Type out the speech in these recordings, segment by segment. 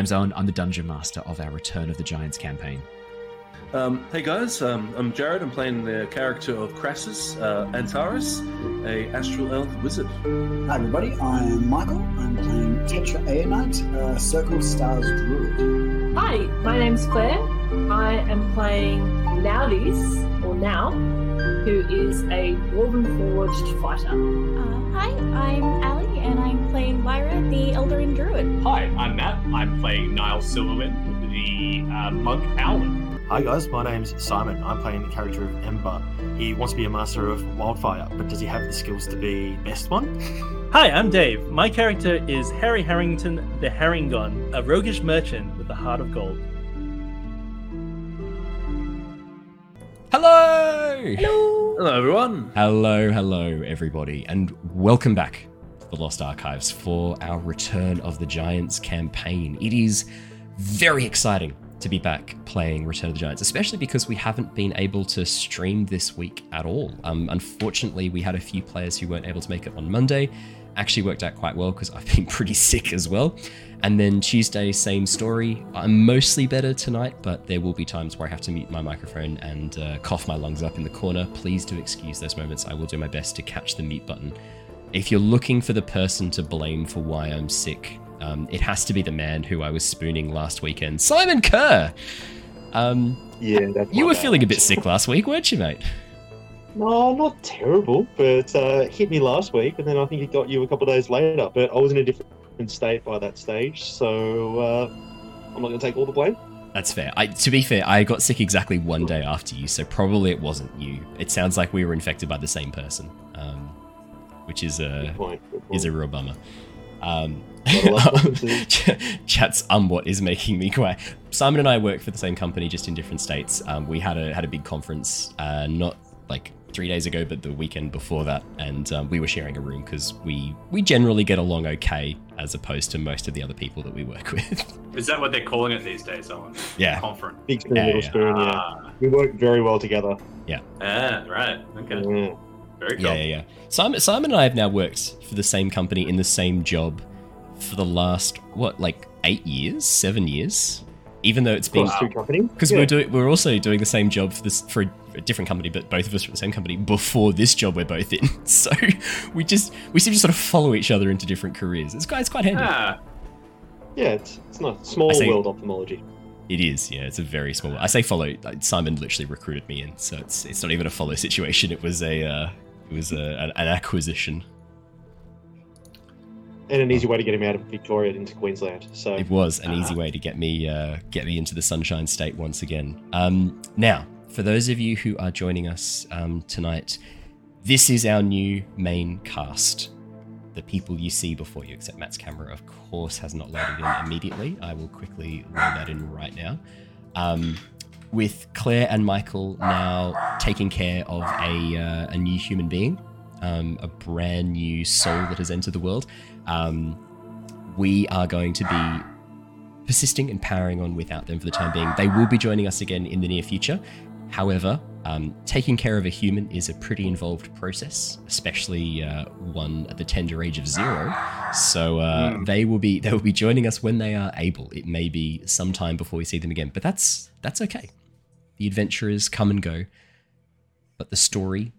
My name's Owen. I'm the Dungeon Master of our Return of the Giants campaign. Um, hey guys, um, I'm Jared. I'm playing the character of Crassus uh, Antares, a astral elf wizard. Hi everybody, I'm Michael. I'm playing Tetra Aeonite, uh, Circle Stars Druid. Hi, my name's Claire. I am playing Naudis, or Now, who is a Dwarven Forged fighter. Uh, hi, I'm Ali, and I'm playing Lyra, the Eladrin Druid. Hi, I'm Matt. I'm playing Niles Silverwind, the uh, monk Owlin. Hi guys, my name's Simon. I'm playing the character of Ember. He wants to be a master of wildfire, but does he have the skills to be best one? Hi, I'm Dave. My character is Harry Harrington the Harengon, a roguish merchant with a heart of gold. Hello! Hello! Hello, everyone. Hello, hello, everybody, and welcome back to the Lost Archives for our Return of the Giants campaign. It is very exciting to be back playing Return of the Giants, especially because we haven't been able to stream this week at all. Um, unfortunately, we had a few players who weren't able to make it on Monday. Actually, worked out quite well because I've been pretty sick as well. And then Tuesday, same story. I'm mostly better tonight, but there will be times where I have to mute my microphone and uh, cough my lungs up in the corner. Please do excuse those moments. I will do my best to catch the mute button. If you're looking for the person to blame for why I'm sick, um, it has to be the man who I was spooning last weekend, Simon Kerr. Um, Yeah, that's you were bad. feeling a bit sick last week, weren't you, mate? No, not terrible, but uh, it hit me last week, and then I think it got you a couple of days later. But I was in a different state by that stage, so uh, I'm not going to take all the blame. That's fair. I, to be fair, I got sick exactly one day after you, so probably it wasn't you. It sounds like we were infected by the same person, um, which is a Good point. Good is a real bummer. Um, Gotta love differences. Chat's um what is making me cry. Simon and I work for the same company, just in different states. Um, we had a had a big conference, uh, not like three days ago, but the weekend before that, and um, we were sharing a room because we we generally get along okay, as opposed to most of the other people that we work with. Is that what they're calling it these days, Owen? Yeah. Conference. Big spoon, Yeah, little yeah. spoon. Yeah, Ah, we work very well together. Yeah. Ah, right. Okay. Very cool. Yeah, yeah, yeah. Simon, Simon and I have now worked for the same company in the same job for the last what, like eight years, seven years. Even though it's been two companies. because Yeah. we're doing, we're also doing the same job for this for a, a different company, but both of us for the same company before this job we're both in. So we just we seem to sort of follow each other into different careers. It's quite it's quite handy. Ah, Yeah, it's it's not small say- world ophthalmology. It is, yeah. It's a very small. I say follow. Simon literally recruited me in, so it's it's not even a follow situation. It was a uh, it was a, an, acquisition. And an easy way to get him out of Victoria into Queensland. So It was an easy Ah. way to get me uh, get me into the Sunshine State once again. Um, now, for those of you who are joining us um, tonight, this is our new main cast. The people you see before you, except Matt's camera, of course, has not loaded in immediately. I will quickly load that in right now. Um, with Claire and Michael now taking care of a, uh, a new human being, um, a brand new soul that has entered the world. Um, we are going to be persisting and powering on without them for the time being. They will be joining us again in the near future. However, um, taking care of a human is a pretty involved process, especially uh, one at the tender age of zero. So uh, they will be they will be joining us when they are able. It may be sometime before we see them again, but that's that's okay. The adventurers come and go, but the story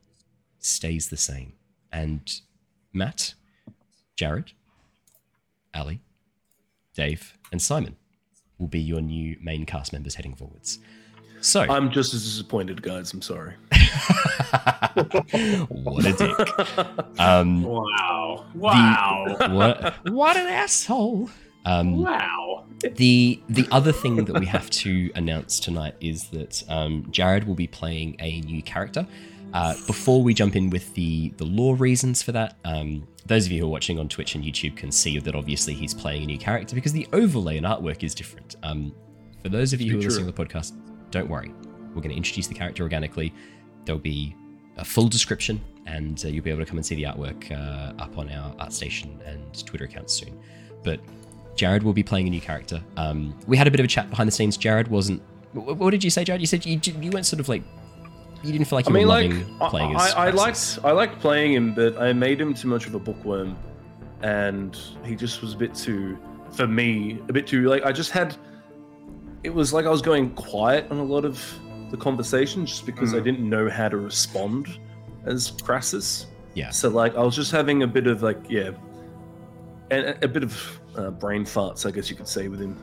stays the same. And Matt, Jared, Ali, Dave, and Simon will be your new main cast members heading forwards. So, I'm just as disappointed, guys. I'm sorry. what a dick. Um, wow. Wow. what, what an asshole. Um, wow. the the other thing that we have to announce tonight is that um, Jared will be playing a new character. Uh, before we jump in with the the lore reasons for that, um, those of you who are watching on Twitch and YouTube can see that obviously he's playing a new character because the overlay and artwork is different. Um, for those of you who are True. listening to the podcast, don't worry. We're going to introduce the character organically. There'll be a full description, and uh, you'll be able to come and see the artwork uh, up on our ArtStation and Twitter accounts soon. But Jared will be playing a new character. Um, we had a bit of a chat behind the scenes. Jared wasn't. wh- What did you say, Jared? You said you, you weren't sort of like. You didn't feel like I you mean, were like loving I, playing as. I, I liked I liked playing him, but I made him too much of a bookworm, and he just was a bit too for me a bit too like I just had. It was like I was going quiet on a lot of the conversation just because I Mm. didn't know how to respond as Crassus. Yeah. So like I was just having a bit of like yeah, and a, a bit of uh, brain farts, I guess you could say, with him.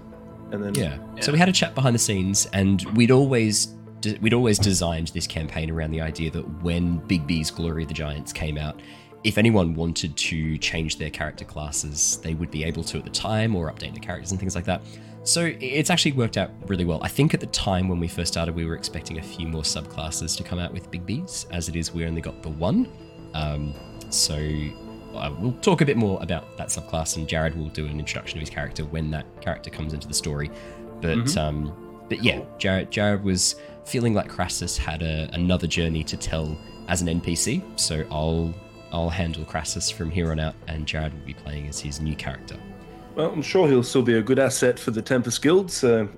And then Yeah. So we had a chat behind the scenes, and we'd always de- we'd always designed this campaign around the idea that when Bigby's Glory of the Giants came out, if anyone wanted to change their character classes, they would be able to at the time or update the characters and things like that. So it's actually worked out really well. I think at the time when we first started, we were expecting a few more subclasses to come out with Bigby's. As it is, we only got the one. Um, so uh, we'll talk a bit more about that subclass, and Jared will do an introduction of his character when that character comes into the story. But Mhm. um, but yeah, Jared Jared was feeling like Crassus had a, another journey to tell as an NPC. So I'll I'll handle Crassus from here on out, and Jared will be playing as his new character. Well, I'm sure he'll still be a good asset for the Tempest Guild. So,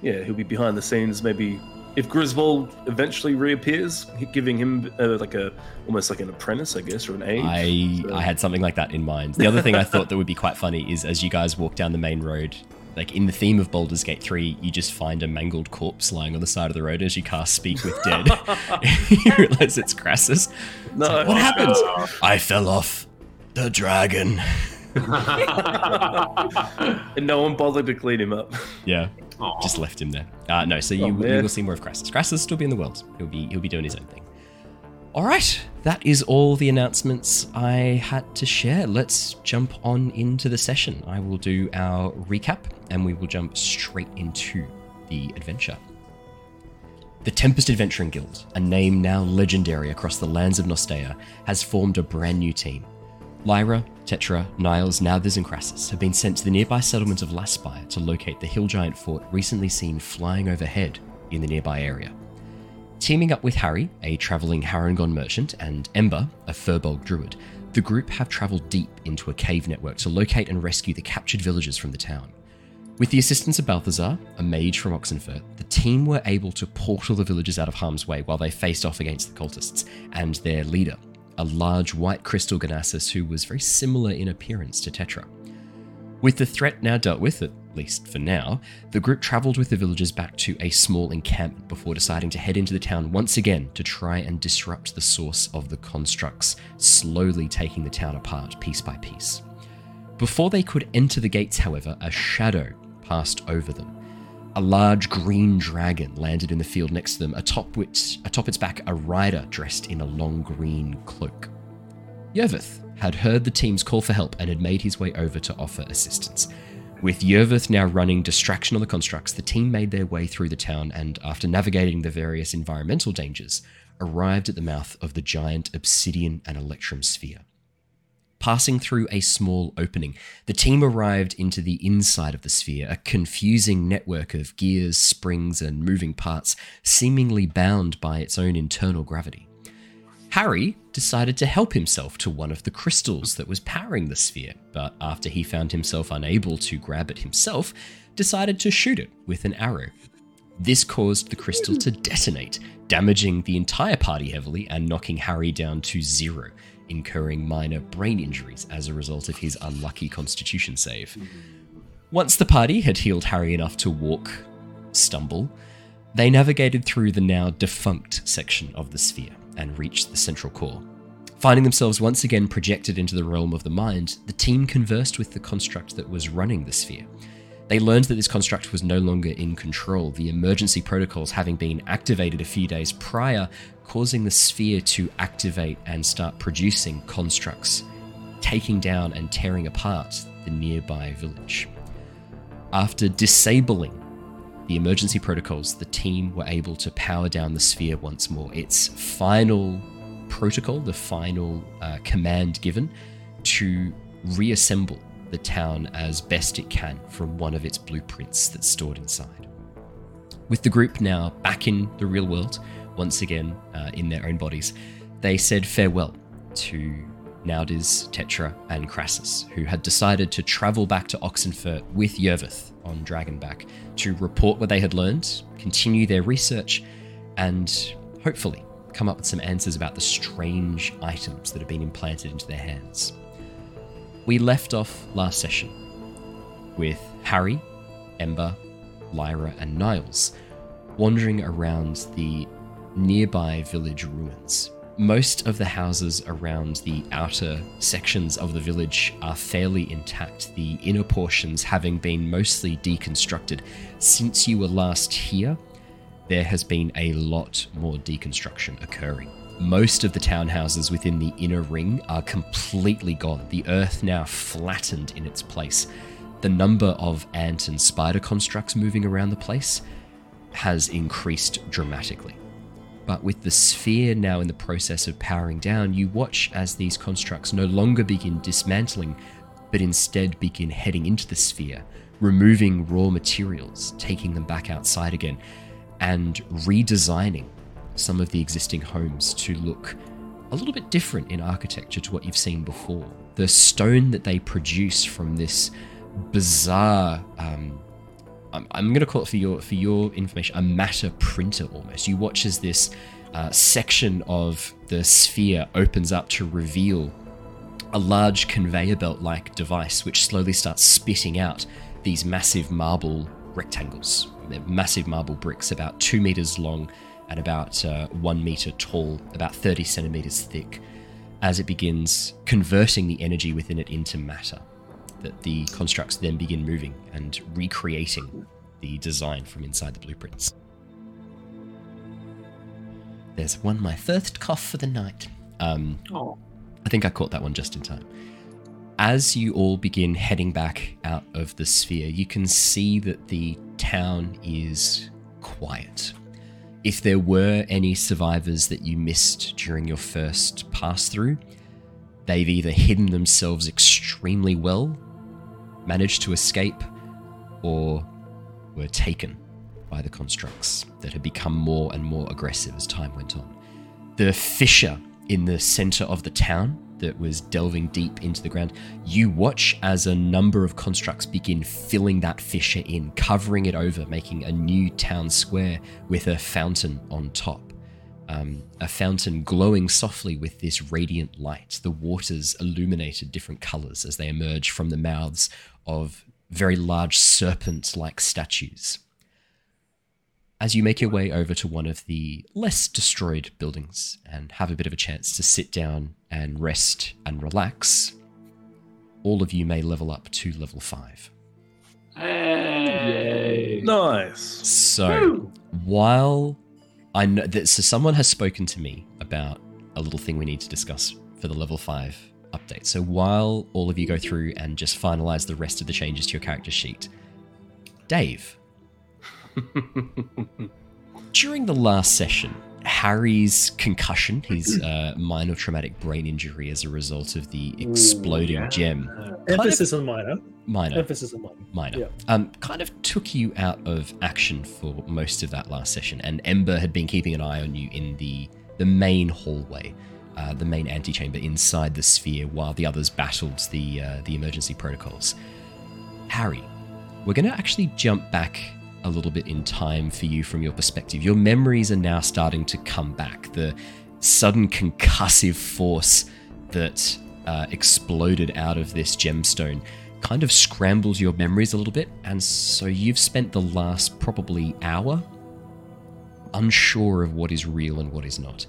yeah, he'll be behind the scenes. Maybe if Griswold eventually reappears, giving him uh, like a almost like an apprentice, I guess, or an aide. I So- I had something like that in mind. The other thing I thought that would be quite funny is as you guys walk down the main road, like in the theme of Baldur's Gate 3, you just find a mangled corpse lying on the side of the road as you cast Speak with Dead. you realize it's Crassus. No, like, what happened? I fell off the dragon. and no one bothered to clean him up. Yeah, Aw. just left him there. Uh, no, so you, Oh, you will see more of Crassus. Crassus will still be in the world. He'll be he'll be doing his own thing. All right, that is all the announcements I had to share. Let's jump on into the session. I will do our recap, and we will jump straight into the adventure. The Tempest Adventuring Guild, a name now legendary across the lands of Nostea, has formed a brand new team. Lyra, Tetra, Niles, Nauthers, and Crassus have been sent to the nearby settlement of Laspire to locate the hill giant fort recently seen flying overhead in the nearby area. Teaming up with Harry, a travelling Harengon merchant, and Ember, a Firbolg druid, the group have travelled deep into a cave network to locate and rescue the captured villagers from the town. With the assistance of Balthazar, a mage from Oxenfurt, the team were able to portal the villagers out of harm's way while they faced off against the cultists and their leader, a large white crystal Ganassus who was very similar in appearance to Tetra. With the threat now dealt with, at least for now, the group travelled with the villagers back to a small encampment before deciding to head into the town once again to try and disrupt the source of the constructs, slowly taking the town apart piece by piece. Before they could enter the gates, however, a shadow passed over them. A large green dragon landed in the field next to them, atop which, atop its back, a rider dressed in a long green cloak. Yervith had heard the team's call for help and had made his way over to offer assistance. With Yervith now running distraction on the constructs, the team made their way through the town and, after navigating the various environmental dangers, arrived at the mouth of the giant obsidian and electrum sphere. Passing through a small opening, the team arrived into the inside of the sphere, a confusing network of gears, springs, and moving parts, seemingly bound by its own internal gravity. Harry decided to help himself to one of the crystals that was powering the sphere, but after he found himself unable to grab it himself, decided to shoot it with an arrow. This caused the crystal to detonate, damaging the entire party heavily and knocking Harry down to zero, incurring minor brain injuries as a result of his unlucky constitution save. Mm-hmm. Once the party had healed Harry enough to walk, stumble, they navigated through the now defunct section of the sphere and reached the central core. Finding themselves once again projected into the realm of the mind, the team conversed with the construct that was running the sphere. They learned that this construct was no longer in control, the emergency protocols having been activated a few days prior, causing the sphere to activate and start producing constructs, taking down and tearing apart the nearby village. After disabling the emergency protocols, the team were able to power down the sphere once more. Its final protocol, the final uh, command given to reassemble the town as best it can from one of its blueprints that's stored inside. With the group now back in the real world, once again uh, in their own bodies, they said farewell to Naudis, Tetra, and Crassus, who had decided to travel back to Oxenfurt with Yervith on Dragonback to report what they had learned, continue their research, and hopefully come up with some answers about the strange items that have been implanted into their hands. We left off last session with Harry, Ember, Lyra, and Niles wandering around the nearby village ruins. Most of the houses around the outer sections of the village are fairly intact, the inner portions having been mostly deconstructed. Since you were last here, there has been a lot more deconstruction occurring. Most of the townhouses within the inner ring are completely gone, the earth now flattened in its place. The number of ant and spider constructs moving around the place has increased dramatically. But with the sphere now in the process of powering down, you watch as these constructs no longer begin dismantling, but instead begin heading into the sphere, removing raw materials, taking them back outside again, and redesigning some of the existing homes to look a little bit different in architecture to what you've seen before. The stone that they produce from this bizarre um, I'm, I'm going to call it for your for your information a matter printer almost. You watch as this uh, section of the sphere opens up to reveal a large conveyor belt like device which slowly starts spitting out these massive marble rectangles. They're massive marble bricks about two meters long and about uh, one meter tall, about 30 centimeters thick, as it begins converting the energy within it into matter that the constructs then begin moving and recreating the design from inside the blueprints. There's one my first cough for the night. Um, Oh. I think I caught that one just in time. As you all begin heading back out of the sphere, you can see that the town is quiet. If there were any survivors that you missed during your first pass through, they've either hidden themselves extremely well, managed to escape, or were taken by the constructs that had become more and more aggressive as time went on. The fissure in the center of the town that was delving deep into the ground, you watch as a number of constructs begin filling that fissure in, covering it over, making a new town square with a fountain on top. Um, a fountain glowing softly with this radiant light. The waters illuminated different colors as they emerge from the mouths of very large serpent like statues. As you make your way over to one of the less destroyed buildings and have a bit of a chance to sit down and rest and relax, all of you may level up to level 5. Hey. Nice. So, while I know that so someone has spoken to me about a little thing we need to discuss for the level 5 update. So, while all of you go through and just finalize the rest of the changes to your character sheet, Dave, during the last session, Harry's concussion, his uh, minor traumatic brain injury as a result of the exploding yeah. gem, Emphasis on minor. minor, Emphasis on minor. minor, Yeah. um, kind of took you out of action for most of that last session. And Ember had been keeping an eye on you in the the main hallway, uh, the main antechamber inside the sphere, while the others battled the uh, the emergency protocols. Harry, we're going to actually jump back a little bit in time for you from your perspective. Your memories are now starting to come back. The sudden concussive force that uh, exploded out of this gemstone kind of scrambles your memories a little bit, and so you've spent the last probably hour unsure of what is real and what is not.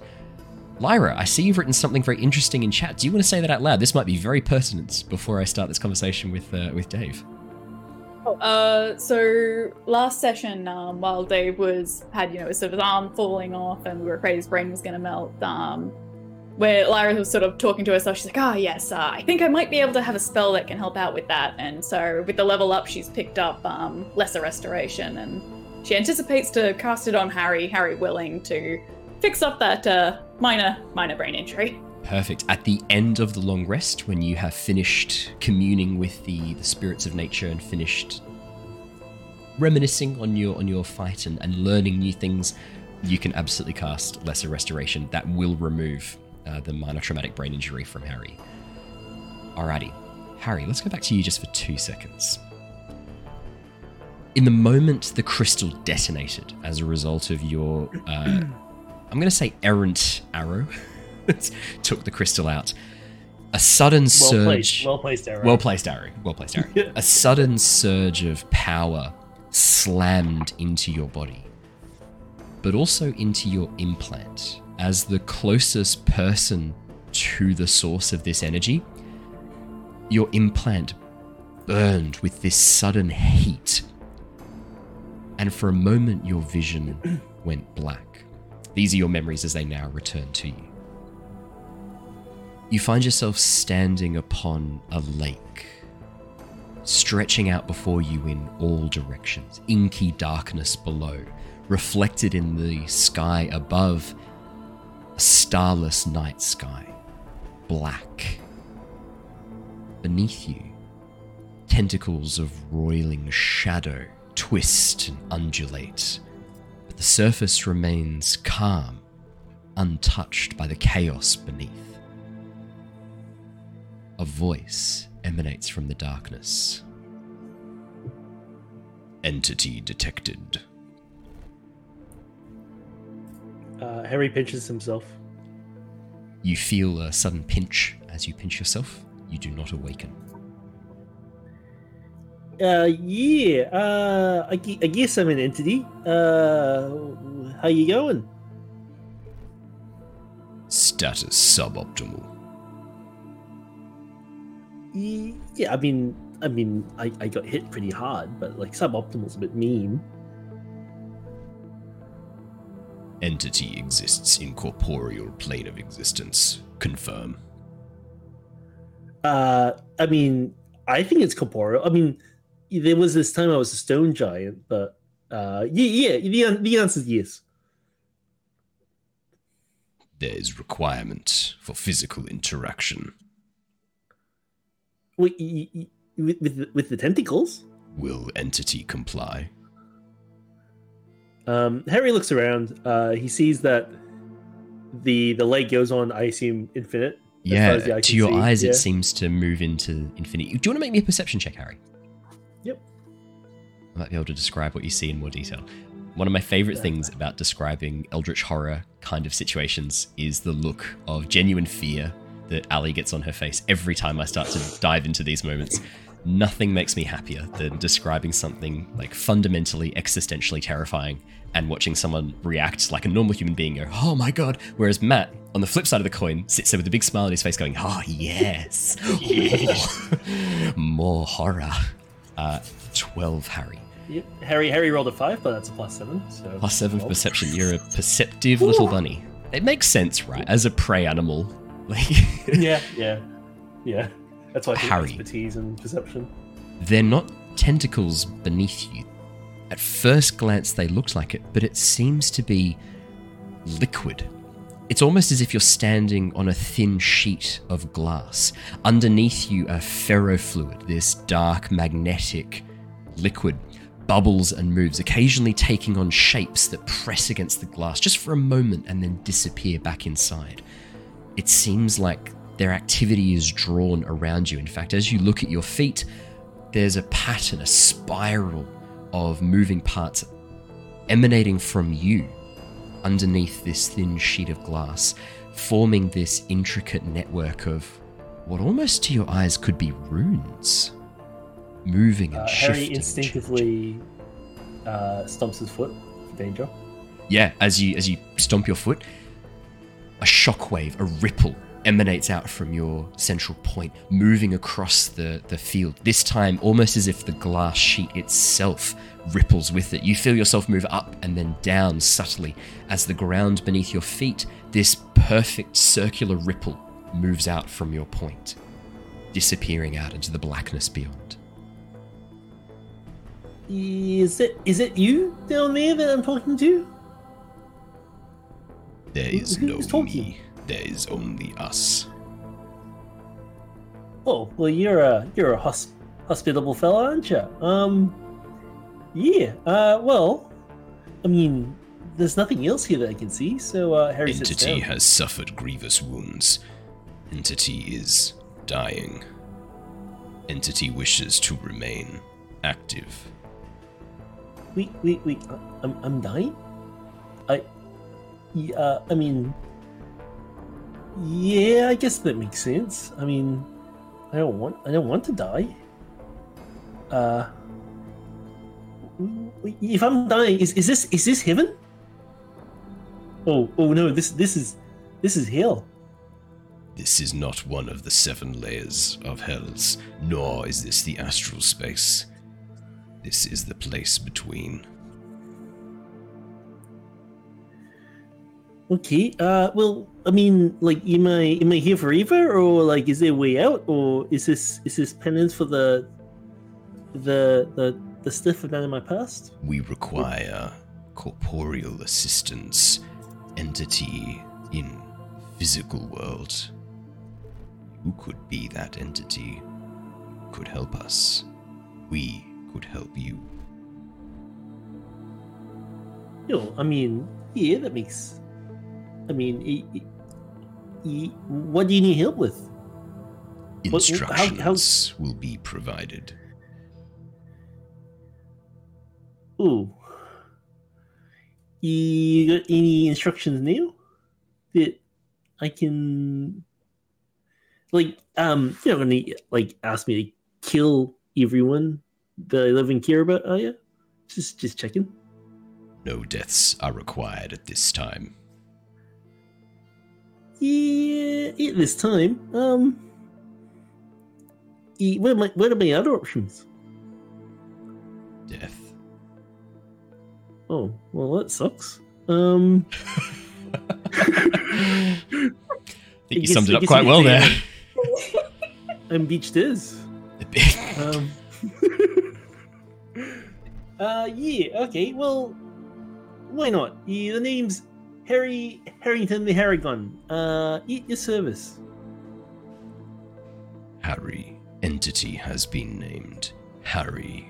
Lyra, I see you've written something very interesting in chat. Do you want to say that out loud? This might be very pertinent before I start this conversation with uh, with Dave. Uh, so last session, um, while Dave was had you know sort of his arm falling off, and we were afraid his brain was going to melt. Um, where Lyra was sort of talking to herself, she's like, "Ah, yes, uh, I think I might be able to have a spell that can help out with that." And so with the level up, she's picked up um, lesser restoration, and she anticipates to cast it on Harry. Harry willing to fix up that uh, minor minor brain injury. Perfect. At the end of the long rest, when you have finished communing with the, the spirits of nature and finished reminiscing on your on your fight and, and learning new things, you can absolutely cast lesser restoration. That will remove uh, the minor traumatic brain injury from Harry. Alrighty. Harry, let's go back to you just for two seconds. In the moment the crystal detonated as a result of your, uh, I'm going to say errant arrow, took the crystal out. A sudden Well surge. placed. Well placed, Arrow. Well placed, Ari. Well placed. Yeah. A sudden surge of power slammed into your body, but also into your implant. As the closest person to the source of this energy, your implant burned with this sudden heat. And for a moment, your vision went black. These are your memories as they now return to you. You find yourself standing upon a lake, stretching out before you in all directions, inky darkness below, reflected in the sky above, a starless night sky, black. Beneath you, tentacles of roiling shadow twist and undulate, but the surface remains calm, untouched by the chaos beneath. A voice emanates from the darkness. Entity detected. Uh, Harry pinches himself. You feel a sudden pinch as you pinch yourself. You do not awaken. Uh, yeah. Uh, I, I guess I'm an entity. Uh, how you going? Status suboptimal. Ye- Yeah, I mean, I mean, I, I got hit pretty hard, but like suboptimal's a bit mean. Entity exists in corporeal plane of existence. Confirm. Uh, I mean, I think it's corporeal. I mean, there was this time I was a stone giant, but uh, yeah, yeah. The the answer is yes. There is requirement for physical interaction. Wait, y- y- with with the, with the tentacles. Will entity comply? Um, Harry looks around. Uh, he sees that the the lake goes on. I assume infinite. as Yeah, to your see, eyes, yeah. it seems to move into infinity. Do you want to make me a perception check, Harry? Yep. I might be able to describe what you see in more detail. One of my favorite things about describing eldritch horror kind of situations is the look of genuine fear that Ali gets on her face every time I start to dive into these moments. Nothing makes me happier than describing something like fundamentally existentially terrifying and watching someone react like a normal human being go, oh my god. Whereas Matt, on the flip side of the coin, sits there with a big smile on his face going, oh yes. More horror. Uh, 12, Harry. Yep. Harry Harry rolled a five, but that's a plus seven. So Plus seven perception. You're a perceptive little bunny. It makes sense, right? As a prey animal. Like, yeah, yeah, yeah. That's why I think Harry. expertise and perception. they're not tentacles beneath you. At first glance, they looked like it, but it seems to be liquid. It's almost as if you're standing on a thin sheet of glass. Underneath you, a ferrofluid, this dark magnetic liquid, bubbles and moves, occasionally taking on shapes that press against the glass just for a moment and then disappear back inside. It seems like their activity is drawn around you. In fact, as you look at your feet, there's a pattern, a spiral of moving parts emanating from you underneath this thin sheet of glass, forming this intricate network of what almost to your eyes could be runes. Moving and Uh, shifting. Harry instinctively uh, stomps his foot for danger. Yeah, as you as you stomp your foot, a shockwave, a ripple emanates out from your central point, moving across the, the field. This time, almost as if the glass sheet itself ripples with it. You feel yourself move up and then down subtly as the ground beneath your feet, this perfect circular ripple moves out from your point, disappearing out into the blackness beyond. Is it is it you down there that I'm talking to? There Who- is no talking? me. There is only us. Oh, well, you're a you're a hos- hospitable fellow, aren't you? Um, yeah. Uh, well, I mean, there's nothing else here that I can see. So uh, Harry sits Entity has suffered grievous wounds. Entity is dying. Entity wishes to remain active. Wait, wait, wait. I'm I'm dying. Yeah, I mean, Yeah, I guess that makes sense. I mean, I don't want I don't want to die. Uh, if I'm dying, is, is this is this heaven? Oh oh no, this this is this is hell. This is not one of the seven layers of hells, nor is this the astral space. This is the place between. Okay. Uh, well, I mean, like, am I am I here forever, or like, is there a way out, or is this is this penance for the the the the stuff I've done in my past? We require corporeal assistance, entity in physical world. You could be that entity. Could help us. We could help you. Yo, I mean, yeah, that makes. I mean, y- y- what do you need help with? What- how- how- Instructions will be provided. Ooh. You got any instructions now that I can like um you're not gonna like ask me to kill everyone that I live and care about, are you? Just just checking. No deaths are required at this time. Yeah, at this time. Um yeah, what are my what are my other options? Death. Oh, well that sucks. Um I think you guess- summed it up quite well there. I'm beached is. Um. uh, yeah. Okay. Well, why not? Yeah, the name's Harry Harrington the Harengon. Uh, eat your service. Harry. Entity has been named Harry.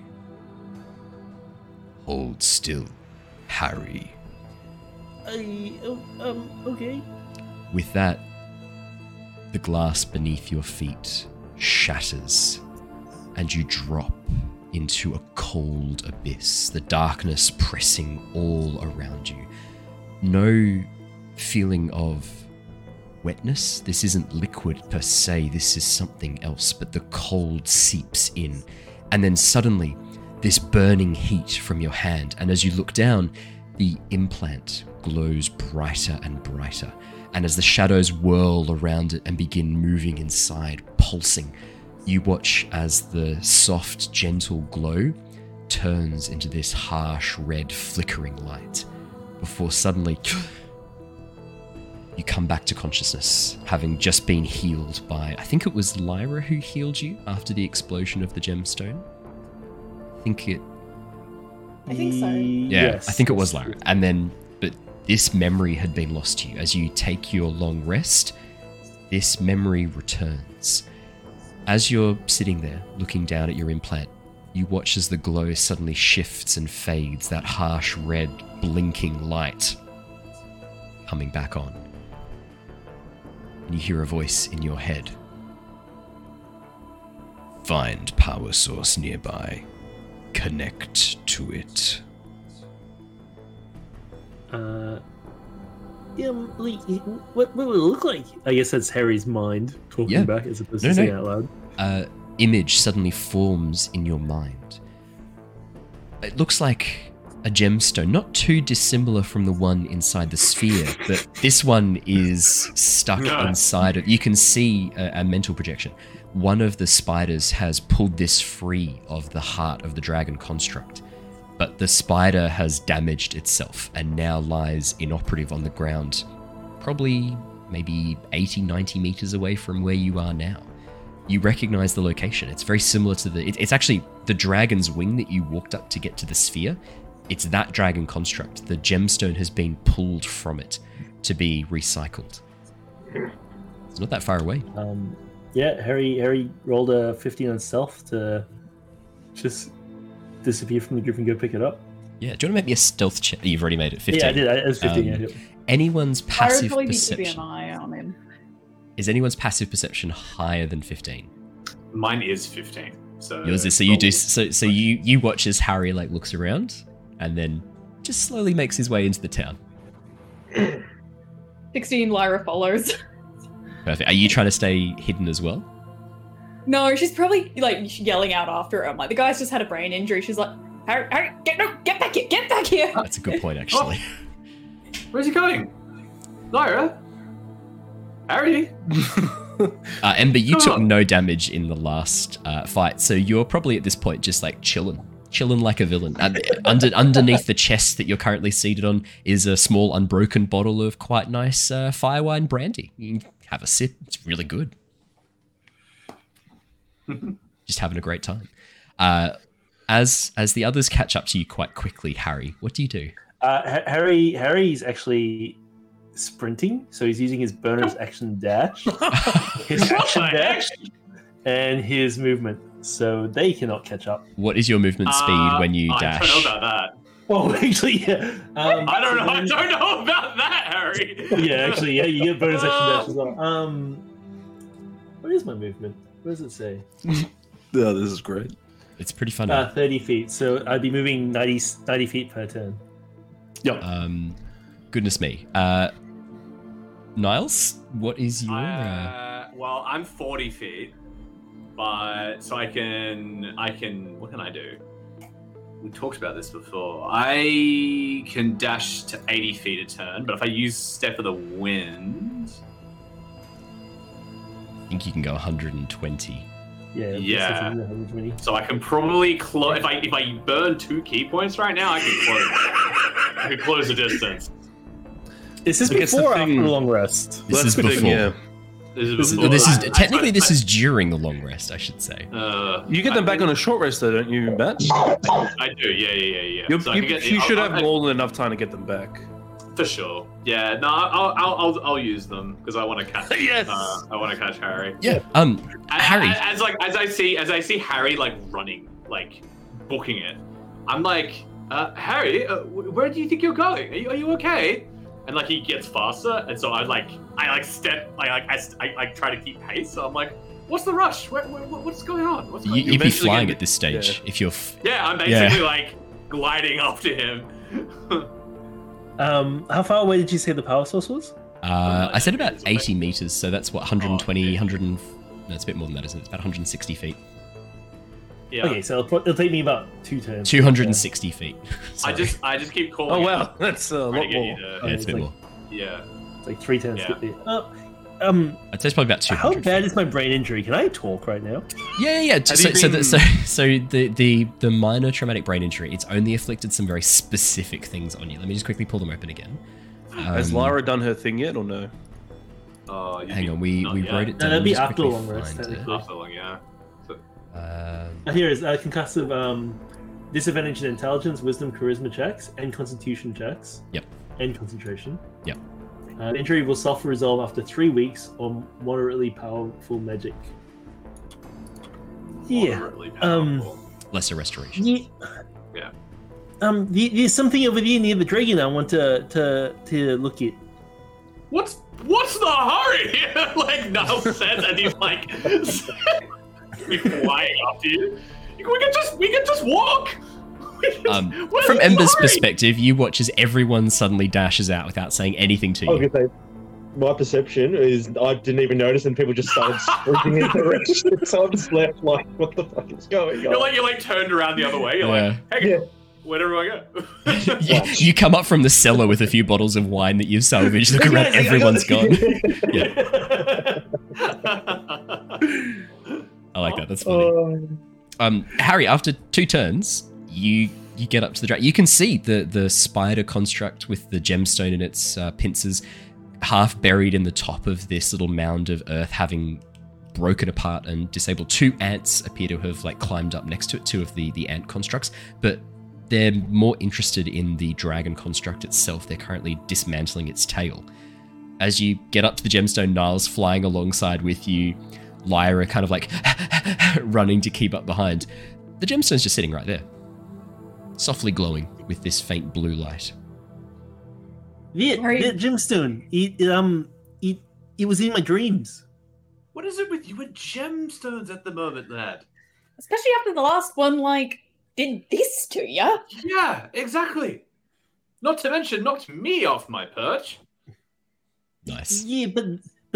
Hold still, Harry. I oh, um okay. With that, the glass beneath your feet shatters, and you drop into a cold abyss, the darkness pressing all around you. No feeling of wetness. This isn't liquid per se, this is something else, but the cold seeps in. And then suddenly, this burning heat from your hand, and as you look down, the implant glows brighter and brighter. And as the shadows whirl around it and begin moving inside, pulsing, you watch as the soft, gentle glow turns into this harsh, red, flickering light before suddenly you come back to consciousness, having just been healed by, I think it was Lyra who healed you after the explosion of the gemstone. I think it I think so. yeah, Yes, I think it was Lyra. And then, but this memory had been lost to you. As you take your long rest, this memory returns. As you're sitting there looking down at your implant, you watch as the glow suddenly shifts and fades, that harsh red blinking light coming back on. And you hear a voice in your head Find power source nearby. Connect to it. Uh, yeah, like, what, what would it look like? I guess that's Harry's mind talking Yeah. back as opposed No, to saying no. out loud. uh, image suddenly forms in your mind. It looks like a gemstone, not too dissimilar from the one inside the sphere, but this one is stuck inside it. You can see a, a mental projection. One of the spiders has pulled this free of the heart of the dragon construct, but the spider has damaged itself and now lies inoperative on the ground, probably maybe 80, 90 meters away from where you are now you recognize the location. It's very similar to the. It, it's actually the dragon's wing that you walked up to get to the sphere. It's that dragon construct. The gemstone has been pulled from it to be recycled. It's not that far away. Um, yeah, Harry Harry rolled a 15 on stealth to just disappear from the group and go pick it up. Yeah. Do you want to make me a stealth check? You've already made it. 15. Yeah, I did. I, was 15. Um, yeah, yeah. Anyone's I would passive probably be keeping perception. an eye on him. Is anyone's passive perception higher than 15? Mine is 15. So Yours is. So you do. So so you you watch as Harry like looks around, and then just slowly makes his way into the town. 16 Lyra follows. Perfect. Are you trying to stay hidden as well? No, she's probably like yelling out after him. Like the guy's just had a brain injury. She's like, Harry, Harry, get no, get back here, get back here. That's a good point, actually. Where's he going? Lyra? Harry? Uh, Ember, you Come took on. no damage in the last uh, fight, so you're probably at this point just like chilling, chilling like a villain. Under underneath the chest that you're currently seated on is a small unbroken bottle of quite nice uh, fire wine brandy. You can have a sip; it's really good. just having a great time. Uh, as as the others catch up to you quite quickly, Harry, what do you do? Uh, Ha- Harry Harry's actually sprinting, so he's using his bonus action dash, his action dash, and his movement, so they cannot catch up. What is your movement speed Uh, when you I dash? I don't know about that. Oh, actually, yeah. Um, I don't know. I don't know about that, Harry. yeah, actually, yeah, you get bonus action dash as well. Um, what is my movement? What does it say? Yeah, this is great. It's pretty funny. Uh, 30 feet, so I'd be moving 90, 90 feet per turn. Um, goodness me. Uh, Niles, what is your? Uh... Uh, well, I'm 40 feet, but so I can, I can. What can I do? We talked about this before. I can dash to 80 feet a turn, but if I use Step of the Wind, I think you can go 120. Yeah, Yeah. 120. so I can probably close. If I if I burn two ki points right now, I can close. I can close the distance. Is this I the before or thing- after a long rest? This That's is the thing, before. yeah. This is, This is- before- Well, this is I- I- technically this is during the long rest, I should say. Uh, You get them I back think- on a short rest, though, don't you, Matt? I do. Yeah, yeah, yeah, yeah. You'll- So you get- you I'll- should I'll- have more than enough time to get them back. For sure. Yeah. No, I'll I'll I'll, I'll use them because I want to catch. Yes! Uh, I want to catch Harry. Yeah. Um, As, Harry. As, like as I see as I see Harry like running like booking it, I'm like, uh, Harry, uh, where do you think you're going? Are you, are you okay? And like he gets faster, and so I like I like step I like I, st- I try to keep pace. So I'm like, what's the rush? Where, where, what's going on? What's you, going on? you'd be flying get- at this stage if you're. F- Yeah, I'm Yeah. basically like gliding after him. Um, how far away did you say the power source was? uh, I said about 80 meters, so that's what 120, Oh, okay. 100. And, no, it's a bit more than that, isn't it? It's about 160 feet. Yeah. Okay, so it'll, pro- it'll take me about two turns. 260 feet. I just I just keep calling. Oh, it wow. That's a lot to get you more. to- Yeah, it's a bit like- more. yeah. It's like three turns. Yeah. to get there. Uh, um, I'd say it's probably about 200. how bad feet. is my brain injury? Can I talk right now? Yeah, yeah, yeah. So, you so, the, so, so the, the the minor traumatic brain injury, it's only afflicted some very specific things on you. Let me just quickly pull them open again. Has Um, Lara done her thing yet, or no? Oh, Hang on, we, we yet. wrote it No, down. that'd be after quickly long rest, find it. After long, yeah. Um, Uh, Here is uh, concussive um, disadvantage in intelligence, wisdom, charisma checks, and constitution checks. Yep. And concentration. Yep. Uh, the injury will self-resolve after three weeks on moderately powerful magic. Yeah. Um, lesser restoration. Yeah. Yeah. Um, the- there's something over there near the dragon I want to to to look at. What's what's the hurry? like Niles says, and he's like we flying after you. We can just we can just walk. Can- Um, From Ember's hurry? perspective, you watch as everyone suddenly dashes out without saying anything to you. gonna say, my perception is I didn't even notice, and people just started sprinting in the direction. So I'm just left like, what the fuck is going on? You're like you're like turned around the other way. You're Yeah. like, hey, Yeah. where'd everyone go? you, you come up from the cellar with a few bottles of wine that you've salvaged. Look around, Guys, everyone's gone. Yeah. I like that. That's funny. Oh, Um, Harry, after two turns, you you get up to the dragon. You can see the the spider construct with the gemstone in its uh, pincers, half buried in the top of this little mound of earth, having broken apart and disabled. Two ants appear to have like climbed up next to it. Two of the the ant constructs, but they're more interested in the dragon construct itself. They're currently dismantling its tail. As you get up to the gemstone, Niles flying alongside with you, Lyra kind of like running to keep up behind. The gemstone's just sitting right there, softly glowing with this faint blue light. Yeah, Are you- yeah, gemstone. It, it, um, it, it was in my dreams. what is it with you and gemstones at the moment, lad? Especially after the last one, like, did this to you. Yeah, exactly. Not to mention knocked me off my perch. Nice. Yeah, but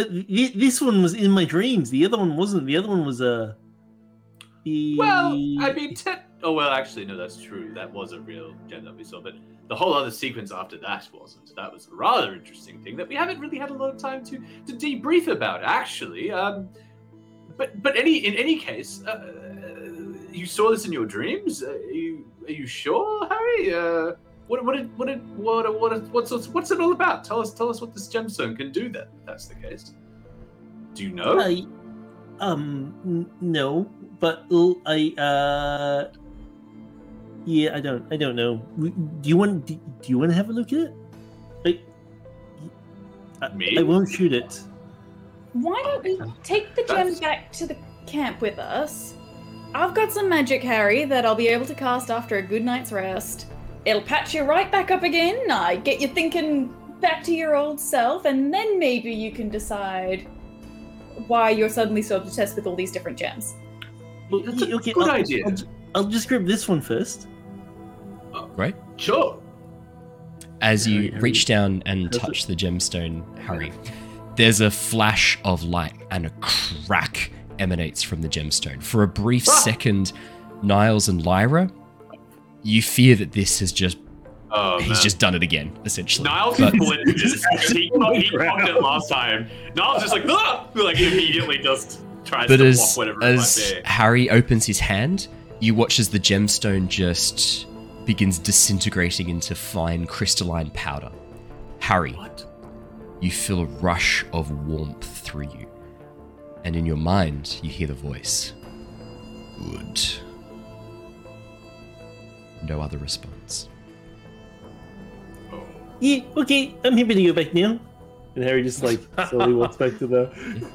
but th- this one was in my dreams. The other one wasn't. The other one was a. Uh, Well, I mean, te- oh well, actually, no, that's true. That was a real gem that we saw, but the whole other sequence after that wasn't. That was a rather interesting thing that we haven't really had a lot of time to to debrief about, actually. Um, but but any in any case, uh, you saw this in your dreams. Uh, are you are you sure, Harry? Uh, what what did, what did, what what what's what's it all about? Tell us tell us what this gemstone can do. Then, if that's the case. Do you know? I, um, n- no, but l- I, uh, yeah, I don't, I don't know. Do you want, do, do you want to have a look at it? I, I, Me? I won't shoot it. Why don't we take the gems back to the camp with us? I've got some magic, Harry, that I'll be able to cast after a good night's rest. It'll patch you right back up again, I get you thinking back to your old self, and then maybe you can decide why you're suddenly so obsessed with all these different gems. Well, That's a okay, okay, good I'll, idea. I'll, I'll just grab this one first. Great. Sure. As you Harry, Harry. reach down and Does it- touch the gemstone, Harry, there's a flash of light and a crack emanates from the gemstone. For a brief Ah! second, Niles and Lyra, you fear that this has just Oh, he's man. just done it again, essentially. Niles But- is. Just, he, he cocked it last time. Niles just like, ah! like immediately just tries but to as block whatever as it might be. Harry opens his hand, you watch as the gemstone just begins disintegrating into fine crystalline powder. Harry, What? you feel a rush of warmth through you, and in your mind, you hear the voice. Good. No other response. Oh. Yeah, okay, I'm happy to go back now. And Harry just like slowly walks back to the.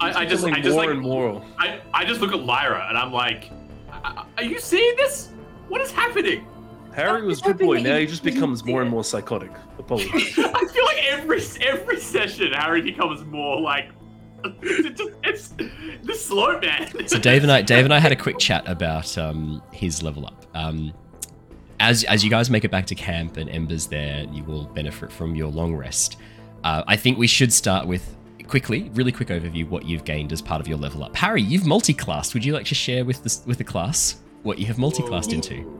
I, I just, I just more like, and more. I, I just look at Lyra and I'm like, are you seeing this? What is happening? Harry was hoping good boy. Now he just becomes more and more psychotic. Apologies. I feel like every every session Harry becomes more like, it just, it's the slow man. So Dave and I, Dave and I had a quick chat about um, his level up. Um, as as you guys make it back to camp and Ember's there, you will benefit from your long rest. Uh, I think we should start with quickly, really quick overview what you've gained as part of your level up. Harry, you've multi-classed. Would you like to share with the with the class what you have multi-classed into?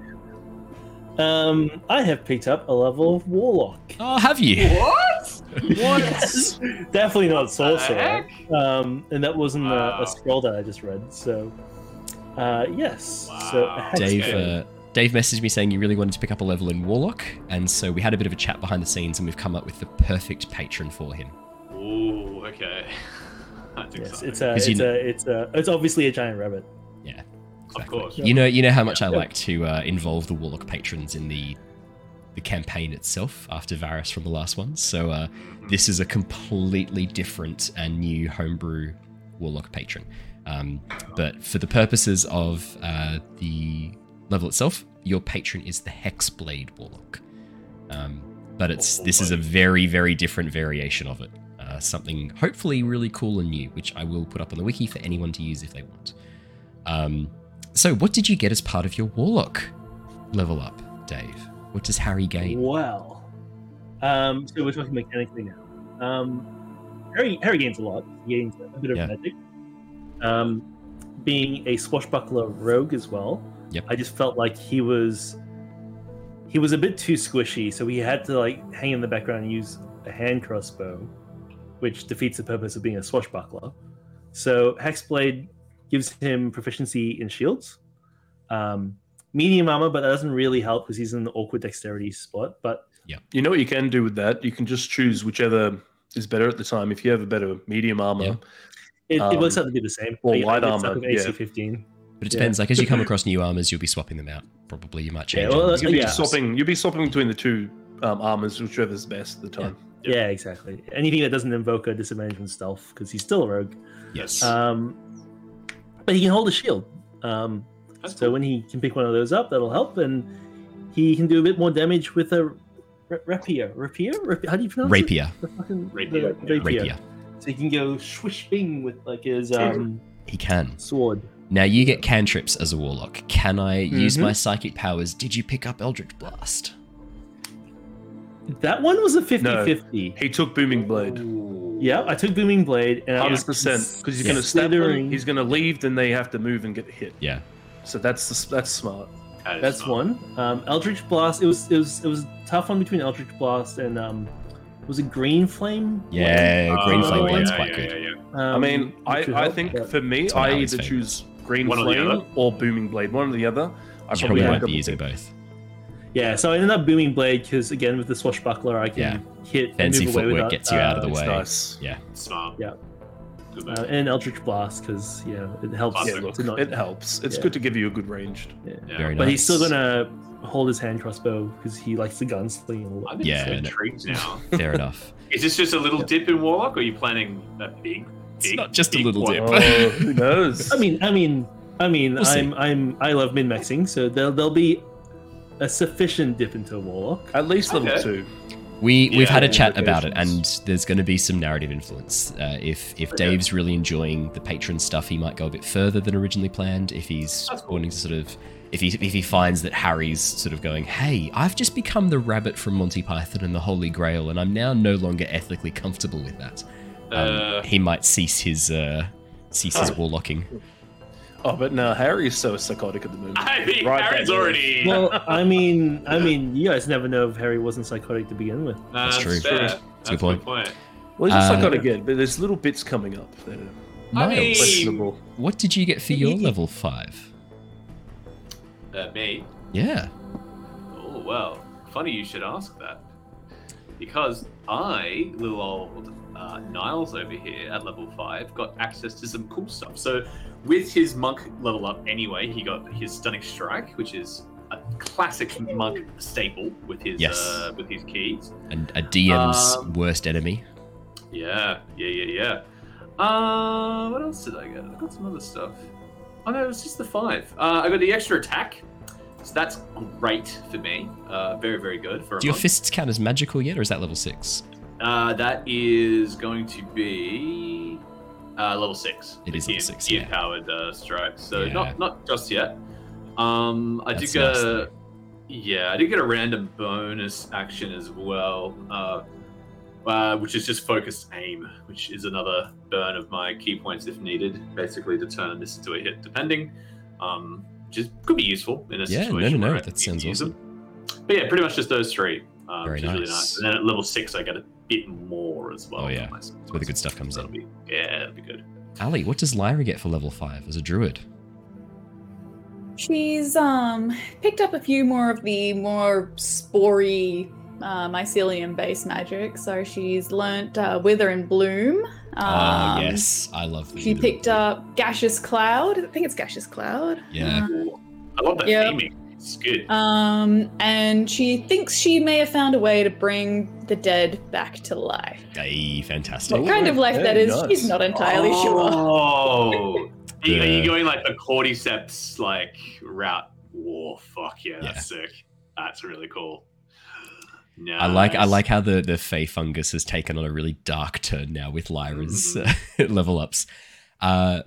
Um, I have picked up a level of Warlock. Oh, have you? what? Yes. Definitely not The Sorcerer. heck? Um, and that wasn't a, Wow. a scroll that I just read. So, uh, yes. Wow. hex Dave, uh, Dave messaged me saying you really wanted to pick up a level in Warlock, and so we had a bit of a chat behind the scenes, and we've come up with the perfect patron for him. Ooh, okay. That's yes, exciting. it's a, 'Cause you it's kn- a, it's a, it's obviously a giant rabbit. Yeah, of course. You know, you know how much I like to uh, involve the Warlock patrons in the the campaign itself after Varus from the last one. So uh, this is a completely different and new homebrew Warlock patron. Um, but for the purposes of uh, the level itself, your patron is the Hexblade Warlock. Um, but it's this is a very very different variation of it. Uh, something hopefully really cool and new, which I will put up on the wiki for anyone to use if they want. Um, so, what did you get as part of your Warlock level up, Dave? What does Harry gain? Well, um, so we're talking mechanically now. Um, Harry Harry gains a lot. He gains a bit of Yeah. magic. Um, being a swashbuckler rogue as well. Yep. I just felt like he was he was a bit too squishy, so he had to like hang in the background and use a hand crossbow, which defeats the purpose of being a swashbuckler. So Hexblade gives him proficiency in shields. Um, medium armor, but that doesn't really help because he's in the awkward dexterity spot. But yeah, You know what you can do with that? You can just choose whichever is better at the time. If you have a better medium armor, Yeah. it, it works Um, out to be the same. or I- I light armor, with AC yeah. 15. But it Yeah. depends. Like as you come across new armors, you'll be swapping them out. Probably you might Yeah, change. well, armors. you'll be yeah. swapping. You'll be swapping between the two um, armors, whichever's best at the time. Yeah. exactly. Anything that doesn't invoke a disadvantage from stealth because he's still a rogue. yes. Um, but he can hold a shield. Um, That's so cool. when he can pick one of those up, that'll help, and he can do a bit more damage with a ra- rapier. Rapier? How do you pronounce it? Rapier. The fucking Rapier, the rapier. Rapier. So he can go swish bing with like his um, He can. sword. Now you get cantrips as a warlock. Can I use Mhm. my psychic powers? Did you pick up Eldritch Blast? That one was a 50 50. He took booming blade. Ooh. Yeah, I took Booming Blade, and I Hundred was percent, because he's Yeah. going to stab them. He's going to leave, then they have to move and get hit. Yeah. So that's the, that's smart. That is That's smart. one. Um, Eldritch Blast. It was it was it was a tough one between Eldritch Blast and um, was it Green Flame? Yeah, Green Oh, Flame Blade's yeah, quite yeah, good. Yeah, yeah. I Um, mean, I, I think but- for me, It's I Ally's either favourite. choose Green One Flame other? or Booming Blade, one or the other. I You probably probably end won't be using both. Yeah, so I ended up Booming Blade because again with the swashbuckler I can Yeah. hit and Fancy move away footwork without, gets you out of the uh, way. nice. Smart. Yeah. Good move. Uh, and Eldritch Blast because yeah, it helps. Yeah, look, not, it helps. It's Yeah. good to give you a good range. yeah. yeah. Very But nice. he's still gonna hold his hand crossbow because he likes the gunsling and. I'm Yeah, so no. intrigued now. Fair enough. Is this just a little dip in Warlock, or are you planning a big, It's big? not just a little dip. Oh, who knows? I mean, I mean, I mean, We'll see. I'm, I'm, I love min maxing, so there'll, there'll be a sufficient dip into a warlock. At least level Okay. two. We we've Yeah, had a chat about it, and there's going to be some narrative influence. Uh, if if Okay. Dave's really enjoying the patron stuff, he might go a bit further than originally planned. If he's cool. wanting to sort of, if he if he finds that Harry's sort of going, hey, I've just become the rabbit from Monty Python and the Holy Grail, and I'm now no longer ethically comfortable with that. Um, Uh, he might cease his uh, cease his warlocking. Oh, but no, Harry's so psychotic at the moment. I mean, Right Harry's already. Well, I mean, I mean, you guys never know if Harry wasn't psychotic to begin with. Nah, That's true. Fair. That's That's a good point. point. Well, he's just Uh, psychotic again, but there's little bits coming up that are I Niles, mean- questionable. what did you get for your level five? Uh, me. Yeah. Oh well, funny you should ask that, because I, little old uh, Niles over here at level five, got access to some cool stuff. So, with his monk level up anyway, he got his stunning strike, which is a classic monk staple with his Yes. uh, with his keys. And a DM's Um, worst enemy. Yeah, yeah, yeah, yeah. Uh, what else did I get? I got some other stuff. Oh no, it was just the five. Uh, I got the extra attack, so that's great for me. Uh, very, very good for Do your monk. fists count as magical yet, or is that level six? Uh, that is going to be uh, level six. It is level six, the yeah. empowered uh, strike. So Yeah. not not just yet. Um, I That's did get nice, a yeah, I did get a random bonus action as well. Uh, uh, which is just focused aim, which is another burn of my ki points if needed, basically to turn this into a hit, depending. Um, could be useful in a Yeah, no, situation no, no, where that sounds awesome. them. But yeah, pretty much just those three, um, Very which is really nice. nice. And then at level six, I get a bit more as well. Oh, yeah. That's where the good stuff comes That'll in. be, yeah, that'd be good. Ally, what does Lyra get for level five as a druid? She's um picked up a few more of the more spory uh, mycelium based magic. So she's learnt uh, Wither and Bloom. Ah, Um, yes, I love the She picked up Gaseous Cloud. I think it's Gaseous Cloud. Yeah. I love that Yep. aiming. It's good. Um, and she thinks she may have found a way to bring the dead back to life. Hey, fantastic. What kind of life that is, Hey, is, nice. she's not entirely sure. Oh, are, you, are you going like the cordyceps like route? Whoa, fuck yeah, that's Yeah. sick. That's really cool. Nice. I like I like how the the Fey fungus has taken on a really dark turn now with Lyra's Mm-hmm. level ups. Uh,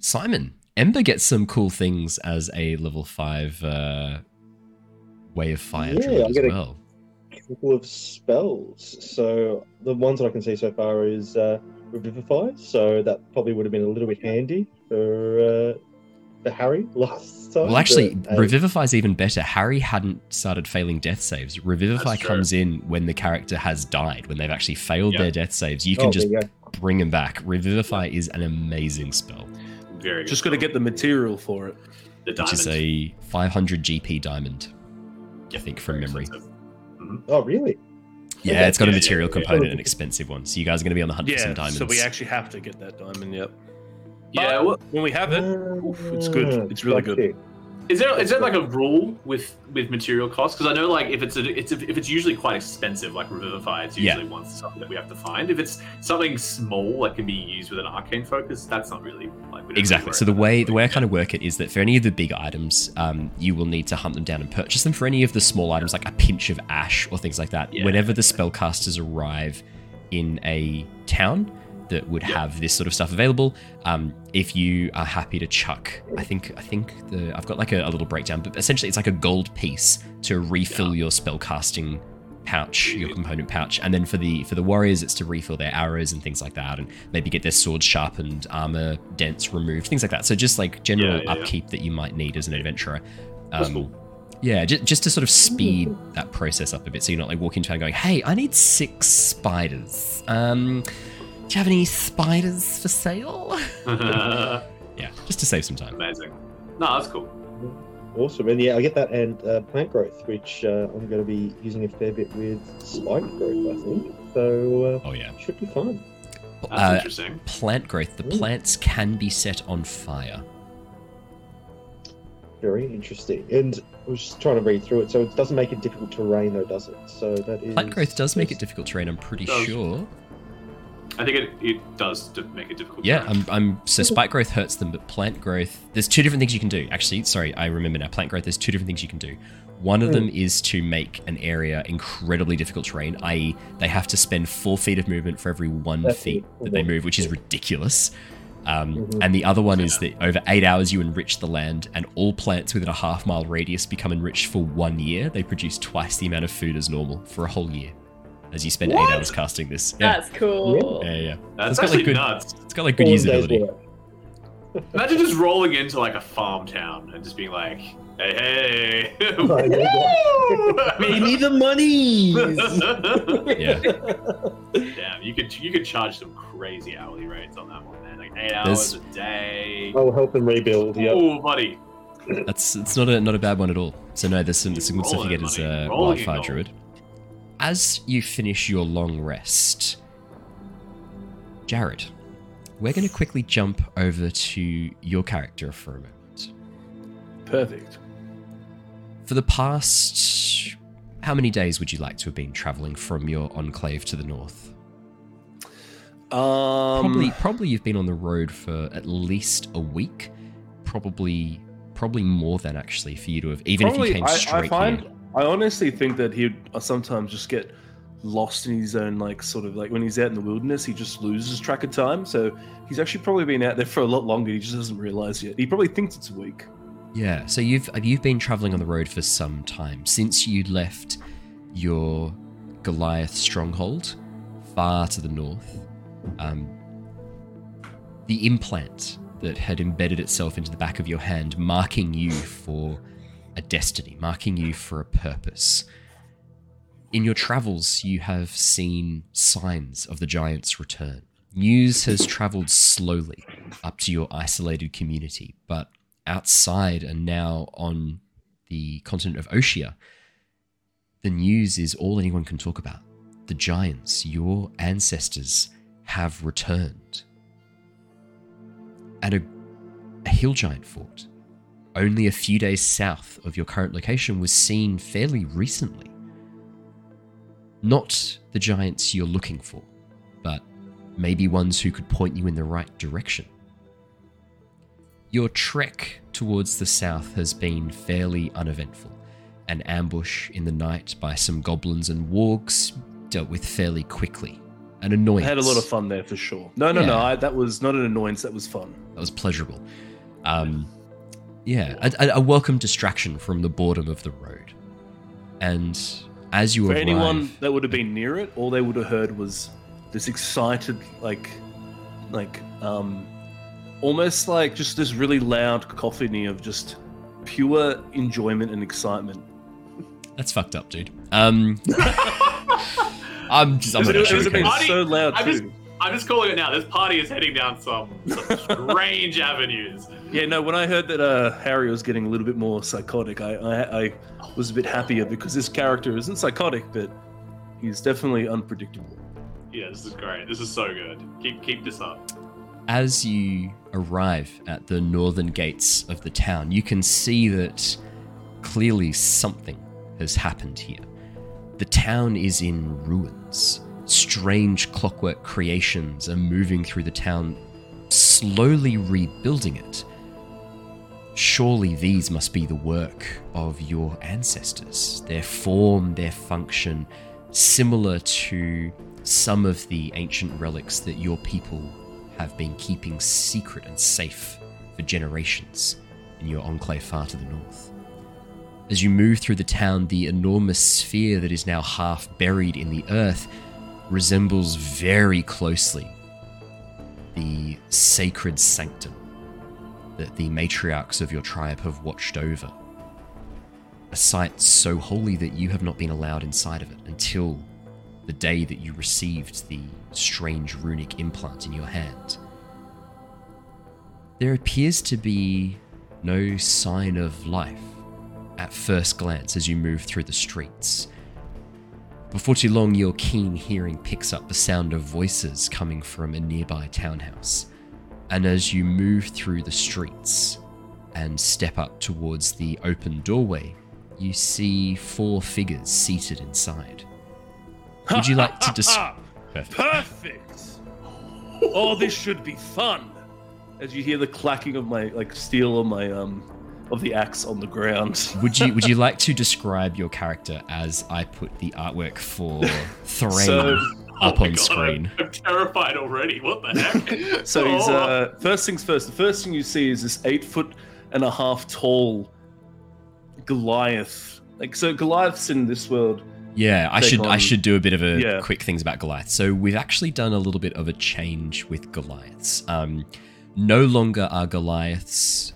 Simon, Ember gets some cool things as a level five uh, way of fire Yeah, druid I as get a- well. couple of spells. So the ones that I can see so far is uh, Revivify. So that probably would have been a little bit handy for uh, for Harry last time. Well, actually, but, uh, Revivify is even better. Harry hadn't started failing death saves. Revivify comes in when the character has died, when they've actually failed Yeah. their death saves. You oh, can just there you bring them back. Revivify is an amazing spell, very. Just got to get the material for it. the which is a 500 GP diamond. I think from very memory. expensive. Mm-hmm. Oh, really? Yeah, Okay. it's got a material yeah, yeah. component, an expensive one. So you guys are going to be on the hunt for some diamonds. so we actually have to get that diamond. Yep. Yeah, well, When we have it, oof, it's good. Uh, it's really good. Is there is there like a rule with with material costs? Because I know like if it's a, it's a, if it's usually quite expensive, like Revivify, it's Yeah. usually one something that we have to find. If it's something small that can be used with an arcane focus, that's not really like Exactly. So the way the way I kind of work it is that for any of the big items, um, you will need to hunt them down and purchase them. For any of the small items, like a pinch of ash or things like that, Yeah. whenever the spellcasters arrive in a town that would Yeah. have this sort of stuff available, um, if you are happy to chuck, I think I think the I've got like a, a little breakdown, but essentially it's like a gold piece to refill your spellcasting pouch, your component pouch, and then for the for the warriors, it's to refill their arrows and things like that, and maybe get their swords sharpened, armor dents removed, things like that. So just like general Yeah, yeah, yeah. upkeep that you might need as an adventurer. Um, cool. yeah, just, just to sort of speed that process up a bit, so you're not like walking town going, "Hey, I need six spiders. Um, do you have any spiders for sale?" yeah, just to save some time. Amazing. No, that's cool. Awesome, and yeah, I get that and uh, plant growth, which uh, I'm going to be using a fair bit with spike growth, I think. So Oh yeah. uh, should be fun. That's Uh, interesting. plant growth. The Ooh. plants can be set on fire. Very interesting. And I was just trying to read through it, so it doesn't make it difficult terrain, though, does it? So that is Plant growth does make it difficult terrain. I'm pretty sure. I think it, it does to make it difficult. Yeah, I'm, I'm. So spike growth hurts them, but plant growth. There's two different things you can do. Actually, sorry, I remember now. Plant growth. There's two different things you can do. One of them is to make an area incredibly difficult terrain, i.e., they have to spend four feet of movement for every one That's feet it. that they move, which is ridiculous. Um, Mhm. And the other one is that over eight hours you enrich the land, and all plants within a half mile radius become enriched for one year. They produce twice the amount of food as normal for a whole year, as you spend What? eight hours casting this. Yeah, That's cool. yeah, yeah. That's It's got, like, actually good- nuts. It's got like good Four usability. Imagine just rolling into like a farm town and just being like, "Hey, hey, Right, there you Woo! Pay me the money. Yeah. Damn, you could you could charge some crazy hourly rates on that one, man. Like eight There's- hours a day. Oh, I'll help them rebuild. Yep. Oh, buddy. That's it's not a not a bad one at all. So no, there's some, there's some good stuff you Rolling get as a Rolling in wildfire druid. As you finish your long rest, Jared, we're going to quickly jump over to your character for a moment. Perfect. For the past, how many days would you like to have been traveling from your enclave to the north? Um, Probably, probably you've been on the road for at least a week. Probably, probably more than actually for you to have, even if you came I- I straight find- here. I honestly think that he'd uh, sometimes just get lost in his own, like, sort of like when he's out in the wilderness, he just loses track of time. So he's actually probably been out there for a lot longer. He just doesn't realize yet. He probably thinks it's a week. Yeah, so you've you've been traveling on the road for some time since you left your Goliath stronghold far to the north. Um, the implant that had embedded itself into the back of your hand, marking you for a destiny, marking you for a purpose. In your travels, you have seen signs of the giant's return. News has traveled slowly up to your isolated community, but outside and now on the continent of Oceania, the news is all anyone can talk about. The giants, your ancestors, have returned. At a, a hill giant fort, only a few days south of your current location, was seen fairly recently. Not the giants you're looking for, but maybe ones who could point you in the right direction. Your trek towards the south has been fairly uneventful. An ambush in the night by some goblins and wargs dealt with fairly quickly. An annoyance. I had a lot of fun there for sure. No, no, no. Yeah. I, that was not an annoyance. That was fun. That was pleasurable. Um, yeah, a, a- a welcome distraction from the boredom of the road. And as you were For arrive, anyone that would have been near it, all they would have heard was this excited, like, like, um, almost like just this really loud cacophony of just pure enjoyment and excitement. that's fucked up, dude. Um, I'm just. I'm It not was, it was actually been okay. so loud I'm too. just- I'm just calling it now. This party is heading down some, some strange avenues. Yeah, no. When I heard that uh, Harry was getting a little bit more psychotic, I, I I was a bit happier because this character isn't psychotic, but he's definitely unpredictable. Yeah, this is great. This is so good. Keep keep this up. as you arrive at the northern gates of the town, you can see that clearly something has happened here. The town is in ruins. Strange clockwork creations are moving through the town, slowly rebuilding it. Surely these must be the work of your ancestors. Their form, their function, similar to some of the ancient relics that your people have been keeping secret and safe for generations in your enclave far to the north. as you move through the town, the enormous sphere that is now half buried in the earth resembles very closely the sacred sanctum that the matriarchs of your tribe have watched over. A site so holy that you have not been allowed inside of it until the day that you received the strange runic implant in your hand. There appears to be no sign of life at first glance as you move through the streets. Before too long, your keen hearing picks up the sound of voices coming from a nearby townhouse. And as you move through the streets and step up towards the open doorway, you see four figures seated inside. Would you like to describe? Perfect. Oh, this should be fun. As you hear the clacking of my like steel on my um of the axe on the ground. Would you would you like to describe your character as I put the artwork for Threign So- up Oh on God, screen? I'm, I'm terrified already. What the heck? So he's Oh. uh first things first. The first thing you see is this eight foot and a half tall Goliath. Like so, Goliaths in this world. Yeah, I should I should do a bit of a Yeah. quick things about Goliath. So we've actually done a little bit of a change with Goliaths. Um, no longer are Goliaths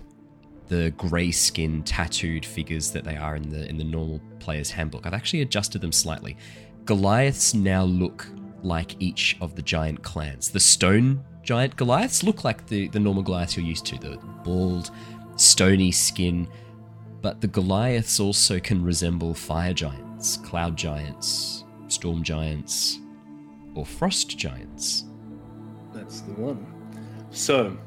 the grey skin tattooed figures that they are in the in the normal player's handbook. I've actually adjusted them slightly. Goliaths now look like each of the giant clans. The stone giant Goliaths look like the, the normal Goliaths you're used to, the bald, stony skin. But the Goliaths also can resemble fire giants, cloud giants, storm giants, or frost giants. That's the one. So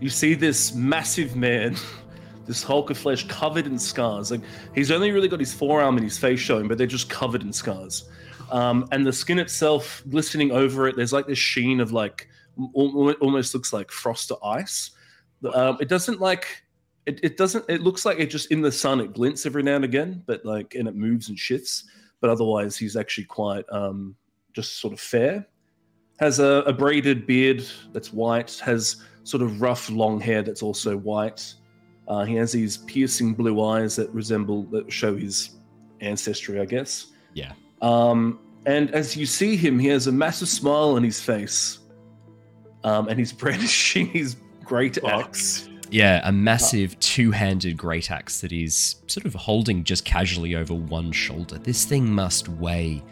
you see this massive man, this hulk of flesh covered in scars. Like he's only really got his forearm and his face showing, but they're just covered in scars. Um, and the skin itself, glistening over it, there's like this sheen of like al- al- almost looks like frost or ice. Um, it doesn't like it, it doesn't it looks like it just in the sun it glints every now and again, but like and it moves and shifts. But otherwise he's actually quite um, just sort of fair. Has a, a braided beard that's white, has sort of rough long hair that's also white. Uh, he has these piercing blue eyes that resemble that show his ancestry, I guess. Yeah. Um, and as you see him, he has a massive smile on his face, um, and he's brandishing his great Fuck. axe. Yeah, a massive two handed great axe that he's sort of holding just casually over one shoulder. This thing must weigh.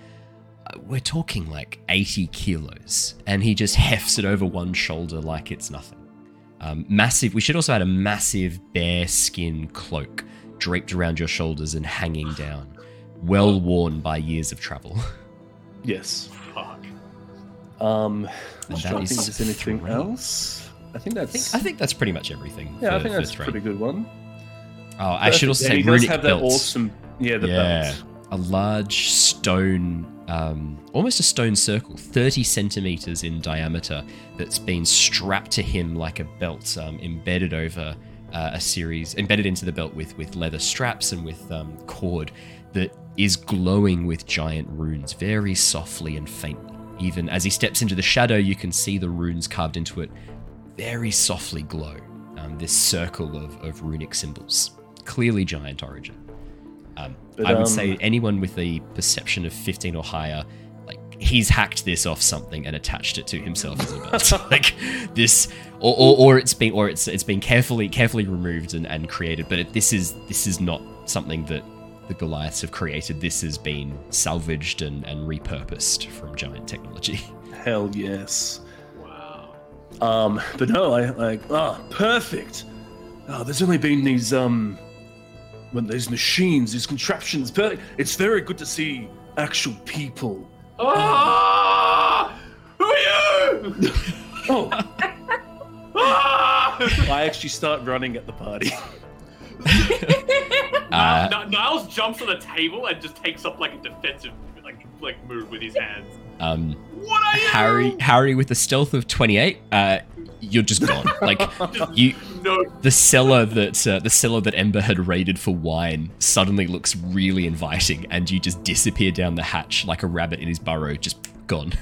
uh, We're talking like 80 kilos, and he just hefts it over one shoulder like it's nothing. Um, massive. We should also add a massive bear skin cloak draped around your shoulders and hanging down, well worn by years of travel. Yes. Fuck. Um, And I'm that trying to is think there's anything three. think I think I that's. think, I think that's pretty much everything. yeah, I for- think for that's a pretty good one. Oh, I should also And say he does runic have that belts. awesome. Yeah, the yeah, belt. A large stone, um, almost a stone circle, 30 centimeters in diameter, that's been strapped to him like a belt, um, embedded over uh, a series, embedded into the belt with with leather straps and with um, cord that is glowing with giant runes, very softly and faintly. Even as he steps into the shadow, you can see the runes carved into it very softly glow. Um, this circle of, of runic symbols, clearly giant origin. Um, But, I would um, say anyone with a perception of 15 or higher, like he's hacked this off something and attached it to himself as a belt. like this, or, or, or it's been, or it's it's been carefully carefully removed and, and created. But it, this is this is not something that the Goliaths have created. This has been salvaged and, and repurposed from giant technology. Hell yes. Wow. Um, but no, I like ah perfect. Oh, there's only been these um, when these machines, these contraptions. It's very good to see actual people. Ah! Who are you? Oh, Ah! I actually start running at the party. Uh, N- Niles jumps on the table and just takes up like a defensive like like move with his hands. um, What are you? Harry, Harry with a stealth of 28, uh, you're just gone. Like you, No. the cellar that uh, the cellar that Ember had raided for wine suddenly looks really inviting, and you just disappear down the hatch like a rabbit in his burrow, just gone.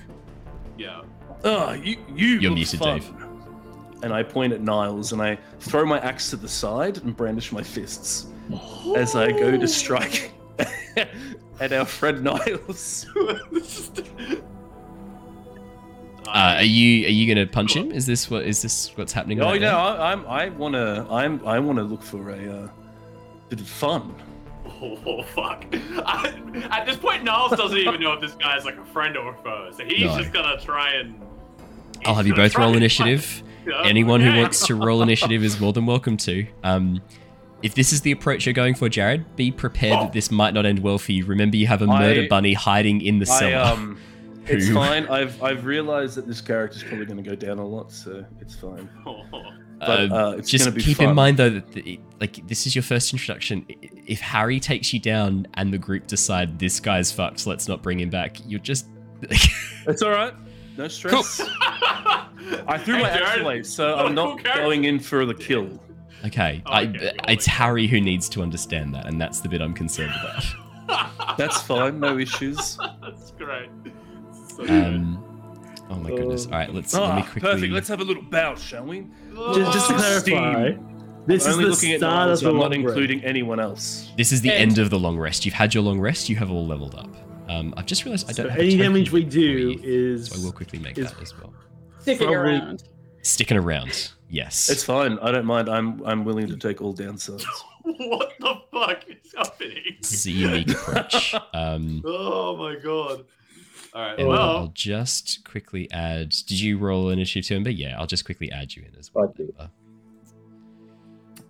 Yeah. Oh, you you You're muted, fun. Dave. and I point at Niles and I throw my axe to the side and brandish my fists as I go to strike at our friend Niles. Uh, are you are you gonna punch him? Is this what is this what's happening? Oh right no. I, I'm I wanna I'm I wanna look for a uh, bit of fun. Oh fuck! I, at this point, Niles doesn't even know if this guy's like a friend or a foe, so he's No. just gonna try and. I'll have you both roll initiative. Yeah, Anyone who wants to roll initiative is more than welcome to. Um, if this is the approach you're going for, Jared, be prepared Oh. that this might not end well for you. Remember, you have a murder I- bunny hiding in the I cellar. um, it's fine. I've I've realized that this character's probably gonna go down a lot, so it's fine. But, Uh, uh, it's just gonna be keep in mind though that the, like this is your first introduction. If Harry takes you down and the group decide this guy's fucked, let's not bring him back. You're just It's all right. No stress. I threw Hey, my axe Jared. away, so Oh, I'm not okay. going in for the kill. okay. Oh, I, okay, it's Harry who needs to understand that, and that's the bit I'm concerned about. That's fine. No issues. That's great. So Um, oh my goodness! All right, let's let Ah, me quickly. perfect. Let's have a little bow, shall we? Just, just to Oh, clarify, Steam. this I'm is only the looking at start Niles, of the I'm not long break. including anyone else. This is the And- end of the long rest. You've had your long rest. You have all leveled up. Um, I've just realised I don't So have any token damage we do you, is so I will quickly make that as well. Sticking Probably- around. Sticking around, yes. It's fine. I don't mind. I'm I'm willing to take all downsides. what the fuck is happening? This is a unique approach. Um, Oh my god! All right. and well, I'll just quickly add. Did you roll initiative to But Yeah, I'll just quickly add you in as well. I did.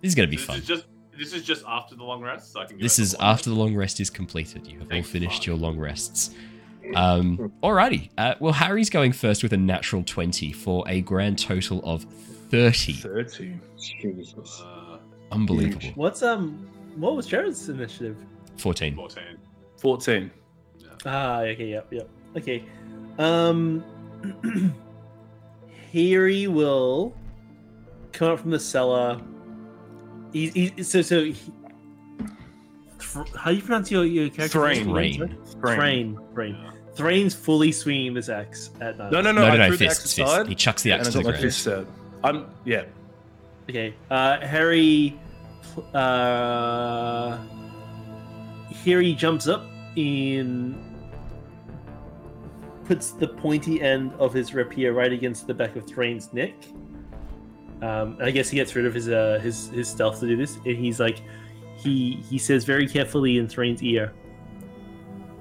This is gonna be this fun. is just this is just after the long rest, so I can. This is the after the long rest is completed. You have all finished fuck. your long rests. Um, alrighty. Uh, well, Harry's going first with a natural 20 for a grand total of 30. Thirty. Jesus. Uh, Unbelievable. What's um? What was Jared's initiative? 14. 14. Fourteen. Ah, okay, yep, yep. Okay. Um Harry will come up from the cellar. He's, he's so so he, Thr- how do you pronounce your, your character? Threign. Rain. Threign. Threign. Threign's fully swinging this axe at night. No, no, no. No, no, I no, threw the axe fists. aside, He chucks the axe I to the got my ground. fist out. I'm yeah. Okay. Uh, Harry. Uh, Harry jumps up and puts the pointy end of his rapier right against the back of Threign's neck. Um, I guess he gets rid of his uh, his his stealth to do this, and he's like, he he says very carefully in Threign's ear,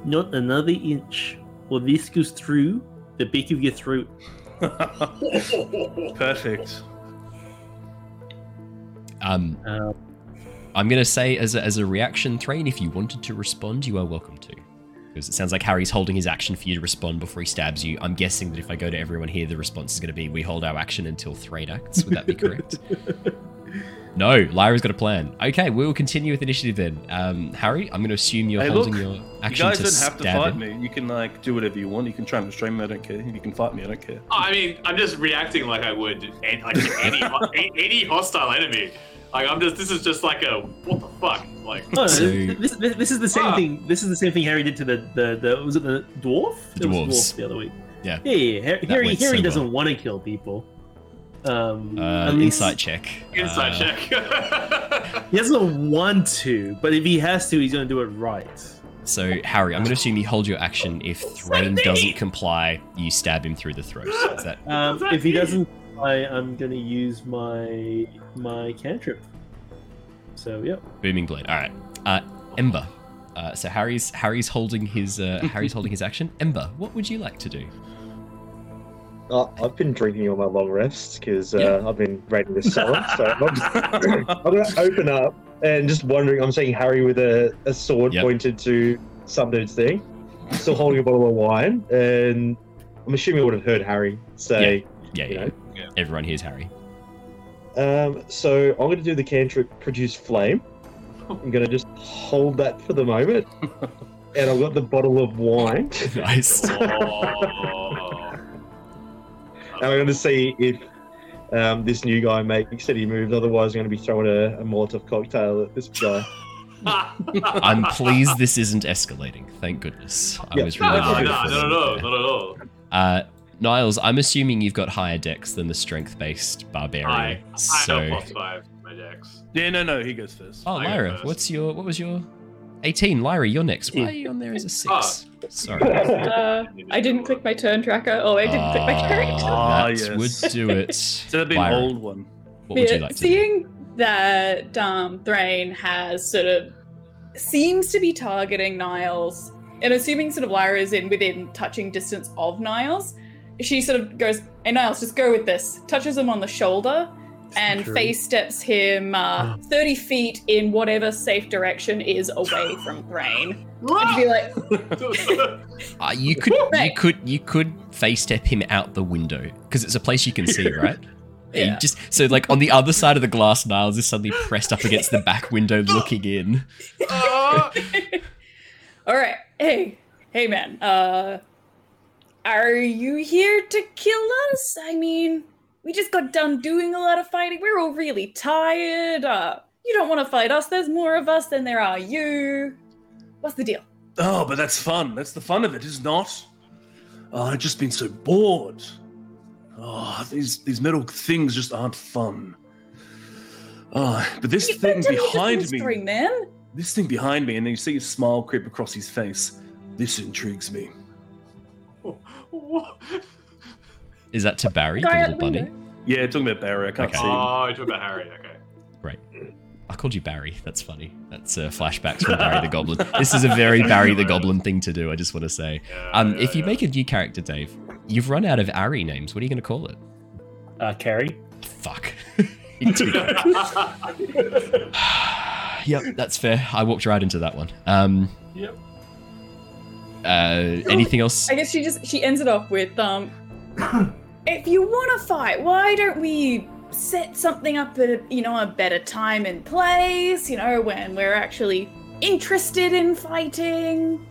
"Not another inch, or this goes through the back of your throat." Perfect. Um, Um, I'm going to say, as a, as a reaction, Threign, if you wanted to respond, you are welcome to. Because it sounds like Harry's holding his action for you to respond before he stabs you. I'm guessing that if I go to everyone here, the response is going to be we hold our action until Threign acts. Would that be correct? no, Lyra's got a plan. Okay, we will continue with initiative then. Um, Harry, I'm going to assume you're Hey, holding look, your action. You guys to don't have to fight him. me. You can like do whatever you want. You can try and restrain me. I don't care. You can fight me. I don't care. I mean, I'm just reacting like I would like any any hostile enemy. Like I'm just. This is just like a what the fuck. Like No, no, So- this, this, this is the same Ah. thing. This is the same thing Harry did to the the, the was it the dwarf? The It was dwarves. dwarf the other week. Yeah. yeah, yeah. Har- That Harry went Harry so doesn't well. want to kill people. Um, Uh, least- insight check. inside Uh, check. He doesn't want to, but if he has to, he's going to do it right. So, Harry, I'm going to assume you hold your action. If Threign doesn't comply, you stab him through the throat. Is that Um, that if he mean? doesn't, I I'm going to use my my cantrip. So yep. booming blade? All right. Uh, Ember. Uh, so Harry's Harry's holding his uh, Harry's holding his action. Ember, what would you like to do? Uh, I've been drinking all my long rests because uh, Yeah. I've been raiding this cellar. so I'm, I'm going to open up and just wondering. I'm seeing Harry with a, a sword Yep. pointed to some dude's thing, still holding a bottle of wine, and I'm assuming I would have heard Harry say. Yeah, You yeah. know? Yeah. Everyone hears Harry. Um, so I'm going to do the cantrip produce flame. I'm going to just hold that for the moment, and I've got the bottle of wine. nice. Oh. And I'm going to see if um, this new guy makes any moves. Otherwise, I'm going to be throwing a, a Molotov cocktail at this guy. I'm pleased this isn't escalating. Thank goodness. I Yeah. was No, really no, worried no, no, them no, there. no, no, no. Uh, Niles, I'm assuming you've got higher dex than the strength-based barbarian. I, I so, have plus five my dex. Yeah, no, no, he goes first. oh, I Lyra, first. what's your what was your 18? Lyra, you're next. Why are you on there as a six? Sorry. Uh, I didn't click my turn tracker. Oh, I didn't click my character. Ah, that yes. would do it. So that'd be an old one. What would you Yeah, like to do? seeing that um, Threign has sort of seems to be targeting Niles, and assuming sort of Lyra is in within touching distance of Niles, she sort of goes, "Hey Niles, just go with this." Touches him on the shoulder, and True. fey steps him uh, thirty feet in whatever safe direction is away from Threign. And be like, Uh, you could you could you could fey step him out the window because it's a place you can see, right? Yeah. just so like on the other side of the glass, Niles is suddenly pressed up against the back window, looking in. Ah! All right. Hey, hey, man. Uh, are you here to kill us? I mean, we just got done doing a lot of fighting. We're all really tired. Uh, you don't want to fight us. There's more of us than there are you. What's the deal? Oh, but that's fun. That's the fun of it, is not? Oh, I've just been so bored. Oh, these these metal things just aren't fun. Oh, but this You thing me behind me, man. This thing behind me, and then you see a smile creep across his face. This intrigues me. What? Is that to Barry, the Guy little bunny? window. Yeah, talking about Barry, I can't Okay. see him. Oh, you talking about Harry? Okay. Great. I called you Barry. That's funny. That's uh, flashbacks from Barry the Goblin. This is a very Barry the Goblin thing to do. I just want to say. Yeah, Um, yeah, if you yeah. make a new character, Dave, you've run out of Ari names. What are you going to call it? Uh, Carrie. Fuck. You're too good. yep, that's fair. I walked right into that one. Um, Yep. Uh, anything else? I guess she just she ends it off with um, if you want to fight, why don't we set something up at a, you know a better time and place? You know when we're actually interested in fighting.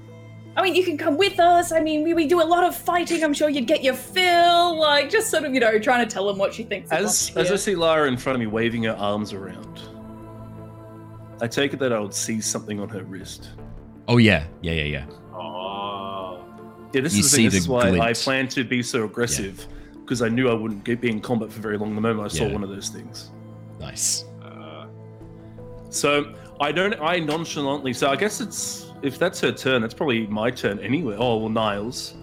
I mean, you can come with us. I mean, we, we do a lot of fighting. I'm sure you'd get your fill. Like, just sort of, you know, trying to tell them what she thinks. As as I see Lara in front of me waving her arms around, I take it that I would see something on her wrist. Oh yeah, yeah, yeah, yeah. Yeah, this You is the thing. This the is why I glint. plan to be so aggressive because I knew I wouldn't get, be in combat for very long. The moment I saw Yeah. one of those things, Nice. Uh, so I don't. I nonchalantly. So I guess it's if that's her turn, that's probably my turn anyway. Oh well, Niles.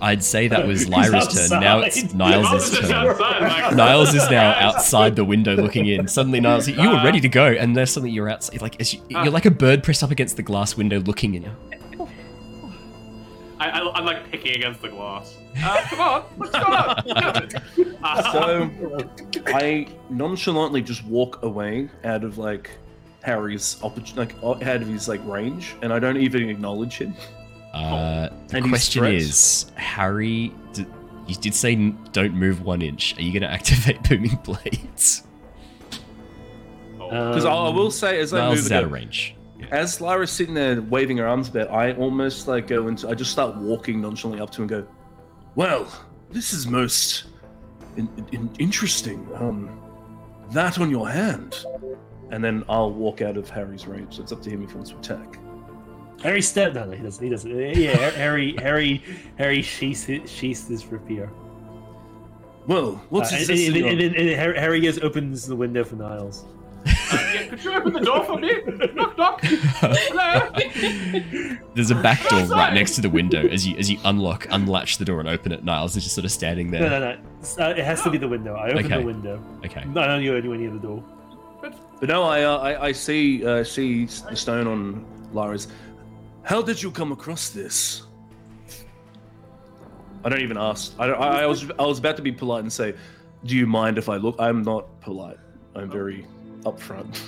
I'd say that was Lyra's turn. Now it's outside. Niles' Niles turn. outside, Niles is now outside the window looking in. Suddenly, Niles, you were ready to go, and then suddenly you're outside. Like as you, you're like a bird pressed up against the glass window, looking in. I, I, I'm like picking against the glass. Uh, come on, what's going on? Uh, So I nonchalantly just walk away out of like Harry's opportunity, like out of his like range, and I don't even acknowledge him. Uh, the And question is, Harry, d- you did say n- don't move one inch. Are you going to activate booming blades? Because I, I will say, as I Niles move is out of range. As Lyra's sitting there waving her arms about, I almost like go into. I just start walking nonchalantly up to him and go, "Well, this is most in, in, interesting. Um, that on your hand." And then I'll walk out of Harry's range. So it's up to him if he wants to attack. Harry step. No, no, he doesn't. He doesn't. Yeah, Harry, Harry, Harry sheaths his, sheaths his rapier. Well, what's Uh, and, and, and, and, Harry goes opens the window for Niles. Yeah, could you open the door for me? Knock, knock. Hello? There's a back door right next to the window. As you as you unlock, unlatch the door and open it, Niles is just sort of standing there. No, no, no. Uh, it has to be the window. I open Okay. the window. Okay. No, no, you're anywhere near the door. But no, I uh, I, I see uh, see the stone on Lara's. How did you come across this? I don't even ask. I, don't, I, I was I was about to be polite and say, "Do you mind if I look?" I'm not polite. I'm very upfront.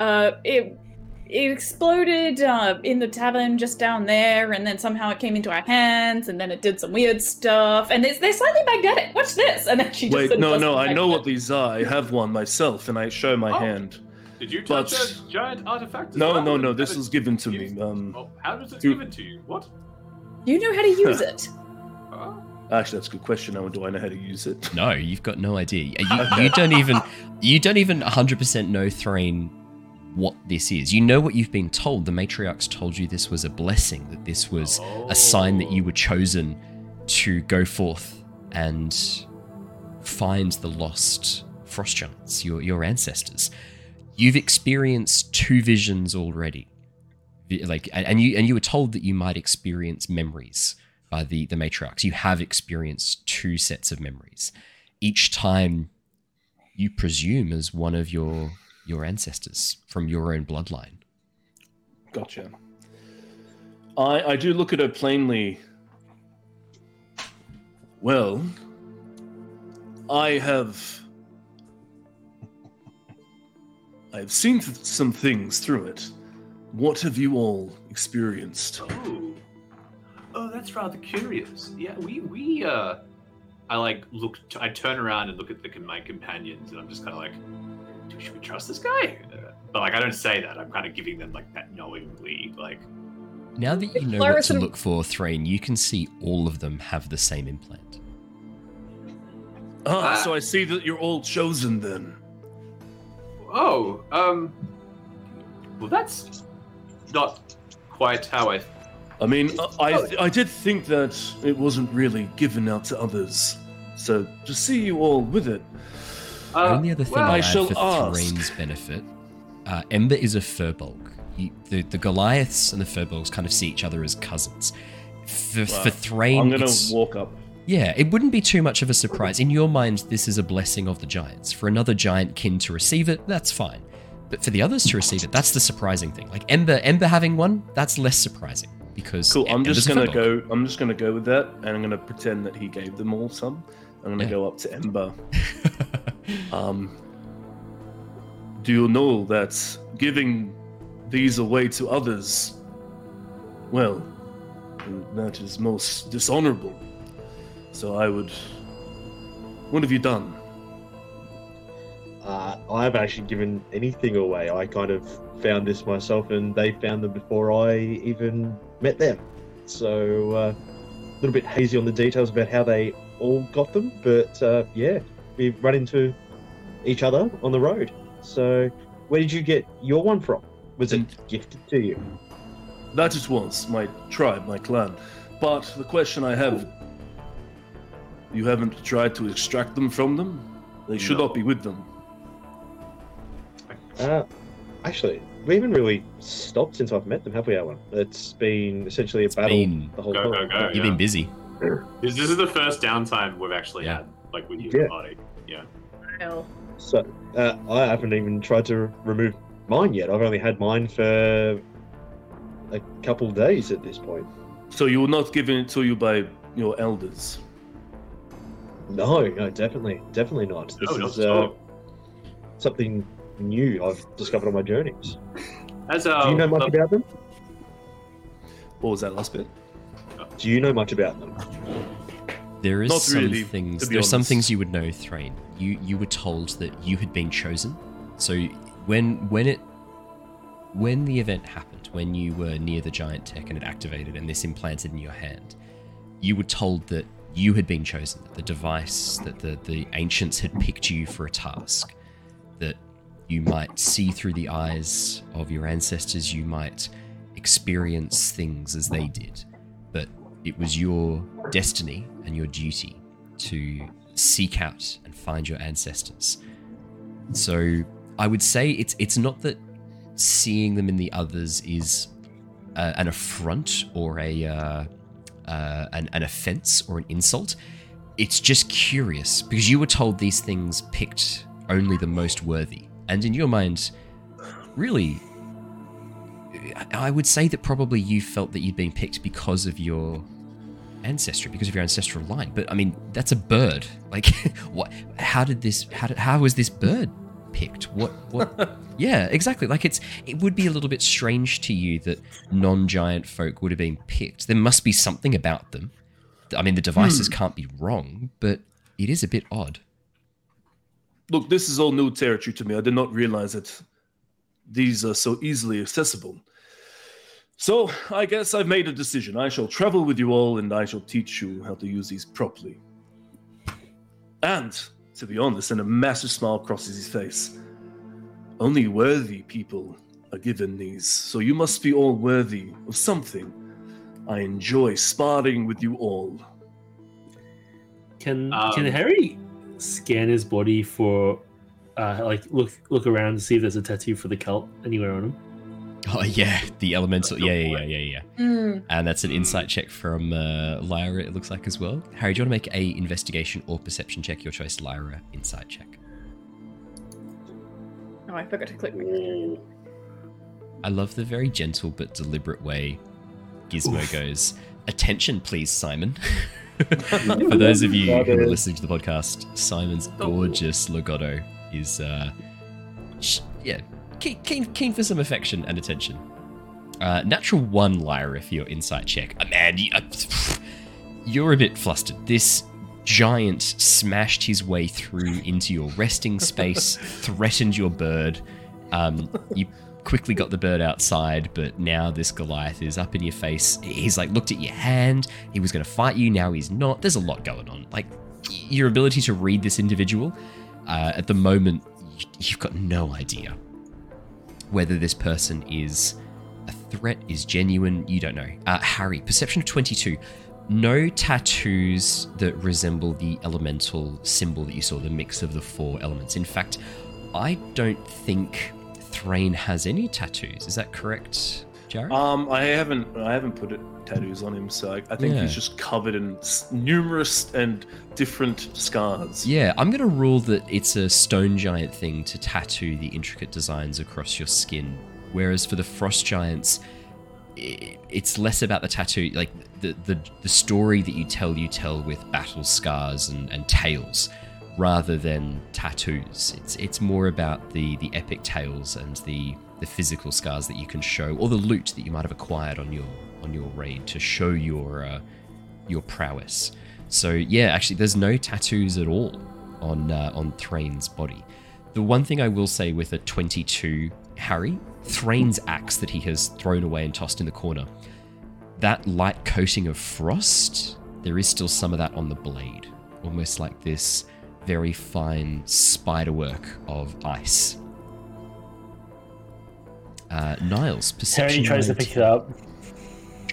Uh, it it exploded uh, in the tavern just down there, and then somehow it came into our hands, and then it did some weird stuff, and it's, they're slightly magnetic. Watch this, and then she just Wait, no, no, I know what these are. I have one myself, and I show my Oh. hand. Did you touch But- a giant artifact? as No, well? no, no. How This was given to me. Um, Oh, how was it You- given to you? What? You know how to use it. Huh? Actually, that's a good question. Now, do I know how to use it? No, you've got no idea. You, you don't even you don't even 100% know Threign what this is. You know what you've been told. The matriarchs told you this was a blessing, that this was a sign that you were chosen to go forth and find the lost frost giants, your, your ancestors. You've experienced two visions already. Like and you and you were told that you might experience memories by the, the matriarchs. You have experienced two sets of memories. Each time you presume as one of your your ancestors from your own bloodline. Gotcha. I I do look at her plainly. Well, I have I have seen th- some things through it. What have you all experienced? Oh, oh, that's rather curious. Yeah, we we uh, I like look. T- I turn around and look at the my companions, and I'm just kind of like, "Do- should we trust this guy? Uh, but like, I don't say that. I'm kind of giving them like that knowingly, like. Now that you know Lyra what to look for, Threign, you can see all of them have the same implant. Ah, Ah. so I see that you're all chosen then. Oh, um. Well, that's not quite how I. I mean, I I, I did think that it wasn't really given out to others. So to see you all with it, Uh, Only other thing well, I I shall for ask. Threign's benefit, uh, Ember is a firbolg. You, the, the Goliaths and the firbolgs kind of see each other as cousins. For, Wow. for Threign, I'm gonna it's- walk up. Yeah, it wouldn't be too much of a surprise. In your mind, this is a blessing of the giants. For another giant kin to receive it, that's fine. But for the others to receive it, that's the surprising thing. Like Ember, Ember having one, that's less surprising because Cool. I'm just gonna go. I'm just gonna go with that, and I'm gonna pretend that he gave them all some. I'm gonna Yeah. go up to Ember. Um, do you know that giving these away to others, well, that is most dishonorable. So I would. What have you done? Uh, I haven't actually given anything away. I kind of found this myself, and they found them before I even met them. So uh, a little bit hazy on the details about how they all got them, but uh, yeah, we run into each other on the road. So where did you get your one from? Was it gifted to you? That it was my tribe, my clan. But the question I have: You haven't tried to extract them from them? They should No. not be with them. Uh, actually, we haven't really stopped since I've met them, have we, Alan? It's been essentially a It's battle been- the whole Go, time. go, go. You've yeah. been busy. This, this is the first downtime we've actually Yeah. had, like with you Yeah. and party. Yeah. No. So uh, I haven't even tried to remove mine yet. I've only had mine for a couple days at this point. So you were not given it to you by your elders. No, no, definitely, definitely not. This No, is at uh, something new I've discovered on my journeys. As Do you know much uh, about them? What was that last bit? Do you know much about them? There is Not some really, things. to be There's some things you would know, Threign. You you were told that you had been chosen. So when when it when the event happened, when you were near the giant tech and it activated and this implanted in your hand, you were told that you had been chosen. That the device, that the the ancients had picked you for a task. That you might see through the eyes of your ancestors. You might experience things as they did. But it was your destiny and your duty to seek out and find your ancestors. So I would say it's it's not that seeing them in the others is uh, an affront or a uh, uh, an, an offense or an insult. It's just curious because you were told these things picked only the most worthy, and in your mind, really, I would say that probably you felt that you'd been picked because of your ancestry, because of your ancestral line. But I mean, that's a bird. Like, what? How did this? How did? How was this bird picked? What? What? yeah, exactly. Like, it's. It would be a little bit strange to you that non-giant folk would have been picked. There must be something about them. I mean, the devices hmm. can't be wrong, but it is a bit odd. Look, this is all new territory to me. I did not realize that these are so easily accessible. So, I guess I've made a decision. I shall travel with you all and I shall teach you how to use these properly. And, to be honest, and a massive smile crosses his face, Only worthy people are given these, so you must be all worthy of something. I enjoy sparring with you all. Can Um, can Harry scan his body for uh like look look around to see if there's a tattoo for the cult anywhere on him? Oh yeah, the elemental. Yeah, yeah, yeah, yeah, yeah. Mm. And that's an insight check from uh, Lyra. It looks like as well. Harry, do you want to make a investigation or perception check? Your choice, Lyra. Insight check. Oh, I forgot to click. My... I love the very gentle but deliberate way Gizmo goes. Attention, please, Simon. For those of you who are listening to the podcast, Simon's gorgeous Lagotto is, uh, sh- yeah, keen, keen, keen for some affection and attention. Uh, natural one, Lyra, for your insight check. Uh, man, you, uh, you're a bit flustered. This giant smashed his way through into your resting space, threatened your bird. Um, you quickly got the bird outside, but now this Goliath is up in your face. He's like looked at your hand. He was going to fight you. Now he's not. There's a lot going on. Like your ability to read this individual uh, at the moment, you've got no idea whether this person is a threat, is genuine. You don't know. Uh, Harry, perception of 22. No tattoos that resemble the elemental symbol that you saw, the mix of the four elements. In fact, I don't think Threign has any tattoos. Is that correct, Jared? Um, I haven't, I haven't put it, tattoos on him, so I, I think Yeah. he's just covered in s- numerous and different scars. Yeah, I'm going to rule that it's a stone giant thing to tattoo the intricate designs across your skin. Whereas for the frost giants, it's less about the tattoo. Like the, the, the story that you tell, you tell with battle scars and, and tales rather than tattoos. It's it's more about the, the epic tales and the, the physical scars that you can show, or the loot that you might have acquired on your on your raid to show your uh, your prowess. So yeah, actually, there's no tattoos at all on uh, on Threign's body. The one thing I will say with a 22 Harry, Threign's axe that he has thrown away and tossed in the corner, that light coating of frost, there is still some of that on the blade, almost like this very fine spiderwork of ice. Uh, Niles, perception. Harry tries to pick it up.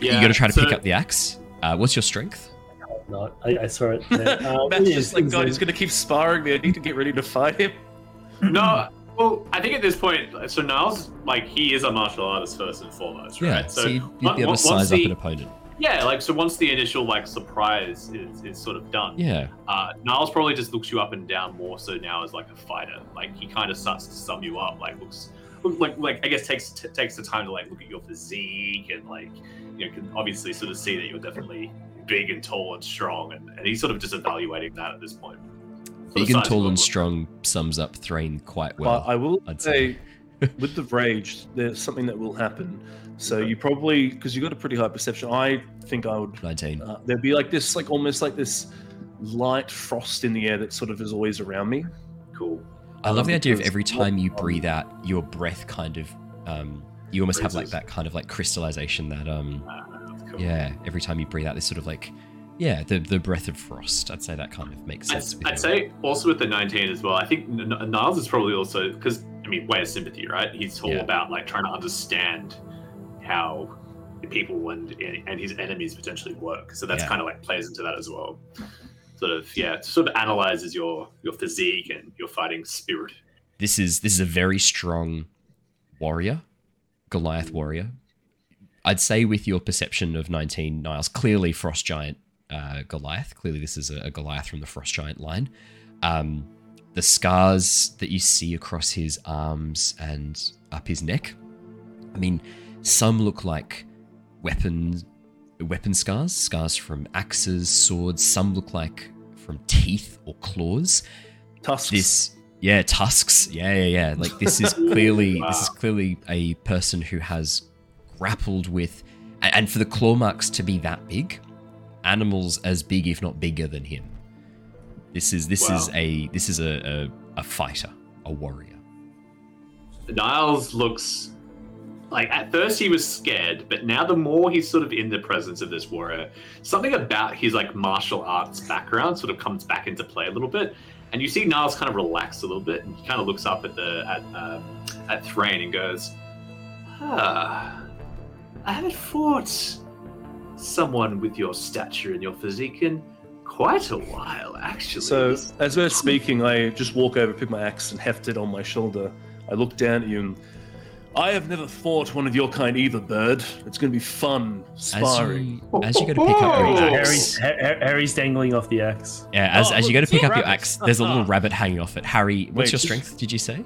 Yeah, you got to try to so- pick up the axe. Uh, what's your strength? Not. I, I saw it. there. Uh, Matt's it just like, God, he's gonna keep sparring me. I need to get ready to fight him. No, well, I think at this point, so Niles, like, he is a martial artist first and foremost, right? Yeah, so, you'd, you'd on- be able to on- once size up the- an opponent. Yeah, like, so once the initial, like, surprise is, is sort of done, Yeah, uh, Niles probably just looks you up and down more so now as, like, a fighter. Like, he kind of starts to sum you up, like, looks, look, like, like I guess takes t- takes the time to, like, look at your physique and, like, you know, can obviously sort of see that you're definitely big and tall and strong, and, and he's sort of just evaluating that at this point. Big and tall and strong sums up Threign quite well. but I will I'd say, say. with the rage, there's something that will happen. So you probably, because you got a pretty high perception. I think I would. 19. Uh, there'd be like this, like almost like this light frost in the air that sort of is always around me. Cool. I love the idea of every time you breathe out, your breath kind of, um, you almost have like that kind of like crystallization that, um, cool. yeah, every time you breathe out, this sort of like, yeah, the the breath of frost. I'd say that kind of makes I'd, sense. I'd say also with the 19 as well. I think N- N- Niles is probably also because I mean, way of sympathy, right? He's all Yeah. about like trying to understand how people and and his enemies potentially work. So that's Yeah. kind of like plays into that as well. Sort of yeah, sort of analyzes your your physique and your fighting spirit. this is this is a very strong warrior, Goliath warrior. I'd say with your perception of 19 Niles, clearly Frost Giant uh, Goliath. Clearly, this is a, a Goliath from the Frost Giant line. Um, the scars that you see across his arms and up his neck. I mean, some look like weapon weapon scars, scars from axes, swords. Some look like from teeth or claws. Tusks. this yeah tusks. Yeah yeah yeah. Like this is clearly this is clearly a person who has grappled with and for the claw marks to be that big animals as big if not bigger than him. This is this is a this is a, a a fighter a warrior. Niles looks like at first he was scared, but now the more he's sort of in the presence of this warrior, something about his like martial arts background sort of comes back into play a little bit. And you see Niles kind of relax a little bit, and he kind of looks up at the at um, at Threign and goes, "Ah, I haven't fought someone with your stature and your physique in quite a while, actually." So, as we're speaking, I just walk over, pick my axe, and heft it on my shoulder. I look down at you and. I have never fought one of your kind either, bird. It's going to be fun As sparring. you, as you go to pick up your Oh. axe, Harry's, Harry's dangling off the axe. yeah, as, Oh, as you go to pick up your axe, there's a little rabbit hanging off it. Harry, what's Wait. your strength? Did you say?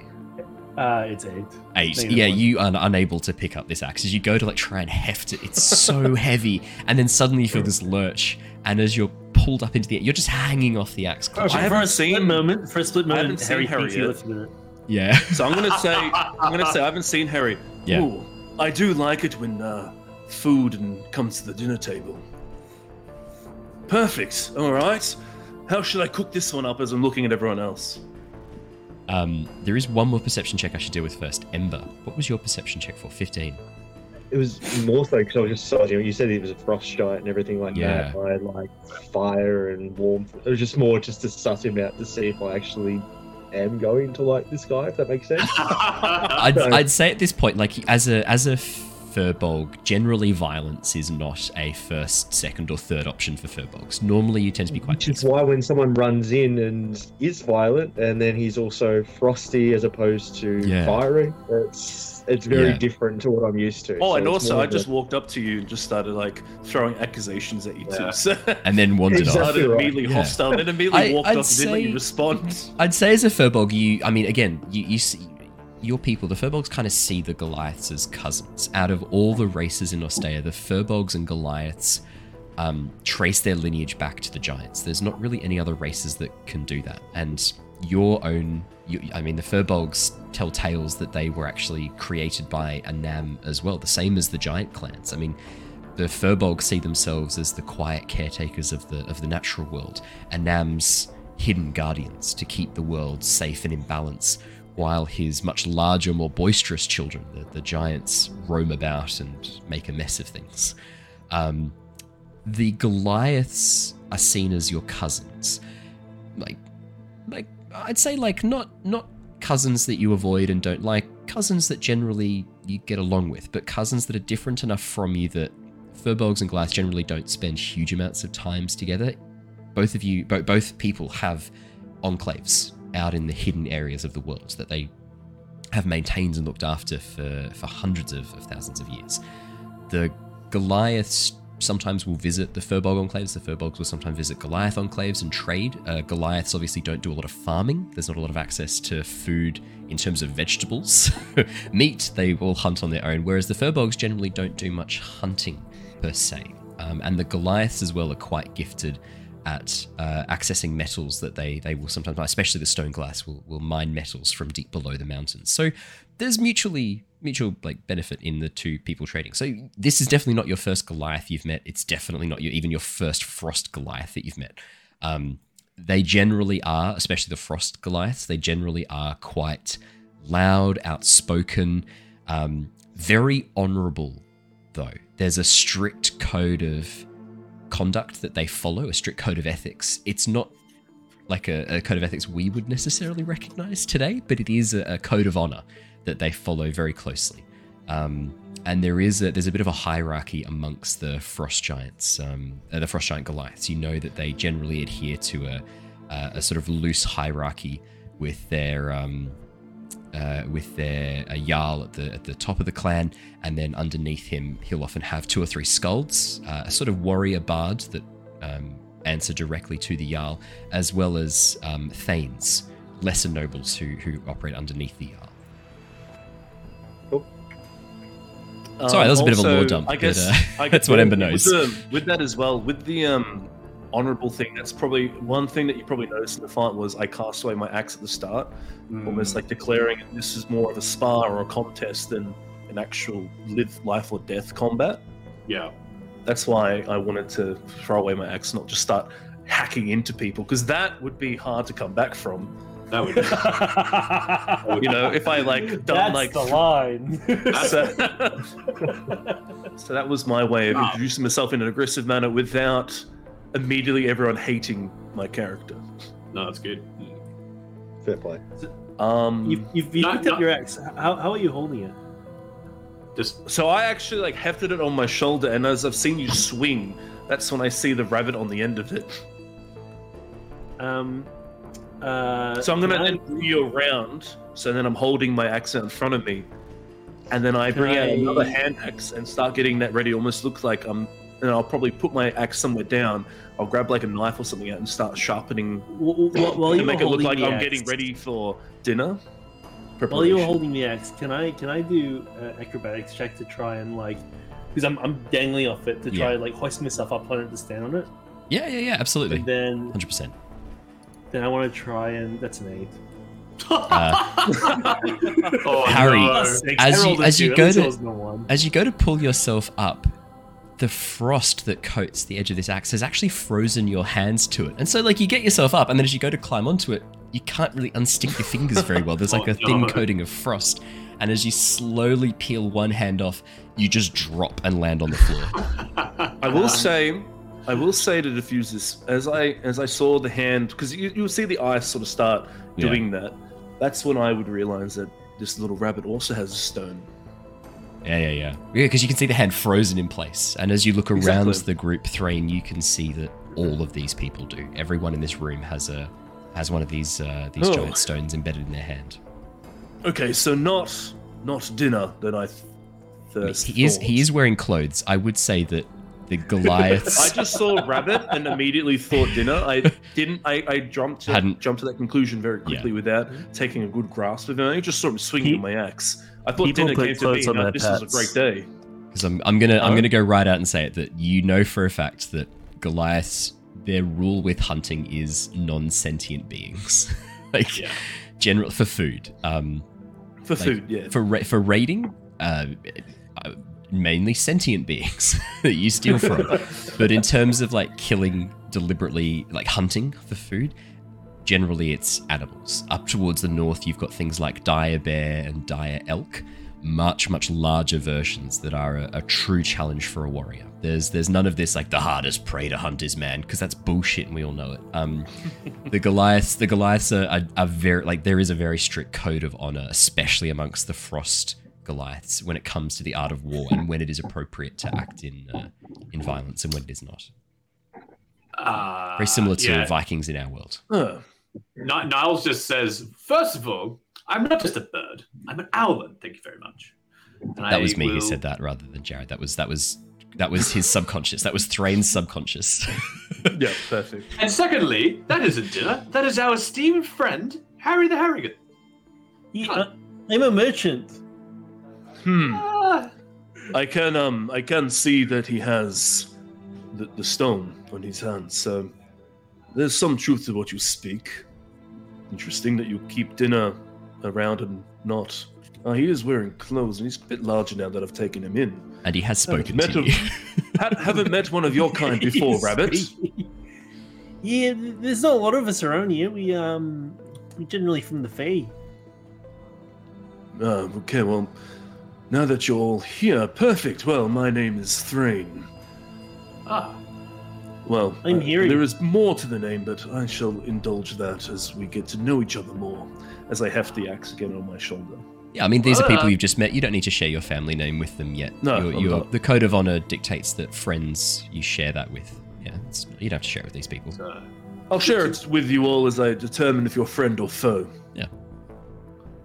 Uh, it's eight. Eight. Negative Yeah, one. you are unable to pick up this axe as you go to like try and heft it. It's so heavy, and then suddenly you feel this lurch, and as you're pulled up into the air, you're just hanging off the axe. clutching. I haven't for a split seen- moment. For a split moment, haven't Harry Harry thinks he lifted it. Yeah. So I'm going to say, I'm going to say, I haven't seen Harry. Yeah. Ooh, I do like it when uh, food and comes to the dinner table. Perfect. All right. How should I cook this one up as I'm looking at everyone else? Um, there is one more perception check I should deal with first. Ember, what was your perception check for? Fifteen. It was more so because I was just sizing. You said it was a frost giant and everything like Yeah. that. I had like fire and warmth. It was just more just to suss him out to see if I actually am going to like this guy. If that makes sense. I'd, No. I'd say at this point, like as a as a firbolg, generally violence is not a first, second, or third option for firbolgs. Normally, you tend to be quite Which is why when someone runs in and is violent, and then he's also frosty as opposed to Yeah. fiery, it's it's very Yeah. different to what I'm used to. Oh, So and also I just a- walked up to you and just started like throwing accusations at you Yeah. too. So And then wandered Exactly. off. started right. immediately Yeah. hostile, then immediately I- walked I'd off and didn't let you respond. I'd say as a firbolg, you. I mean, again, you you see. Your people, the Firbolgs, kind of see the Goliaths as cousins. Out of all the races in Nostea, the Firbolgs and Goliaths um, trace their lineage back to the Giants. There's not really any other races that can do that. And your own, you, I mean, the Firbolgs tell tales that they were actually created by Annam as well, the same as the Giant clans. I mean, the Firbolgs see themselves as the quiet caretakers of the of the natural world, and Nam's hidden guardians to keep the world safe and in balance, while his much larger, more boisterous children, the, the giants, roam about and make a mess of things. Um, the Goliaths are seen as your cousins, like, like I'd say, like not not cousins that you avoid and don't like, cousins that generally you get along with, but cousins that are different enough from you that Firbolgs and Goliaths generally don't spend huge amounts of times together. Both of you, bo- both people have enclaves out in the hidden areas of the world that they have maintained and looked after for, for hundreds of, of thousands of years. The Goliaths sometimes will visit the Firbolg enclaves. The Firbolgs will sometimes visit Goliath enclaves and trade. Uh, Goliaths obviously don't do a lot of farming. There's not a lot of access to food in terms of vegetables. Meat, they will hunt on their own, whereas the Firbolgs generally don't do much hunting per se. Um, and the Goliaths as well are quite gifted at uh, accessing metals that they they will sometimes, especially the stone glass, will will mine metals from deep below the mountains. So there's mutually mutual like benefit in the two people trading. So this is definitely not your first Goliath you've met. It's definitely not your even your first Frost Goliath that you've met. Um, they generally are, especially the Frost Goliaths. They generally are quite loud, outspoken, um, very honourable. Though there's a strict code of conduct that they follow, a strict code of ethics. It's not like a, a code of ethics we would necessarily recognize today, but it is a, a code of honor that they follow very closely. Um, and there is a, there's a bit of a hierarchy amongst the frost giants, um, uh, the frost giant Goliaths. You know that they generally adhere to a, a, a sort of loose hierarchy with their um, uh, with their a jarl at the at the top of the clan, and then underneath him, he'll often have two or three skalds, uh, a sort of warrior bard that um, answer directly to the jarl, as well as um, thanes, lesser nobles who who operate underneath the jarl. Sorry, that was a bit of a lore dump, Um, I but, uh, I that's what Ember with knows. the- with that as well, with the um, honorable thing, that's probably one thing that you probably noticed in the fight was I cast away my axe at the start, Mm. almost like declaring this is more of a spar or a contest than an actual live life or death combat. Yeah. That's why I wanted to throw away my axe, not just start hacking into people, because that would be hard to come back from. That would. You know, if I like done That's like the line. so, so that was my way of introducing myself in an aggressive manner without immediately everyone hating my character. No, that's good. Fair play. Um, you've you've, you've No, picked no. up your axe. How, how are you holding it? Just so I actually like hefted it on my shoulder, and as I've seen you swing, that's when I see the rabbit on the end of it. Um. Uh, So I'm gonna can I- then bring you around. So then I'm holding my axe in front of me, and then I bring out I- another hand axe and start getting that ready. Almost looks like I'm, and I'll probably put my axe somewhere down. I'll grab like a knife or something out and start sharpening Wh- wh- while to you make it look holding like the I'm axe- getting ready for dinner. While you were holding the axe, can I can I do uh, acrobatics check to try and like because I'm I'm dangling off it to try Yeah. like hoist myself up on it to stand on it, Yeah, yeah, yeah, absolutely. and then 100%. then I want to try and that's an eight. oh, Harry, no. As you- as you go to- it wasn't a one. As you go to pull yourself up, the frost that coats the edge of this axe has actually frozen your hands to it. And so, like, you get yourself up, and then as you go to climb onto it, you can't really unstick your fingers very well. There's like Oh, a thin coating of frost. And as you slowly peel one hand off, you just drop and land on the floor. I will say, I will say to diffuse this as I as I saw the hand because you you'll see the eyes sort of start Yeah. doing that. That's when I would realize that this little rabbit also has a stone. Yeah, yeah, yeah. Yeah, because you can see the hand frozen in place. And as you look around Exactly. the group, Threign, you can see that all of these people do. Everyone in this room has a has one of these uh, these Oh. giant stones embedded in their hand. Okay, so not not dinner that I th- I he is thought. he is wearing clothes. I would say that the Goliaths. I just saw rabbit and immediately thought dinner. I didn't. I, I jumped to, Hadn't- jumped to that conclusion very quickly without taking a good grasp of it. I just saw him swinging Pe- my axe. I thought people dinner put came to clothes me. on and their This was a great day. Because I'm, I'm gonna I'm gonna go right out and say it that you know for a fact that Goliaths their rule with hunting is non-sentient beings, like Yeah. general for food. Um, For Like, food, yeah. for ra- for raiding, uh, uh, mainly sentient beings that you steal from. but in terms of like killing deliberately, like hunting for food, generally it's animals. Up towards the north, you've got things like dire bear and dire elk, much much larger versions that are a, a true challenge for a warrior. There's there's none of this like the hardest prey to hunt is man because that's bullshit and we all know it. Um, the Goliaths the Goliaths are, are, are very like there is a very strict code of honor, especially amongst the Frost Goliaths when it comes to the art of war and when it is appropriate to act in uh, in violence and when it is not. Uh, Very similar to yeah. Vikings in our world. Huh. Ni- Niles just says, first of all, I'm not just a bird. I'm an Owlin. Thank you very much. And That I was me who said that rather than Jared. That was that was that was his subconscious. That was Threign's subconscious. Yeah, perfect. And secondly, that isn't dinner. That is our esteemed friend, Harry the Harengon. Yeah, uh, I'm a merchant. Hmm. Ah, I can um I can see that he has the, the stone on his hand, so there's some truth to what you speak. Interesting that you keep dinner around and not. Uh, he is wearing clothes and he's a bit larger now that I've taken him in. and he has spoken met to him. you. Ha- haven't met one of your kind before, Rabbit. Yeah, there's not a lot of us around here. We um, we generally from the Fae. Uh, okay, well, now that you're all here, perfect. Well, my name is Threign. ah. Well, I'm uh, hearing- there is more to the name, but I shall indulge that as we get to know each other more. As I heft the axe again on my shoulder. Yeah, I mean, these are people Uh, you've just met. You don't need to share your family name with them yet. No, You're- I'm you're- not. the code of honor dictates that friends you share that with. Yeah, it's, you don't have to share it with these people. Uh, I'll share it with you all as I determine if you're friend or foe. Yeah.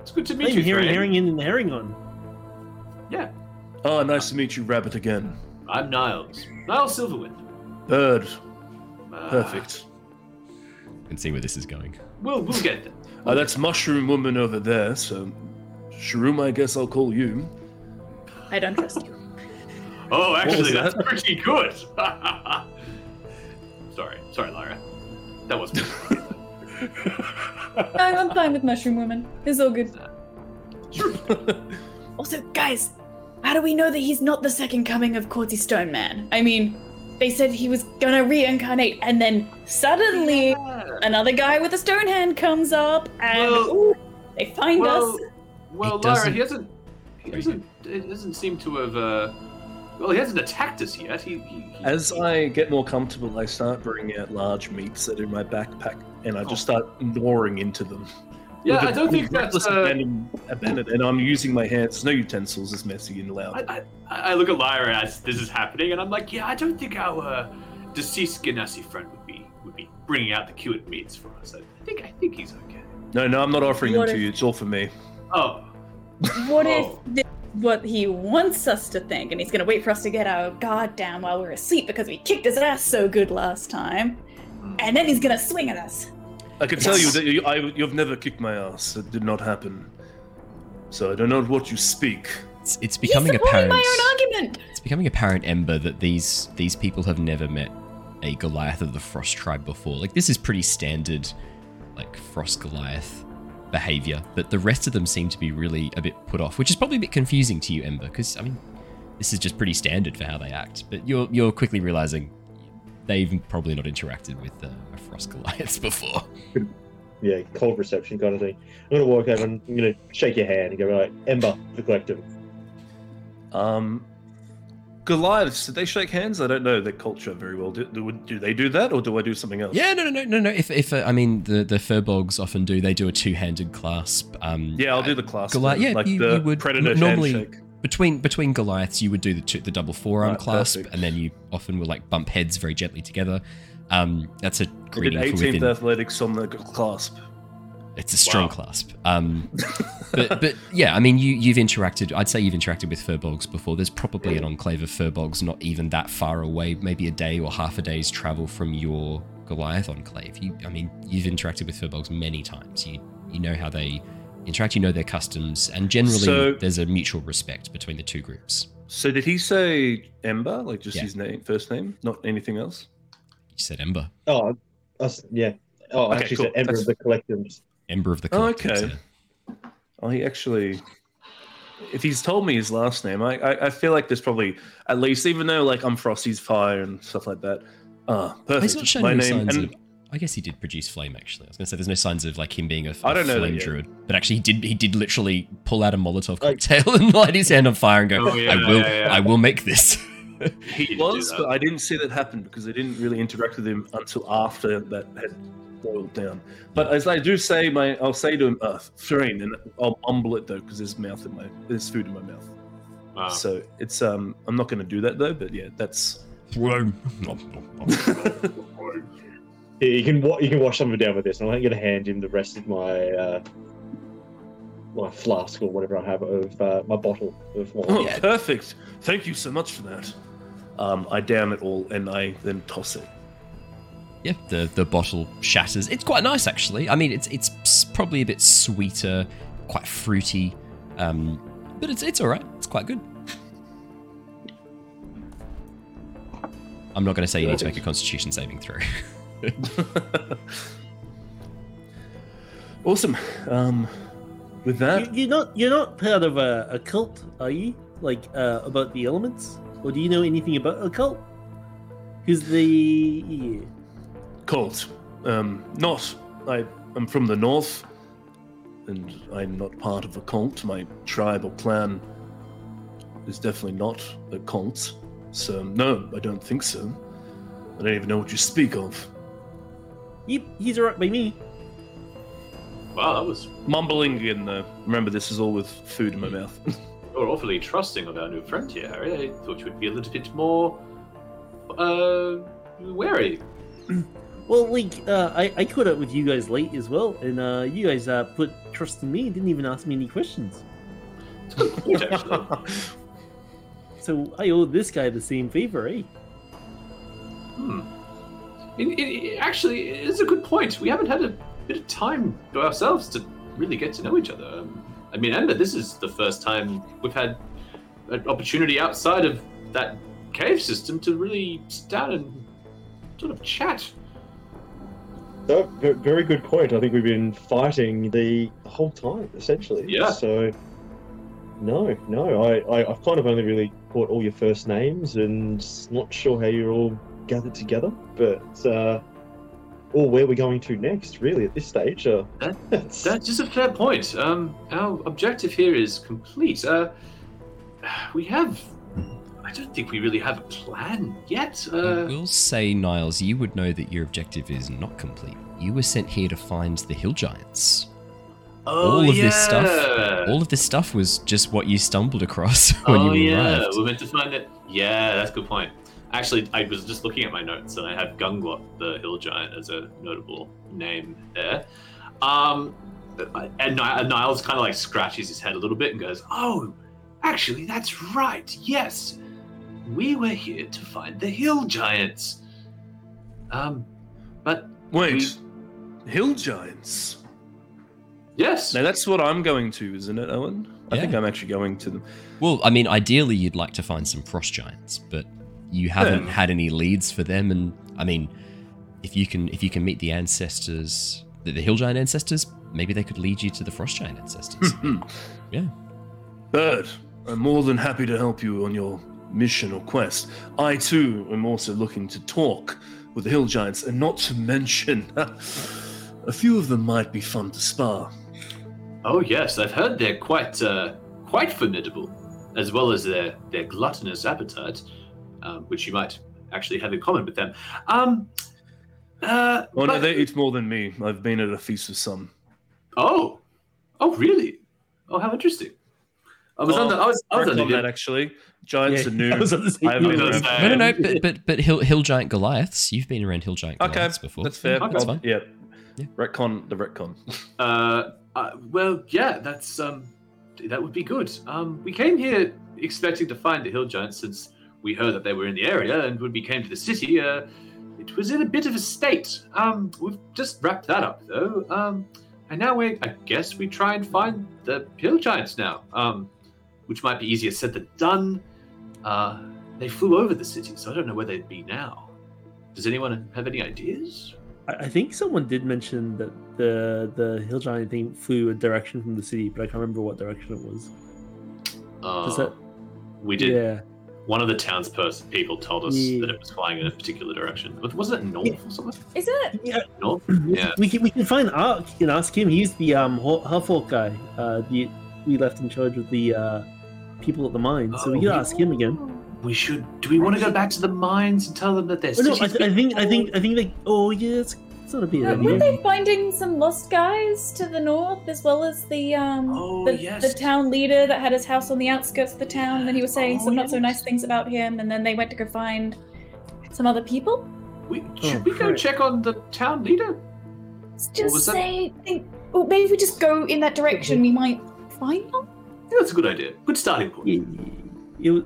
It's good to meet I'm you, hearing, Threign. hearing in the herring on. Yeah, Ah, nice to meet you, Rabbit, again. I'm Niles. Niles Silverwind. Bird, Uh, perfect. You can see where this is going. We'll, we'll get there. Uh, that's Mushroom Woman over there, so Shroom, I guess I'll call you. I don't trust you. Oh, was actually, that's that? pretty good. sorry, sorry, Lyra. That was me. No, I'm fine with Mushroom Woman. It's all good. Also, guys, how do we know that he's not the second coming of Corty Stone Man? I mean, they said he was gonna reincarnate, and then suddenly another guy with a stone hand comes up, and Well- ooh, they find well, us. well, It Lyra, doesn't- he hasn't. He doesn't. It doesn't seem to have. Uh, well, he hasn't attacked us yet. He. he, he As I get more comfortable, I start bringing out large meats that are in my backpack, and I just start gnawing into them. Yeah, I don't think that's. reckless Uh, abandon, abandon, and I'm using my hands. There's no utensils. It's messy and loud. I, I, I look at Lyra as this is happening, and I'm like, yeah, I don't think our uh, deceased Genasi friend would be would be bringing out the cured meats for us. I think I think he's okay. No, no, I'm not offering What them to you. It's all for me. Oh, What Oh. if this is what he wants us to think, and he's gonna wait for us to get our guard down while we're asleep because we kicked his ass so good last time, and then he's gonna swing at us. I can tell you that you, I, you've never kicked my ass. It did not happen. So I don't know what you speak. It's, it's becoming he's apparent. my own argument. It's becoming apparent, Ember, that these these people have never met a Goliath of the Frost tribe before. Like this is pretty standard, like Frost Goliath behavior, but the rest of them seem to be really a bit put off, which is probably a bit confusing to you, Ember, because I mean, this is just pretty standard for how they act. But you're you're quickly realizing they've probably not interacted with uh, Frost Goliaths before. Yeah, cold reception kind of thing. I'm gonna walk over and I'm gonna shake your hand and go right, Ember, the collective. Um, Goliaths, did they shake hands? I don't know their culture very well. Do, do, do they do that, or do I do something else? Yeah, no, no, no, no, no. If, if uh, I mean the the firbolgs often do, they do a two handed clasp. Um, Yeah, I'll do uh, the clasp. Goliath- yeah, like you- the you would predator normally- handshake. between between Goliaths, you would do the two, the double forearm Right, clasp, perfect. and then you often will like bump heads very gently together. Um, that's a greeting 18th within. athletics on the clasp. It's a strong Wow. clasp. Um, but but yeah, I mean, you you've interacted. I'd say you've interacted with firbolgs before. There's probably an enclave of firbolgs not even that far away, maybe a day or half a day's travel from your Goliath enclave. You, I mean, you've interacted with firbolgs many times. You you know how they interact. You know their customs, and generally So- there's a mutual respect between the two groups. So did he say Ember, like just Yeah. his name, first name, not anything else? You said Ember, Oh, us, yeah. Oh, Okay, actually cool. said Ember That's- of the collectives. Ember of the Oh, collective. okay. Oh, he actually. If he's told me his last name, I, I I feel like there's probably at least, even though like I'm Frosty's fire and stuff like that. Ah, perfect. He's not showing My any name, signs and of. I guess he did produce flame. Actually, I was gonna say there's no signs of like him being a, I don't know flame druid, but actually he did. He did literally pull out a Molotov Like- cocktail and light his hand on fire and go, Oh, yeah, "I will, yeah, yeah. I will make this." he he didn't do was, but I didn't see that happen because I didn't really interact with him until after that had boiled down. But as I do say, my I'll say to him, uh, Threign, and I'll mumble it though because there's mouth in my there's food in my mouth. Wow. So it's um I'm not going to do that though. But yeah, that's Yeah, you can wa- you can wash some of it down with this, and I'm going to hand him the rest of my uh, my flask or whatever I have of uh, my bottle of wine. Oh, perfect. Thank you so much for that. Um, I down it all and I then toss it. yeah, the the bottle shatters. It's quite nice actually. I mean, it's it's probably a bit sweeter, quite fruity, um, but it's it's all right. It's quite good. I'm not going to say you need to make a Constitution saving throw. awesome. Um, with that, You, you're not you're not part of a, a cult, are you? Like uh, about the elements, or do you know anything about a cult? Because the cult. Um, not. I am from the north, and I'm not part of a cult. My tribe or clan is definitely not a cult. So no, I don't think so. I don't even know what you speak of. Yep, he's alright by me. Wow, that was Mumbling and uh, remember, this is all with food in my mouth. you're awfully trusting of our new friend here, Harry. I thought you would be a little bit more uh wary. Well, like uh, I I caught up with you guys late as well, and uh, you guys uh, put trust in me and didn't even ask me any questions. It's a good point, actually. So I owe this guy the same favor, eh? Hmm. It, it, it- actually, it's a good point. We haven't had a bit of time to ourselves to really get to know each other. Um, I mean, Ember, this is the first time we've had an opportunity outside of that cave system to really sit down and sort of chat. So, very good point. I think we've been fighting the whole time, essentially. Yeah. So, no, no, I, I, I've kind of only really caught all your first names and not sure how you're all gathered together, but uh, or where we're going to next, really, at this stage. Uh, that's- That's just a fair point. Um, our objective here is complete. Uh, we have. I don't think we really have a plan yet. I Uh, will say, Niles, you would know that your objective is not complete. You were sent here to find the hill giants. oh, all of this stuff- All of this stuff was just what you stumbled across when oh you yeah, we're meant to find it. Yeah, that's a good point. Actually, I was just looking at my notes, and I have Gunglot, the hill giant, as a notable name there. Um, and Ni- and Niles kind of like scratches his head a little bit and goes, "Oh, actually, that's right. Yes, we were here to find the hill giants. Um, but Wait, hill giants. yes, Now that's what I'm going to, isn't it, Owen? I think I'm actually going to them. Well, I mean, ideally, you'd like to find some frost giants, but you haven't Yeah. had any leads for them. And I mean, if you can, if you can meet the ancestors, the, the hill giant ancestors, maybe they could lead you to the frost giant ancestors. yeah. Bird, I'm more than happy to help you on your mission or quest. I too am also looking to talk with the hill giants, and not to mention, a few of them might be fun to spar. Oh yes, I've heard they're quite uh, quite formidable, as well as their their gluttonous appetite, um, which you might actually have in common with them. Um, uh, Oh no, they eat more than me. I've been at a feast with some. oh, oh really? Oh, how interesting. I was Oh, on the I was I was under on that actually. Giants Yeah, are new. I was on the same- I haven't been around. No, no, no. But but, but hill, hill giant Goliaths. You've been around hill giant Okay, Goliaths before. that's fair. Okay. That's fine. Yeah. Yeah. Retcon the retcon. Uh, uh, well, yeah, that's um, that would be good. Um, we came here expecting to find the hill giants since we heard that they were in the area, and when we came to the city, uh, it was in a bit of a state. Um, we've just wrapped that up though. Um, and now we, I guess, we try and find the hill giants now. Um, which might be easier said than done. Uh, they flew over the city, so I don't know where they'd be now. Does anyone have any ideas? I think someone did mention that the the hill giant thing flew a direction from the city, but I can't remember what direction it was. Uh, that? we did. Yeah. One of the townsperson people told us Yeah. that it was flying in a particular direction. But Wasn't it north or something? Is it? Yeah. North? Yeah. We can we can find Ark and ask him. He's the um Hu- guy. Uh, the we left in charge of the uh people at the mine, so we Oh, can ask him again. We should. Do we want to go back to the mines and tell them that there's? Oh, no, I, th- I think I think I think they. oh yeah, it's, it's not a Uh, were they finding some lost guys to the north, as well as the um Oh, the, yes. the town leader that had his house on the outskirts of the town? And he was saying Oh, some not so nice things about him, and then they went to go find some other people. We, should Oh, we go crap. check on the town leader? Just was that? say, think, oh, maybe if we just go in that direction, we might find them. Yeah, that's a good idea. Good starting point. Yeah, it, was,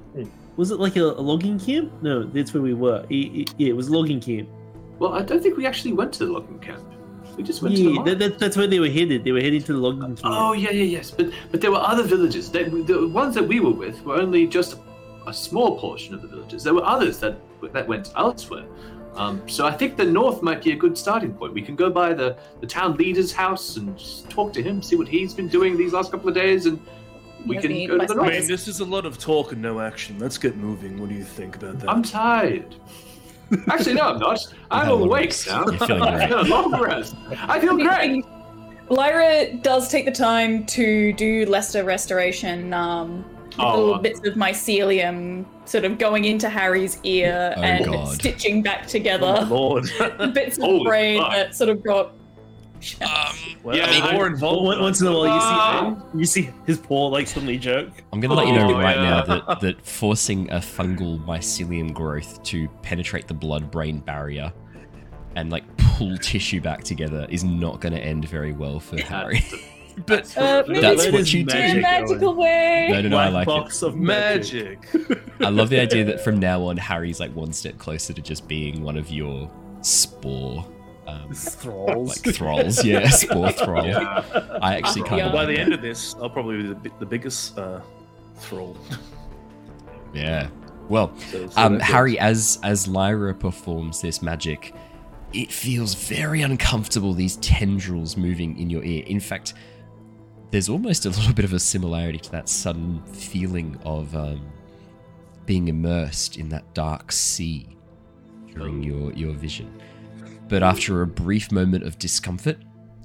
was it like a, a logging camp? No, that's where we were. It, it- yeah, it was a logging camp. Well, I don't think we actually went to the logging camp. We just went to the Yeah, mine. that, that, that's where they were headed. They were heading to the logging camp. Oh yeah, yeah, yes. But but there were other villages. They, the ones that we were with were only just a small portion of the villages. There were others that that went elsewhere. Um, so I think the north might be a good starting point. We can go by the, the town leader's house and just talk to him, see what he's been doing these last couple of days, and we Yes, can go to the my I north. mean, this is a lot of talk and no action. Let's get moving. What do you think about that? I'm tired. Actually, no, I'm not. I'm had a long awake now. You're feeling I've great. long rest. I feel great. Lyra does take the time to do lesser restoration, um, with Oh, little bits of mycelium sort of going into Harry's ear Oh, and God. stitching back Oh, together. Lord. bits of Holy brain fuck. that sort of got. Um, well, Yeah, I mean, more involved. once- once in a while, you see you see his paw like suddenly jerk. I'm going to let you know Oh, right yeah. now that, that forcing a fungal mycelium growth to penetrate the blood-brain barrier and like pull tissue back together is not going to end very well for Harry. But Uh, That's what you do. in a magical way. No, no, no, I Black like it. box of magic. magic. I love the idea that from now on, Harry's like one step closer to just being one of your spore, um, Thralls. like thralls. Yeah, spore thrall. yeah. I actually kind Yeah. of. By the end of this, I'll probably be the, the biggest uh, thrall. yeah. Well, So- so um, Harry, as as Lyra performs this magic, it feels very uncomfortable. These tendrils moving in your ear. In fact, there's almost a little bit of a similarity to that sudden feeling of um, being immersed in that dark sea. during your, your vision. But after a brief moment of discomfort,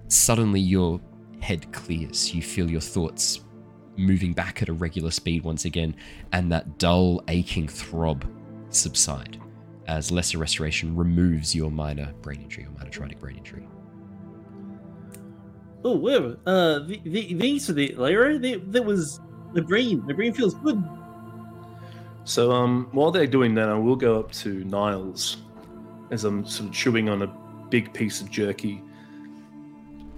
suddenly your head clears. You feel your thoughts moving back at a regular speed once again, and that dull, aching throb subside as lesser restoration removes your minor brain injury or minor traumatic brain injury. Oh, whatever. Uh, the, the, thanks for the Lyra. That was the brain. The brain feels good. So um, while they're doing that, I will go up to Niles as I'm sort of chewing on a big piece of jerky.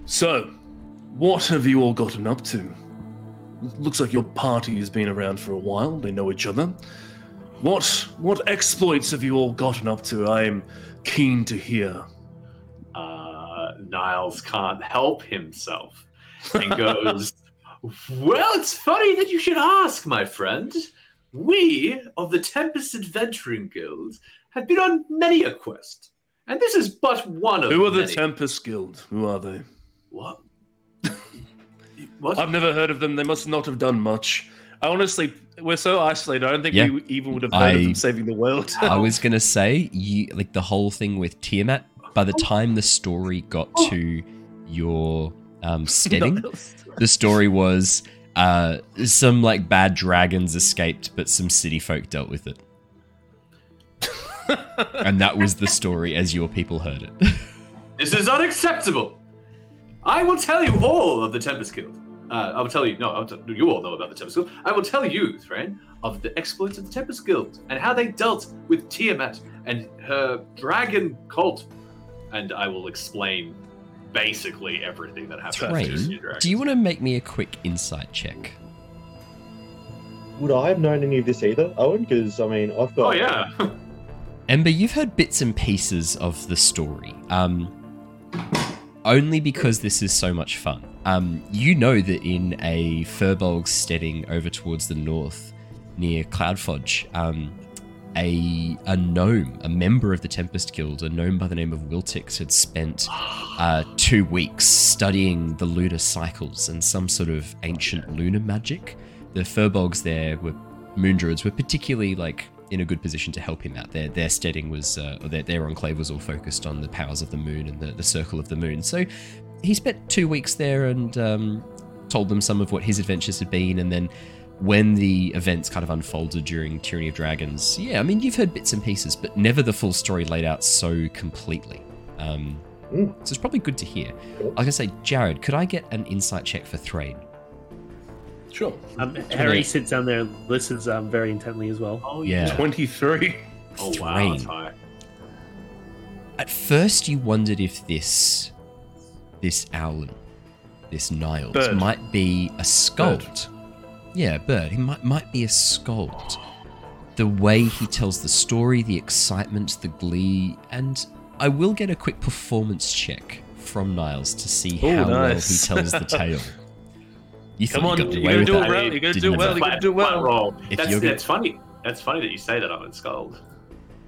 So, what have you all gotten up to? Looks like your party has been around for a while. They know each other. What what exploits have you all gotten up to? I am keen to hear. Uh, Niles can't help himself and goes, Well, it's funny that you should ask, my friend. We of the Tempest Adventuring Guild have been on many a quest, and this is but one of Who are the many. Tempest Guild? Who are they? What? what? I've never heard of them. They must not have done much. I honestly, we're so isolated. I don't think Yeah. we even would have heard of them saving the world. I was gonna say, you like the whole thing with Tiamat. By the time the story got to your um, steading, the story was uh, some like bad dragons escaped, but some city folk dealt with it, and that was the story as your people heard it. This is unacceptable. I will tell you all of the Tempest Guild. Uh, I will tell you, no, I'll tell, you all know about the Tempest Guild. I will tell you, Threign, of the exploits of the Tempest Guild and how they dealt with Tiamat and her dragon cult. And I will explain basically everything that happened. to Threign, Tiamat do you want to make me a quick insight check? Would I have known any of this either, Owen? Because I mean, I've got. Oh yeah. Ember, you've heard bits and pieces of the story. Um, only because this is so much fun. Um, you know that in a Firbolg steading over towards the north, near Cloudfudge, um, a a gnome, a member of the Tempest Guild, a gnome by the name of Wiltix, had spent uh, two weeks studying the lunar cycles and some sort of ancient lunar magic. The Firbolgs there were moon druids were particularly like in a good position to help him out. Their their steading was uh, their, their enclave was all focused on the powers of the moon and the, the circle of the moon. So he spent two weeks there and um, told them some of what his adventures had been, and then when the events kind of unfolded during Tyranny of Dragons, yeah, I mean you've heard bits and pieces, but never the full story laid out so completely. Um. So it's probably good to hear. Like I was gonna say, Jared, could I get an insight check for Threign? Sure. Um, Harry sits down there and listens um, very intently as well. oh Yeah. 23. Oh wow. That's high. At first, you wondered if this, this Owlin, this Niles, Bird. might be a skald. Yeah, bird. He might might be a skald. The way he tells the story, the excitement, the glee, and I will get a quick performance check from Niles to see Ooh, how well he tells the tale. You Come thought on, you got you're gonna do it well. You're gonna do have well. You're gonna do flat well. roll. If That's, gonna- that's funny. That's funny that you say that I'm in skald.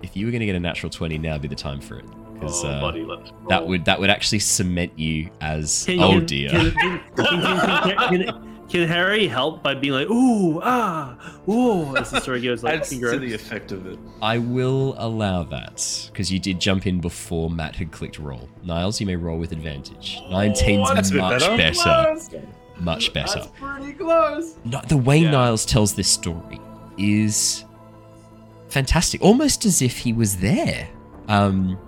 If you were going to get a natural twenty, now would be the time for it. Because Oh, uh, buddy, that would that would actually cement you as Can- oh dear. Can, can, can, can- can- can Harry help by being like, ooh, ah, ooh, as the story goes, like, Adds finger to the effect of it. I will allow that because you did jump in before Matt had clicked roll. Niles, you may roll with advantage. 19's that's a bit much better. better. Close. Much better. That's pretty close. No, the way Yeah. Niles tells this story is fantastic, almost as if he was there. Um,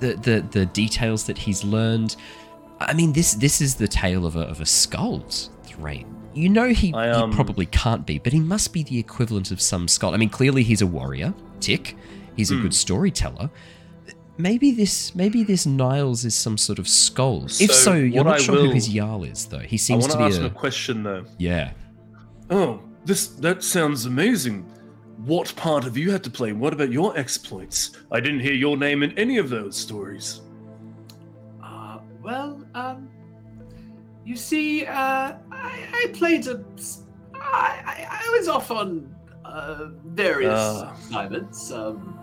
the the the details that he's learned. I mean, this this is the tale of a of a skald's Threign. You know he, I, um, he probably can't be, but he must be the equivalent of some skull. I mean, clearly he's a warrior. Tick. He's a Hmm. good storyteller. Maybe this maybe this Niles is some sort of skald. If So, so, you're not I sure who his Jarl is, though. He I seems want to to be ask a him a question though. yeah. Oh, this that sounds amazing. What part have you had to play? What about your exploits? I didn't hear your name in any of those stories. Uh, well, um, you see, uh, I, I played a. I, I, I was off on uh, various Ah. assignments. Um,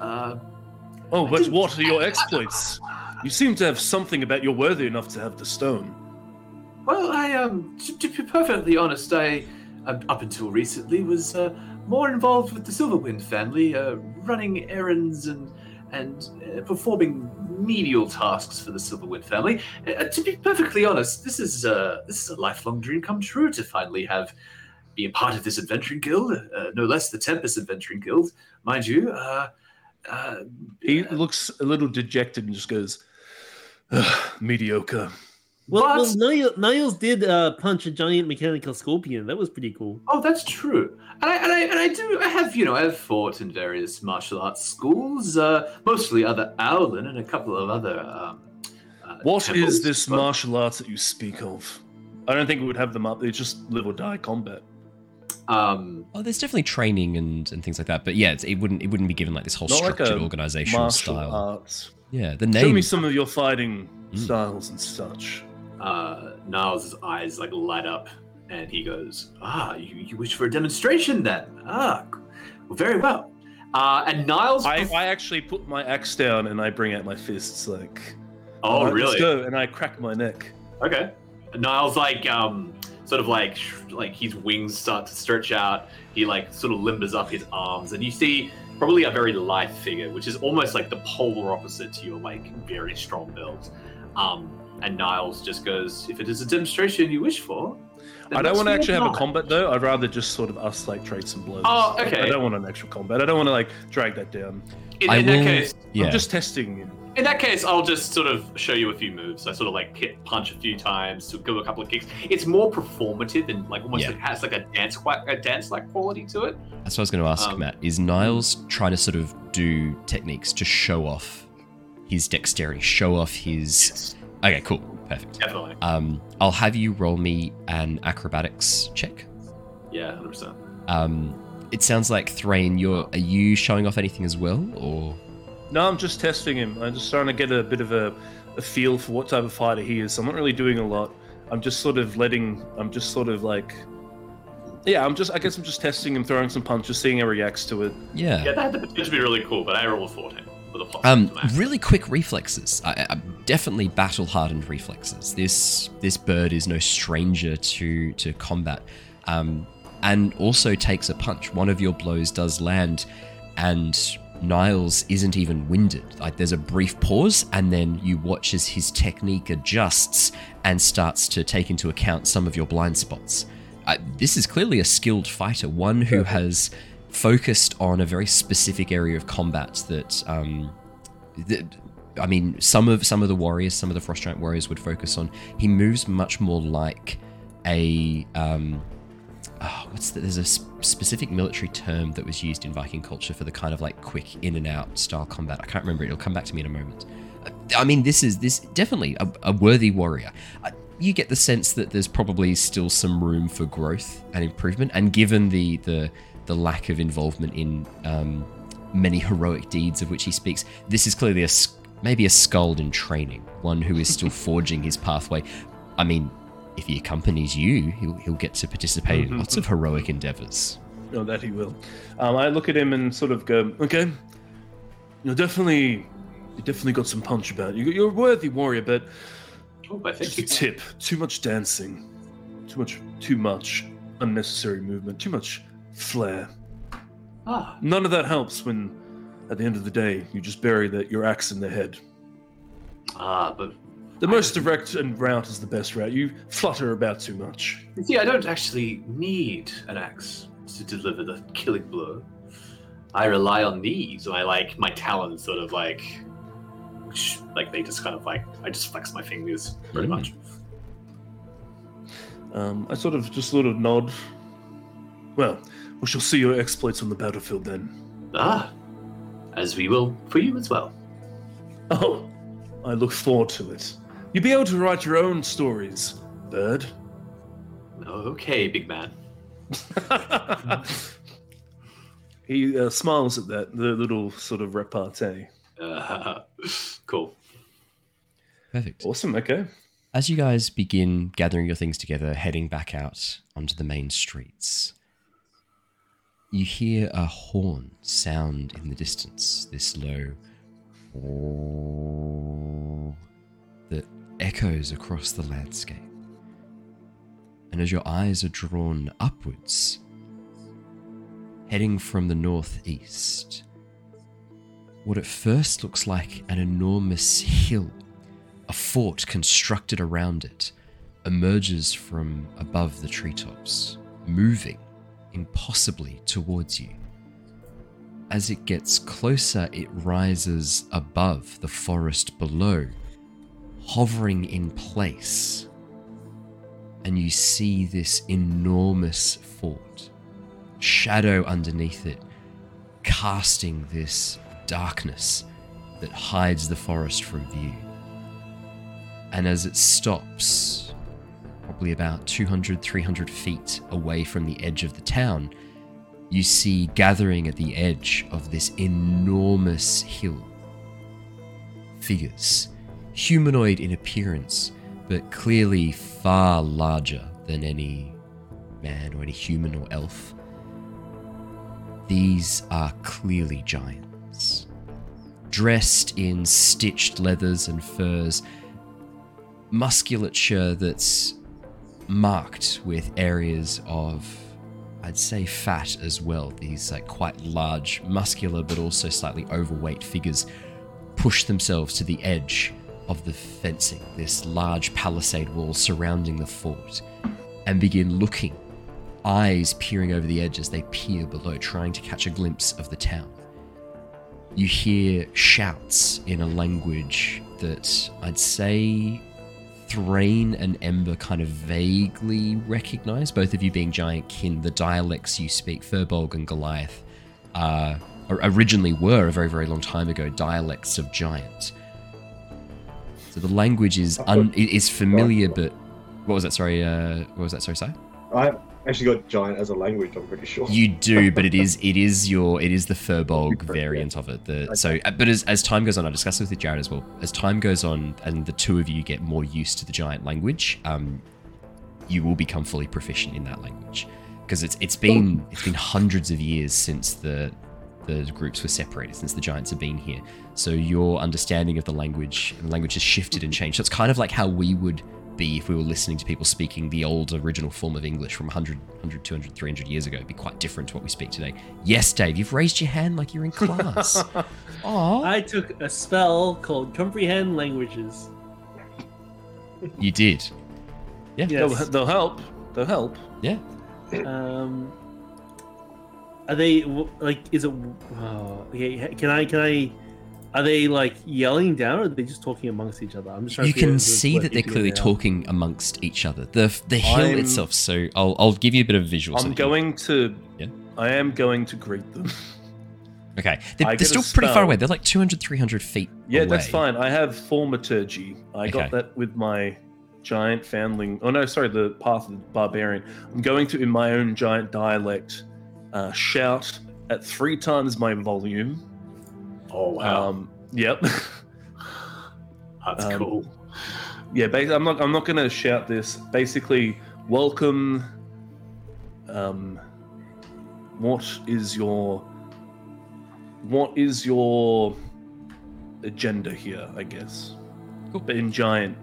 uh, Oh, but what are your exploits? You seem to have something about you're worthy enough to have the stone. well, I um, to, to be perfectly honest, I um, up until recently was uh, more involved with the Silverwind family, uh, running errands and and uh, performing menial tasks for the Silverwind family. Uh, to be perfectly honest, this is uh, this is a lifelong dream come true to finally have be a part of this adventuring guild, uh, no less the Tempest Adventuring Guild, mind you. Uh, uh, He looks a little dejected and just goes, "Ugh, mediocre. Well, But- well Niles, Niles did uh, punch a giant mechanical scorpion. That was pretty cool. Oh, that's true. And I, and I and I do. I have you know I've fought in various martial arts schools, uh, mostly other Owlin and a couple of other. Um, uh, What is temples, this but- martial arts that you speak of? I don't think we would have them up. It's just live or die combat. Um, Oh, there's definitely training and, and things like that, but yeah, it's, it wouldn't it wouldn't be given like this whole Not like structured organizational Martial style. arts. Yeah, the name. Show me some of your fighting Mm. styles and such. uh, Niles' eyes like light up, and he goes, "Ah, you, you wish for a demonstration then? Ah, well, very well." Uh, and Niles, I, I actually put my axe down and I bring out my fists like, oh "Alright, really? Let's go. And I crack my neck. Okay. Niles like um sort of like like his wings start to stretch out. He like sort of limbers up his arms, and you see probably a very lithe figure, which is almost like the polar opposite to your like very strong build. Um, and Niles just goes, "If it is a demonstration you wish for." I don't want to actually have a combat though. I'd rather just sort of us like trade some blows. Oh, okay. I don't want an actual combat. I don't want to like drag that down. In, I in that will- case, yeah. I'm just testing. you. in that case, I'll just sort of show you a few moves. I sort of like hit punch a few times, to give a couple of kicks. It's more performative and like almost Yeah. like has like a dance qua- a dance like quality to it. That's what I was going to ask, Um, Matt. Is Niles trying to sort of do techniques to show off his dexterity, show off his? Yes, Okay, cool, perfect. definitely. Um, I'll have you roll me an acrobatics check. Yeah, hundred percent. It sounds like Threign, you're are you showing off anything as well, or No, I'm just testing him. I'm just trying to get a bit of a, a feel for what type of fighter he is. I'm not really doing a lot. I'm just sort of letting. I'm just sort of like. Yeah, I'm just. I guess I'm just testing him, throwing some punches, seeing how he reacts to it. yeah? Yeah, that had the potential to be really cool, but I rolled a fourteen with a plus. Um, really quick reflexes. I, I, definitely battle hardened reflexes. This this bird is no stranger to to combat, um, and also takes a punch. One of your blows does land, and Niles isn't even winded. Like there's a brief pause, and then you watch as his technique adjusts and starts to take into account some of your blind spots. Uh, this is clearly a skilled fighter, one who has focused on a very specific area of combat that um, th- I mean, some of some of the warriors, some of the frost giant warriors would focus on. He moves much more like a um, oh, what's the, there's a specific military term that was used in Viking culture for the kind of like quick in and out style combat. I can't remember it. It'll come back to me in a moment. I mean, this is this definitely a, a worthy warrior. Uh, you get the sense that there's probably still some room for growth and improvement, and given the the the lack of involvement in um, many heroic deeds of which he speaks, this is clearly a maybe a skald in training, one who is still forging his pathway. I mean, if he accompanies you, he'll, he'll get to participate in lots of heroic endeavors. No, that he will. Um, I look at him and sort of go, okay, you're definitely, you definitely got some punch about you. You're a worthy warrior, but Oh, I think just a tip: too much dancing, too much, too much unnecessary movement, too much flair. Ah, None of that helps when, at the end of the day, you just bury the, your axe in the head. ah, but The most direct and route is the best route. You flutter about too much. you see, I don't actually need an axe to deliver the killing blow. I rely on these. I like my talons, sort of like, sh- like they just kind of like I just flex my fingers pretty Mm. much. Um, I sort of just sort of nod. Well, we shall see your exploits on the battlefield then. Ah, as we will for you as well. Oh, I look forward to it. You'll be able to write your own stories, bird. Okay, big man. he uh, smiles at that, the little sort of repartee. Uh, cool. Perfect. Awesome, okay. As you guys begin gathering your things together, heading back out onto the main streets, you hear a horn sound in the distance, this low that echoes across the landscape. And as your eyes are drawn upwards, heading from the northeast, what at first looks like an enormous hill, a fort constructed around it, emerges from above the treetops, moving impossibly towards you. As it gets closer, it rises above the forest below, hovering in place. And you see this enormous fort, shadow underneath it, casting this darkness that hides the forest from view. And as it stops, probably about 200, 300 feet away from the edge of the town, you see gathering at the edge of this enormous hill figures, humanoid in appearance, but clearly far larger than any man or any human or elf. These are clearly giants. Dressed in stitched leathers and furs, musculature that's marked with areas of, I'd say, fat as well. These like quite large, muscular, but also slightly overweight figures push themselves to the edge of the fencing, this large palisade wall surrounding the fort, and begin looking, eyes peering over the edge as they peer below, trying to catch a glimpse of the town. You hear shouts in a language that I'd say Threign and Ember kind of vaguely recognize, both of you being giant kin, the dialects you speak, Firbolg and Goliath, uh, originally were a very, very long time ago dialects of giant. So the language is un- is familiar, but what was that? Sorry, uh, what was that? Sorry, Si? I actually got giant as a language. I'm pretty sure. You do, but it is it is your it is the Firbolg variant of it. The so, uh, but as, as time goes on, I discussed this with Jared as well. As time goes on, and the two of you get more used to the giant language, um, you will become fully proficient in that language because it's it's been it's been hundreds of years since the the groups were separated since the giants have been here. So your understanding of the language the language has shifted and changed. So it's kind of like how we would be if we were listening to people speaking the old original form of English from 100, 100 200, 300 years ago. It'd be quite different to what we speak today. Yes, Dave, you've raised your hand like you're in class. Aw. I took a spell called Comprehend Languages. You did. Yeah. They'll, they'll help. They'll help. Yeah. Um, are they like? Is it? Oh, okay. Can I? Can I? Are they like yelling down, or are they just talking amongst each other? I'm just trying You to can see that they're clearly they talking amongst each other. The the hill I'm- itself. So I'll I'll give you a bit of visual. I'm that going to. Yeah. I am going to greet them. Okay, they're, they're still pretty far away. They're like 200, 300 feet. Yeah, that's fine. I have thaumaturgy. I Okay. got that with my giant foundling. Oh no, sorry, the path of the barbarian. I'm going to, in my own giant dialect, uh, shout at three times my volume. Oh wow, Um, yep. that's um, cool. yeah, ba- I'm not. I'm not going to shout this. Basically, welcome. Um, what is your what is your agenda here? I guess, Cool. but in giant,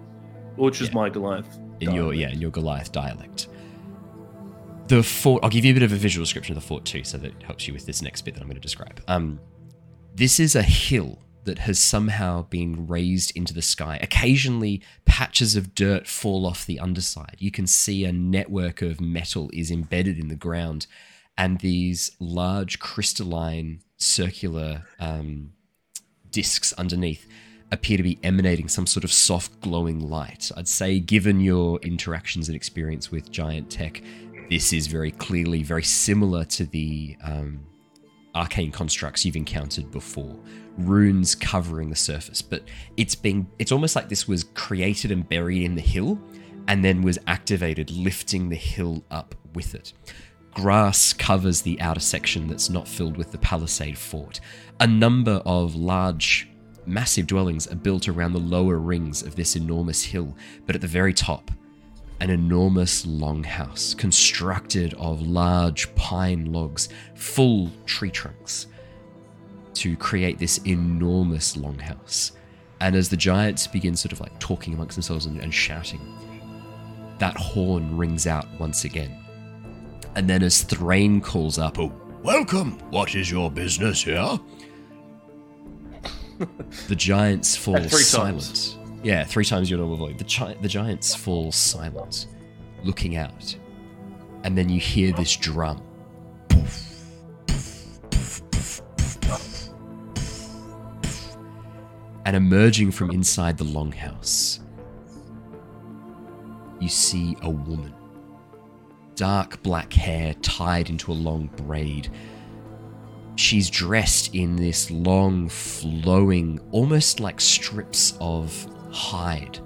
which is my Goliath. in your yeah in your Goliath dialect. The fort. I'll give you a bit of a visual description of the fort too, so that it helps you with this next bit that I'm going to describe. Um, this is a hill that has somehow been raised into the sky. Occasionally, patches of dirt fall off the underside. You can see a network of metal is embedded in the ground, and these large crystalline circular um, discs underneath appear to be emanating some sort of soft glowing light. I'd say, given your interactions and experience with giant tech, this is very clearly very similar to the um, arcane constructs you've encountered before. Runes covering the surface, but it's been it's almost like this was created and buried in the hill and then was activated, lifting the hill up with it. Grass covers the outer section that's not filled with the palisade fort. A number of large, massive dwellings are built around the lower rings of this enormous hill, but at the very top, an enormous longhouse constructed of large pine logs, full tree trunks, to create this enormous longhouse. And as the giants begin sort of like talking amongst themselves and, and shouting, that horn rings out once again. And then as Threign calls up, oh, welcome, what is your business here? The giants fall silent. times. Yeah, three times your normal volume. The, gi- the giants fall silent, looking out. And then you hear this drum. And emerging from inside the longhouse, you see a woman. Dark black hair tied into a long braid, she's dressed in this long, flowing, almost like strips of hide,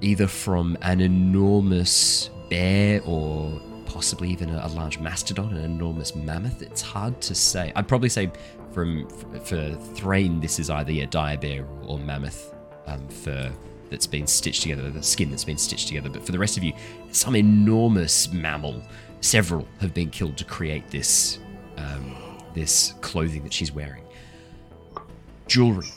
either from an enormous bear or possibly even a, a large mastodon, an enormous mammoth. It's hard to say. I'd probably say from for Threign, this is either a dire bear or, mammoth um, fur that's been stitched together, the skin that's been stitched together. But for the rest of you, some enormous mammal. Several have been killed to create this um, this clothing that she's wearing. Jewelry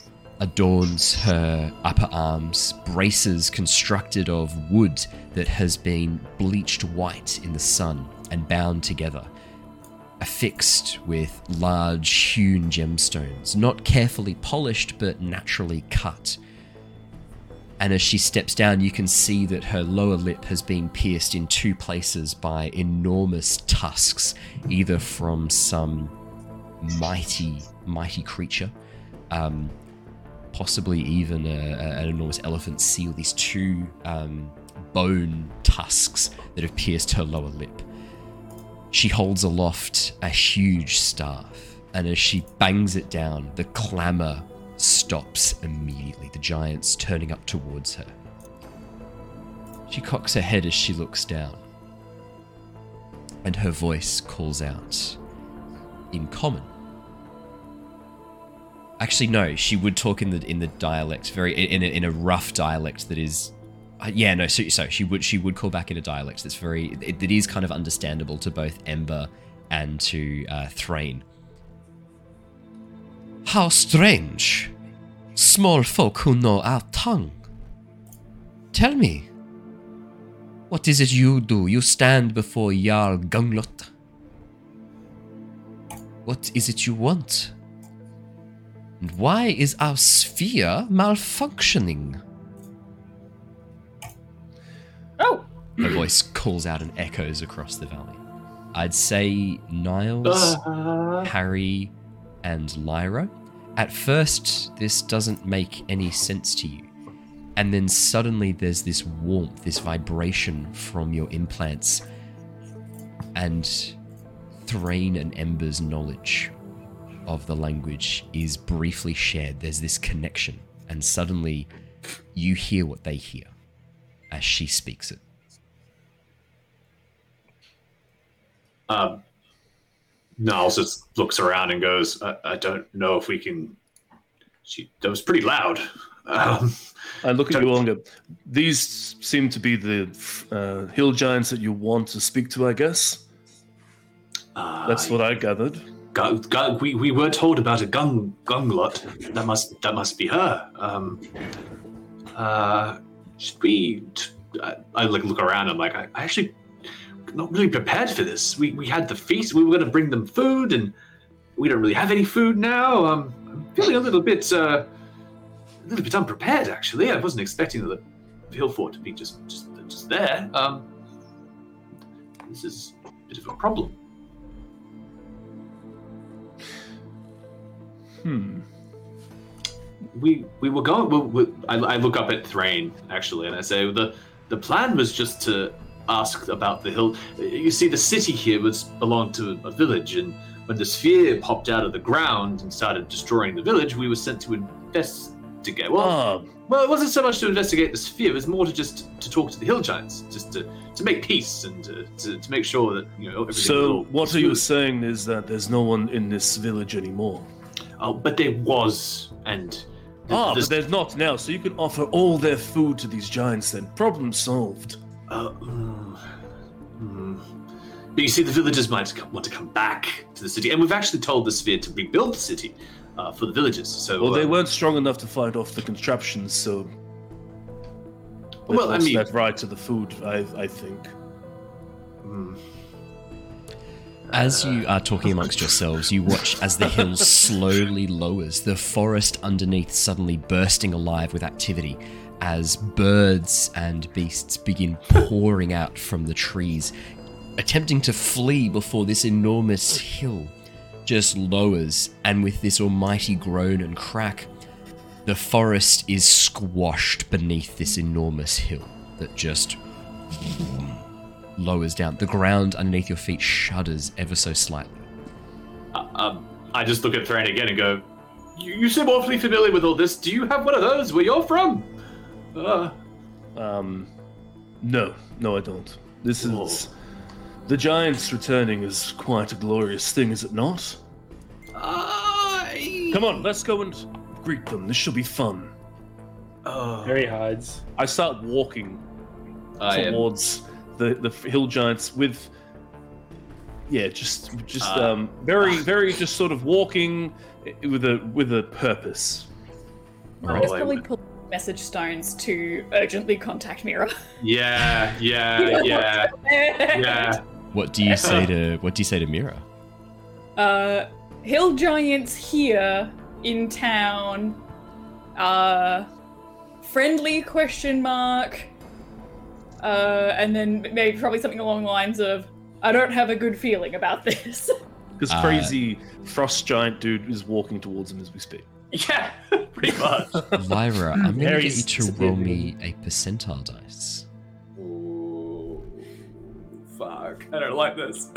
adorns her upper arms, braces constructed of wood that has been bleached white in the sun and bound together, affixed with large hewn gemstones, not carefully polished but naturally cut. And as she steps down, you can see that her lower lip has been pierced in two places by enormous tusks, either from some mighty, mighty creature, um, possibly even a, a- an enormous elephant seal. These two um, bone tusks that have pierced her lower lip. She holds aloft a huge staff, and as she bangs it down, the clamor stops immediately, the giants turning up towards her. She cocks her head as she looks down, and her voice calls out in common. Actually, no. She would talk in the in the dialect, very in a, in a rough dialect that is, uh, yeah, no. So, so she would she would call back in a dialect that's very it, it is kind of understandable to both Ember and to uh, Threign. How strange, small folk who know our tongue. Tell me, what is it you do? You stand before Jarl Gunglot. What is it you want? And why is our sphere malfunctioning? Oh, Her voice calls out and echoes across the valley. I'd say Niles, Uh, Harry, and Lyra. At first, this doesn't make any sense to you. And then suddenly there's this warmth, this vibration from your implants, and Threign and Ember's knowledge of the language is briefly shared. There's this connection, and suddenly you hear what they hear as she speaks it. um, Niles just looks around and goes, I, I don't know if we can. She that was pretty loud. Um, I look at you longer. These seem to be the uh, hill giants that you want to speak to, I guess. uh, That's what I gathered. Gu- gu- we, we were told about a gung gunglot. That must that must be her. Um, uh, should we? T- I, I like look around. I'm like, I, I actually not really prepared for this. We we had the feast. We were going to bring them food, and we don't really have any food now. Um, I'm feeling a little bit uh, a little bit unprepared. Actually, I wasn't expecting the hill fort to be just just just there. Um, this is a bit of a problem. Hmm. we we were going. We, we, I, I look up at Threign actually, and I say the the plan was just to ask about the hill. You see, the city here was belonged to a village, and when the sphere popped out of the ground and started destroying the village, we were sent to investigate. Well, Ah, well, it wasn't so much to investigate the sphere; it was more to just to talk to the hill giants, just to to make peace and to, to, to make sure that you know everything. was so what are you saying is that there's no one in this village anymore? Oh, but there was, and the- Ah, the- but there's not now, so you can offer all their food to these giants then. Problem solved. Uh, mm, mm. But you see, the villagers might want to come back to the city, and we've actually told the sphere to rebuild the city uh, for the villagers. So, Well, they uh, weren't strong enough to fight off the contraptions, so. Well, I mean- that right to the food, I, I think. mm. As you are talking amongst yourselves, you watch as the hill slowly lowers, the forest underneath suddenly bursting alive with activity as birds and beasts begin pouring out from the trees, attempting to flee before this enormous hill just lowers, and with this almighty groan and crack, the forest is squashed beneath this enormous hill that just lowers down. The ground underneath your feet shudders ever so slightly. Uh, um, I just look at Threign again and go, you, you seem awfully familiar with all this. Do you have one of those where you're from? Uh, Um, no, no, I don't. This is Whoa. the giants returning is quite a glorious thing, is it not? I... Come on, let's go and greet them. This should be fun. Uh, Harry hides. I start walking I am- towards the the hill giants with yeah just just Uh, um very very just sort of walking with a with a purpose I Right. just probably pull message stones to urgently contact Mira. Yeah, yeah, yeah, yeah. What do you say to what do you say to Mira? Uh, hill giants here in town. Uh, friendly question mark. Uh, and then maybe probably something along the lines of, I don't have a good feeling about this. this Uh, crazy frost giant dude is walking towards him as we speak Yeah, pretty much. Lyra, I'm gonna get you to disappeared. roll me a percentile dice. Ooh, fuck. I don't like this.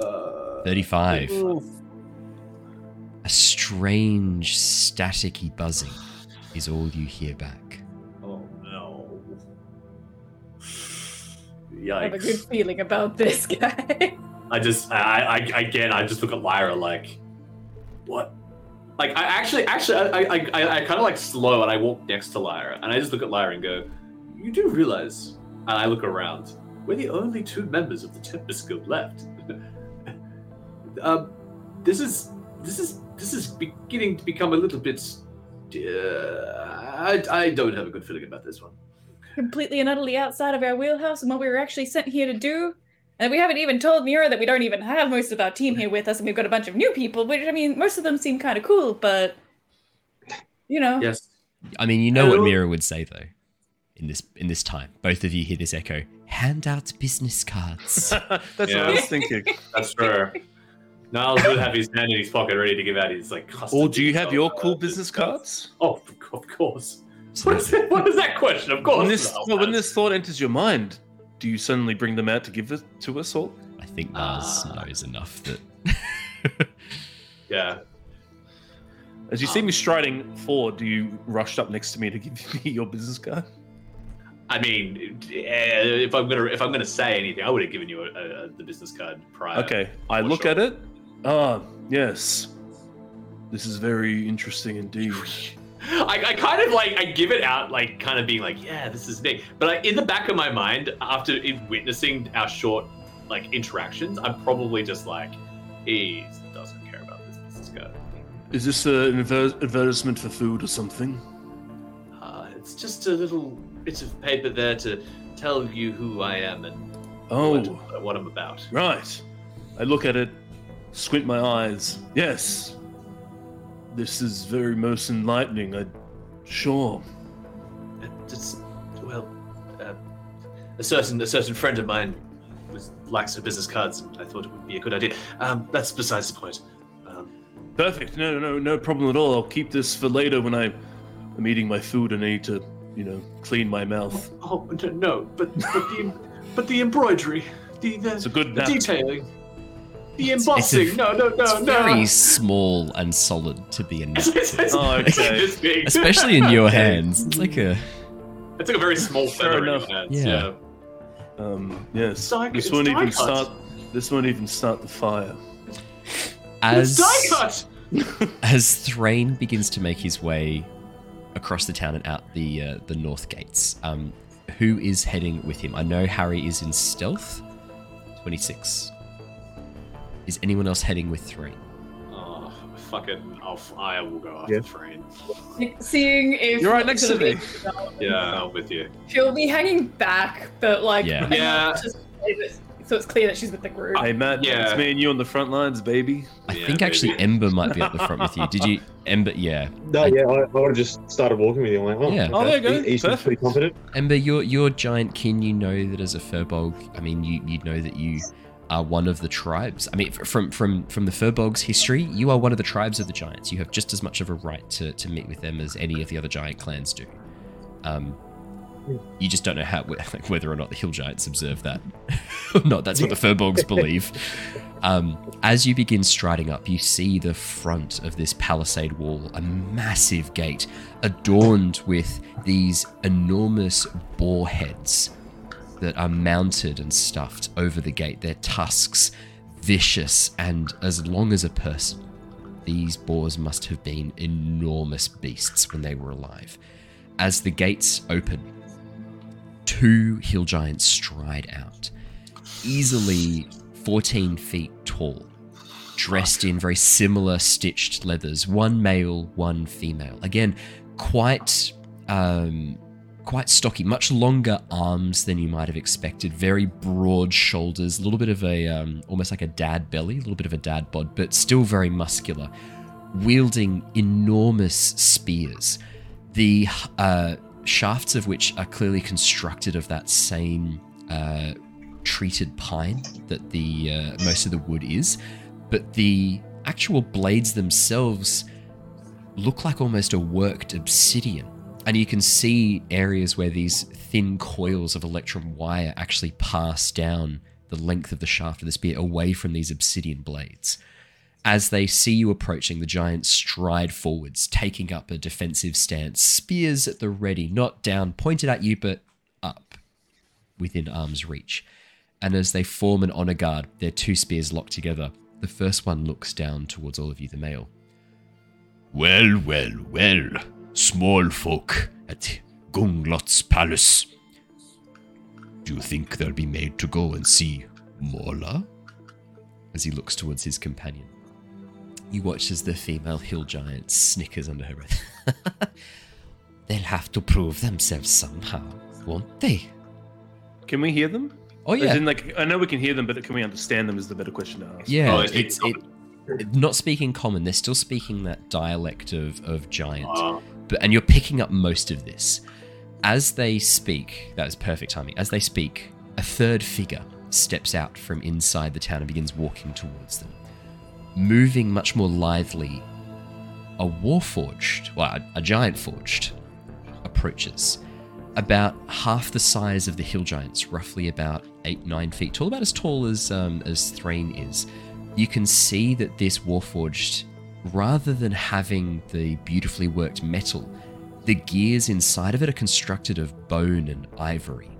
uh, 35. A strange staticky buzzing is all you hear back. I have a good feeling about this guy. I just, I, I, again, I just look at Lyra like, what? Like, I actually, actually, I, I, I, I kind of like slow and I walk next to Lyra and I just look at Lyra and go, you do realize, and I look around, we're the only two members of the Tempest Guild left. um, this is, this is, this is beginning to become a little bit, uh, I, I don't have a good feeling about this one. Completely and utterly outside of our wheelhouse and what we were actually sent here to do. And we haven't even told Mira that we don't even have most of our team here with us, and we've got a bunch of new people, which, I mean, most of them seem kind of cool, but, you know. Yes. I mean, you know what Mira would say though. In this in this time, both of you hear this echo. Hand out business cards. that's what i was thinking That's true. Niles would have his hand in his pocket ready to give out his like. custom or do you have your cool business cards Oh, of course. So What is, it, what is that question? Of course. when this Niles well, when this thought enters your mind do you suddenly bring them out to give it to us all I think Mars Ah. knows enough that Yeah. as you see Um, me striding forward do you rush up next to me to give me your business card I mean, eh, if I'm gonna if I'm gonna say anything, I would have given you a, a, the business card prior. Okay, I look sure. at it. Ah, yes. This is very interesting indeed. I, I kind of like I give it out like kind of being like yeah this is big but like in the back of my mind after in witnessing our short like interactions I'm probably just like he doesn't care about this business card Is this uh, an adver- advertisement for food or something? uh, it's just a little bit of paper there to tell you who I am and Oh, what, what I'm about right. I look at it, squint my eyes. Yes. This is very most enlightening. I sure. It's, well, uh, a certain a certain friend of mine was lacks her business cards, and I thought it would be a good idea. Um, that's besides the point. Um, Perfect. No, no, no problem at all. I'll keep this for later when I am eating my food and I need to, you know, clean my mouth. oh no, no but but the but the embroidery, the It's a the, good the nap. detailing, the It's- it's a- embossing. no, no, no, it's no. very small and solid to be a It's, it's, napkin. Oh, okay. Especially in your Okay. hands. It's like a It's like a very small feather in enough. your hands. Yeah. Yeah. Um, yes. It's die- this won't even cut. start. This won't even start the fire. as die cut. as Thrain begins to make his way across the town and out the uh, the north gates. Um, who is heading with him? I know Harry is in stealth. Twenty six. Is anyone else heading with three? Oh, fucking! I'll, I will go after Yeah. Threign. Seeing if You're right next to me. Yeah, I'm with you. She'll be hanging back, but like Yeah. Yeah. to So it's clear that she's with the group. Hey Matt, Yeah. it's me and you on the front lines, baby. I Yeah, think actually maybe. Ember might be at the front with you. Did you, Ember? Yeah, No, yeah, I, I would have just started walking with you. I'm like, oh, Yeah. okay. Oh, there you go. He, he pretty confident. Ember, you're you're giant kin. You know that as a firbolg, I mean, you you know that you are one of the tribes. I mean, from from from the firbolg's history, you are one of the tribes of the giants. You have just as much of a right to to meet with them as any of the other giant clans do. Um, you just don't know how like, whether or not the hill giants observe that or not. That's what the firbolgs believe. Um, as you begin striding up, you see the front of this palisade wall, a massive gate adorned with these enormous boar heads that are mounted and stuffed over the gate. Their tusks vicious and as long as a person. These boars must have been enormous beasts when they were alive. As the gates open, two hill giants stride out, easily 14 feet tall, dressed in very similar stitched leathers, one male, one female. Again, quite um, quite stocky, much longer arms than you might have expected, very broad shoulders, a little bit of a um, almost like a dad belly, a little bit of a dad bod, but still very muscular, wielding enormous spears. The uh, shafts of which are clearly constructed of that same uh, treated pine that the uh, most of the wood is, but the actual blades themselves look like almost a worked obsidian. And you can see areas where these thin coils of electrum wire actually pass down the length of the shaft of the spear away from these obsidian blades. As they see you approaching, the giants stride forwards, taking up a defensive stance, spears at the ready, not down, pointed at you, but up, within arm's reach. And as they form an honor guard, their two spears locked together, the first one looks down towards all of you, the male. Well, well, well, small folk at Gunglot's palace. Do you think they'll be made to go and see Mola? As he looks towards his companion. You watch as the female hill giant snickers under her breath. They'll have to prove themselves somehow, won't they? Can we hear them? Oh As yeah, in, like, I know we can hear them, but can we understand them? Is the better question to ask. yeah. Oh, is it's it, not speaking common. They're still speaking that dialect of of giant. Uh, but and you're picking up most of this. As they speak that is perfect timing as they speak a third figure steps out from inside the town and begins walking towards them. Moving much more lively a warforged well a, a giant forged approaches. About half the size of the hill giants roughly about eight nine feet tall about as tall as um, as Threign is. You can see that this warforged rather than having the beautifully worked metal, the gears inside of it are constructed of bone and ivory.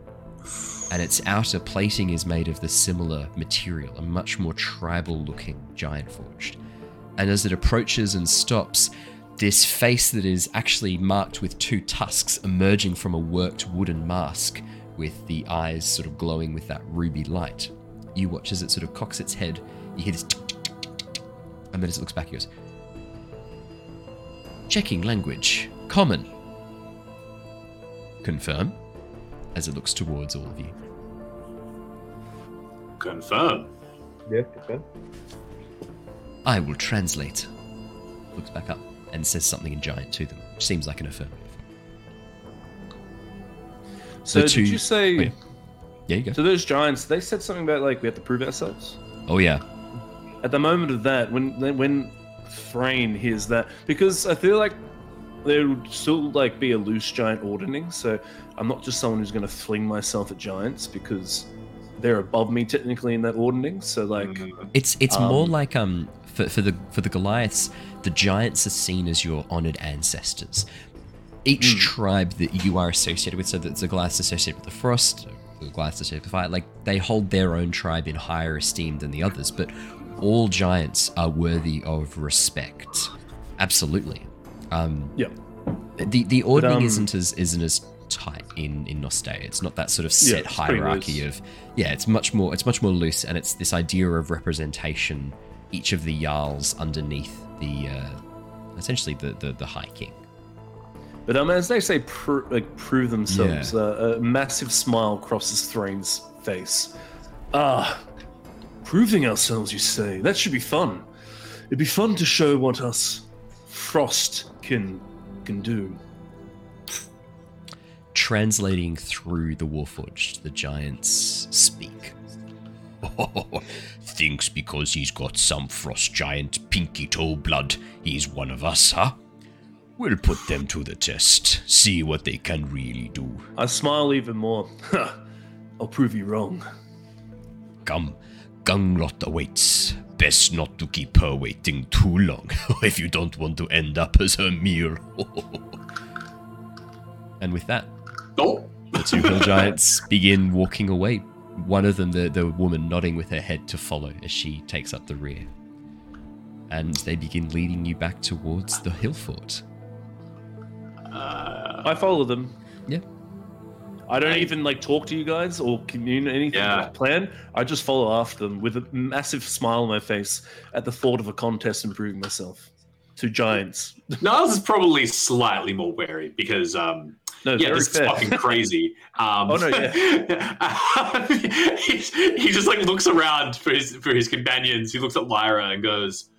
And its outer plating is made of the similar material, a much more tribal looking giant forged. And as it approaches and stops, this face that is actually marked with two tusks emerging from a worked wooden mask with the eyes sort of glowing with that ruby light. You watch as it sort of cocks its head, you hear this and then as it looks back, it goes, Checking language. Common. Confirm. As it looks towards all of you. confirm. Yeah, okay. I will translate. Looks back up and says something in giant to them, which seems like an affirmative. So The two- did you say? oh, yeah. Yeah, you go. So those giants, they said something about like we have to prove ourselves. Oh yeah. At the moment of that, when when Threign hears that, because I feel like there would still like be a loose giant ordering. So I'm not just someone who's going to fling myself at giants because they're above me technically in that ordering. So like, Mm, It's it's more Um, like um for, for the for the Goliaths, the giants are seen as your honored ancestors. Each Hmm. tribe that you are associated with, so that the Goliaths associated with the frost, the Goliaths associated with fire, like they hold their own tribe in higher esteem than the others. But all giants are worthy of respect. Absolutely. Um, yeah, the the ordering um, isn't as isn't as tight in in Nostea. It's not that sort of set pretty hierarchy of yeah. It's much more it's much more loose, and it's this idea of representation. Each of the jarls underneath the uh, essentially the, the the high king. but um, as they say, pr- like prove themselves. Yeah. Uh, a massive smile crosses Threign's face Ah, proving ourselves, you say? That should be fun. It'd be fun to show what us frost can can do. Translating through the Warforged, the giants speak. Thinks because he's got some frost giant pinky toe blood, he's one of us, huh? We'll put them to the test, see what they can really do. I smile even more. I'll prove you wrong. Come, Gunglot awaits. Best not to keep her waiting too long if you don't want to end up as her meal. and with that, Oh. the two hill giants begin walking away. One of them, the, the woman, nodding with her head to follow as she takes up the rear. And they begin leading you back towards the hill fort. Uh, I follow them. Yeah. I don't even like talk to you guys or communicate anything Yeah. plan. I just follow after them with a massive smile on my face at the thought of a contest and proving myself to giants. Niles is probably slightly more wary because, um, No, yeah, this is fucking crazy. Um, Oh, no, yeah. he, he just like looks around for his for his companions. He looks at Lyra and goes,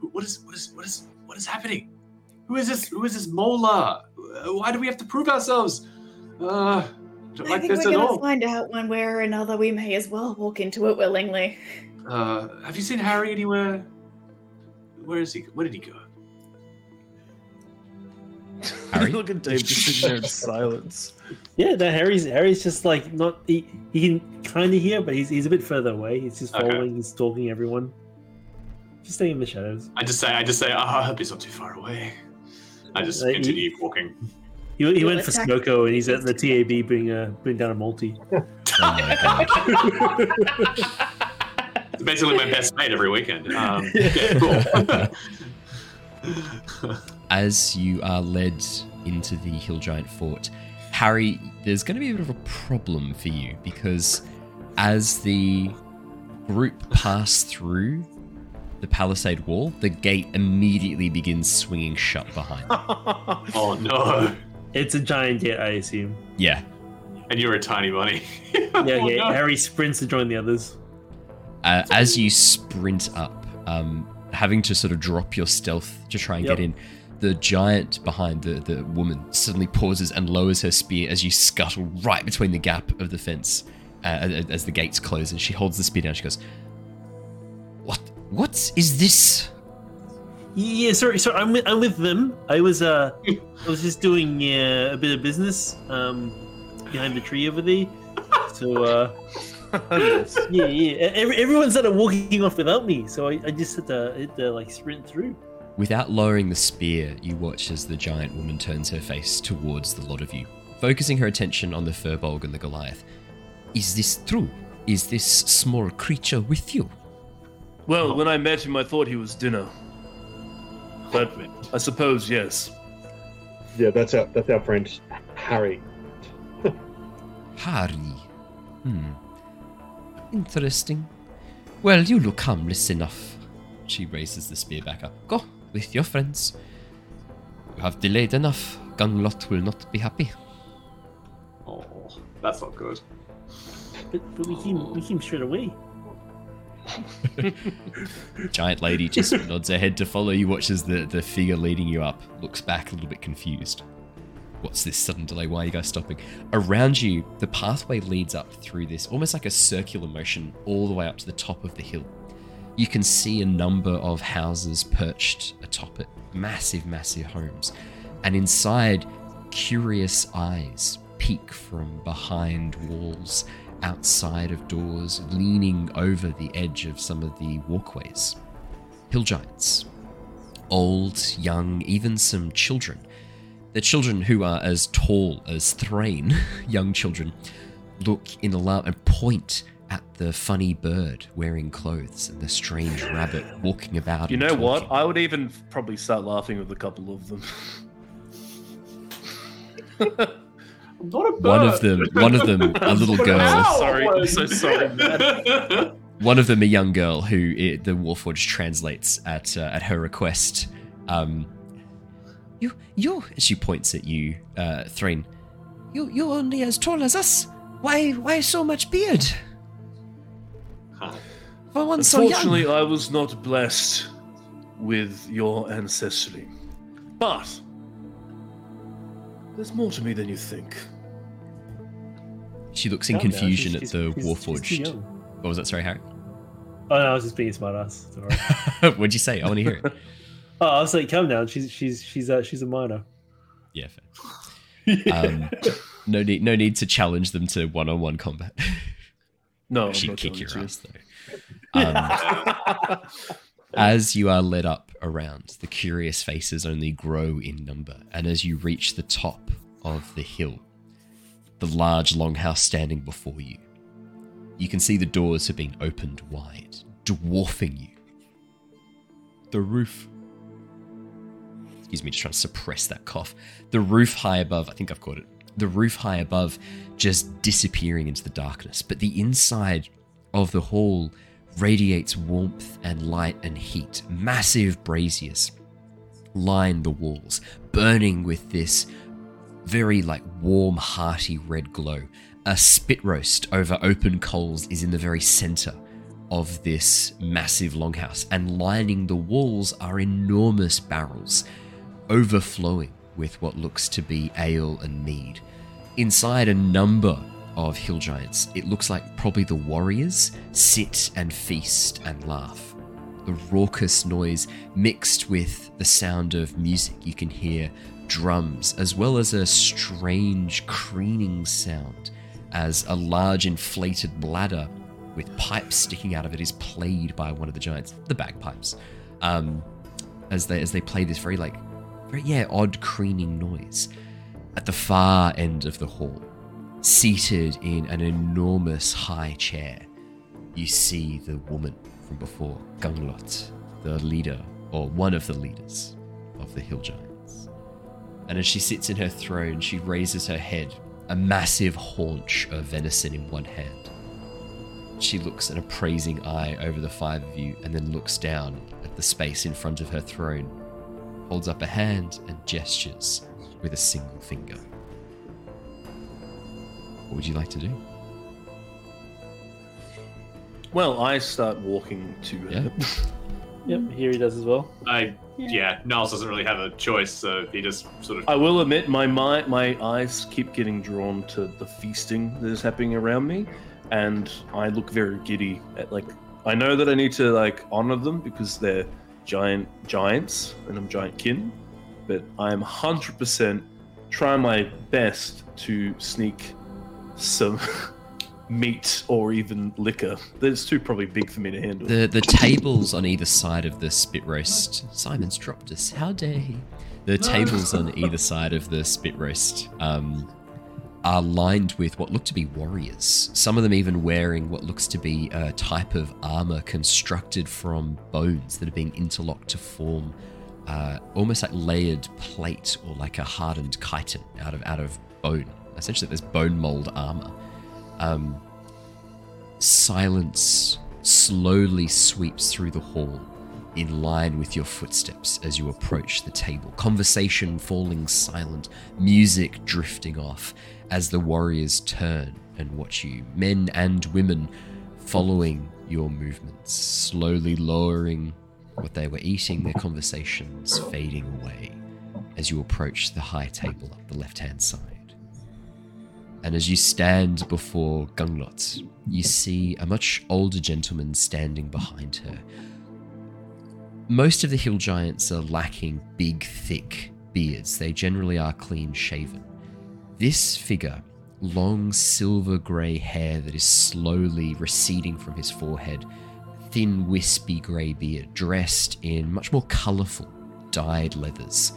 "What is what is what is what is happening? Who is this? Who is this Mola? Why do we have to prove ourselves? Uh, don't I like think this we're at gonna all. find out one way or another. We may as well walk into it willingly. Uh, have you seen Harry anywhere? Where is he? Where did he go? Harry? Look at Dave just sitting there in silence. Yeah, no, Harry's Harry's just like not. He, he can kind of hear, but he's, he's a bit further away. He's just Okay. following. He's stalking everyone. Just staying in the shadows. I just say, I just say, oh, I hope he's not too far away. I just Uh, he- continue walking. He, he went for attack- Smoko, and he's at the TAB bringing a bring down a multi. Oh. It's basically my best mate every weekend. Um, yeah, cool. as you are led into the Hill Giant Fort, Harry, there's going to be a bit of a problem for you because as the group pass through the palisade wall, the gate immediately begins swinging shut behind. them. oh no! It's a giant gate, I assume. Yeah, And you're a tiny bunny. Yeah, Oh, yeah. no. Harry sprints to join the others. uh, as you sprint up, um, having to sort of drop your stealth to try and Yep. get in, the giant behind the, the woman suddenly pauses and lowers her spear as you scuttle right between the gap of the fence uh, as, as the gates close. And she holds the spear down. She goes, "What? What is this?" Yeah, sorry, sorry. I'm with, I'm with them. I was uh, I was just doing uh, a bit of business um behind the tree over there. So uh, Yes. yeah, yeah. Every, everyone started walking off without me, so I, I just had to, had to like sprint through. Without lowering the spear, you watch as the giant woman turns her face towards the lot of you, focusing her attention on the Firbolg and the Goliath. Is this true? Is this small creature with you? Well, when I met him, I thought he was dinner. But I suppose yes. Yeah, that's our that's our friend Harry. Harry. Hmm. Interesting. Well, you look harmless enough. She raises the spear back up. Go with your friends. You have delayed enough. Gunglot will not be happy. Oh, that's not good. But, but we came we came straight away. Giant lady just nods her head to follow you, watches the, the figure leading you up, looks back a little bit confused. What's this sudden delay? Why are you guys stopping? Around you, the pathway leads up through this, almost like a circular motion, all the way up to the top of the hill. You can see a number of houses perched atop it, massive, massive homes. And inside, curious eyes peek from behind walls, outside of doors, leaning over the edge of some of the walkways. Hill giants. Old, young, even some children. The children who are as tall as Threign, young children, look in alarm and point at the funny bird wearing clothes and the strange rabbit walking about. You know what? I would even probably start laughing with a couple of them. One of them, one of them, a little girl. Ow! Sorry, I'm so sorry, man. one of them a young girl who it, the Warforged translates at uh, at her request. Um, you, you. She points at you, uh, Threign. You, you only as tall as us. Why, why so much beard? For one so young. Unfortunately, I was not blessed with your ancestry. But there's more to me than you think. She looks in Calm down, confusion she's- at she's- the she's- she's Warforged. What was that? Sorry, Harry. Oh no, I was just being smart ass. What'd you say? I want to hear it. oh, I was like, come down. She's she's she's uh, she's a minor. Yeah, fair. Um, no need, no need to challenge them to one-on-one combat. No, She'd kick your to. ass though. Um, as you are led up around, the curious faces only grow in number, and as you reach the top of the hill, the large longhouse standing before you, you can see the doors have been opened wide, dwarfing you. The roof. Excuse me, just trying to suppress that cough. The roof high above, I think I've caught it. The roof high above just disappearing into the darkness, but the inside of the hall radiates warmth and light and heat. Massive braziers line the walls, burning with this very like warm, hearty red glow. A spit roast over open coals is in the very center of this massive longhouse, and lining the walls are enormous barrels, overflowing with what looks to be ale and mead. Inside a number of hill giants, it looks like probably the warriors sit and feast and laugh. The raucous noise mixed with the sound of music. You can hear drums as well as a strange crooning sound as a large inflated bladder with pipes sticking out of it is played by one of the giants, the bagpipes, um, as they as they play this very like very yeah odd crooning noise. At the far end of the hall, seated in an enormous high chair, you see the woman from before, Gunglot, the leader or one of the leaders of the Hill Giants. And as she sits in her throne, she raises her head, a massive haunch of venison in one hand. She looks an appraising eye over the five of you and then looks down at the space in front of her throne, holds up a hand and gestures with a single finger. What would you like to do? Well, I start walking to her. Yep, here he does as well. I yeah, Niles doesn't really have a choice, so he just sort of I will admit, my, my my eyes keep getting drawn to the feasting that is happening around me, and I look very giddy. At like, I know that I need to like honor them because they're giant giants and I'm giant kin, but I'm hundred percent trying my best to sneak some meat or even liquor. That's too probably big for me to handle. The the tables on either side of the spit roast. Simon's dropped us. How dare he? The tables on either side of the spit roast um, are lined with what look to be warriors. Some of them even wearing what looks to be a type of armor constructed from bones that are being interlocked to form uh, almost like layered plate or like a hardened chitin out of out of bone. Essentially, there's bone mold armor. Um, silence slowly sweeps through the hall in line with your footsteps as you approach the table. Conversation falling silent, music drifting off as the warriors turn and watch you. Men and women following your movements, slowly lowering what they were eating, their conversations fading away as you approach the high table up the left hand side. And as you stand before Gunglot, you see a much older gentleman standing behind her. Most of the hill giants are lacking big, thick beards. They generally are clean shaven. This figure, long silver grey hair that is slowly receding from his forehead, thin, wispy grey beard, dressed in much more colourful, dyed leathers,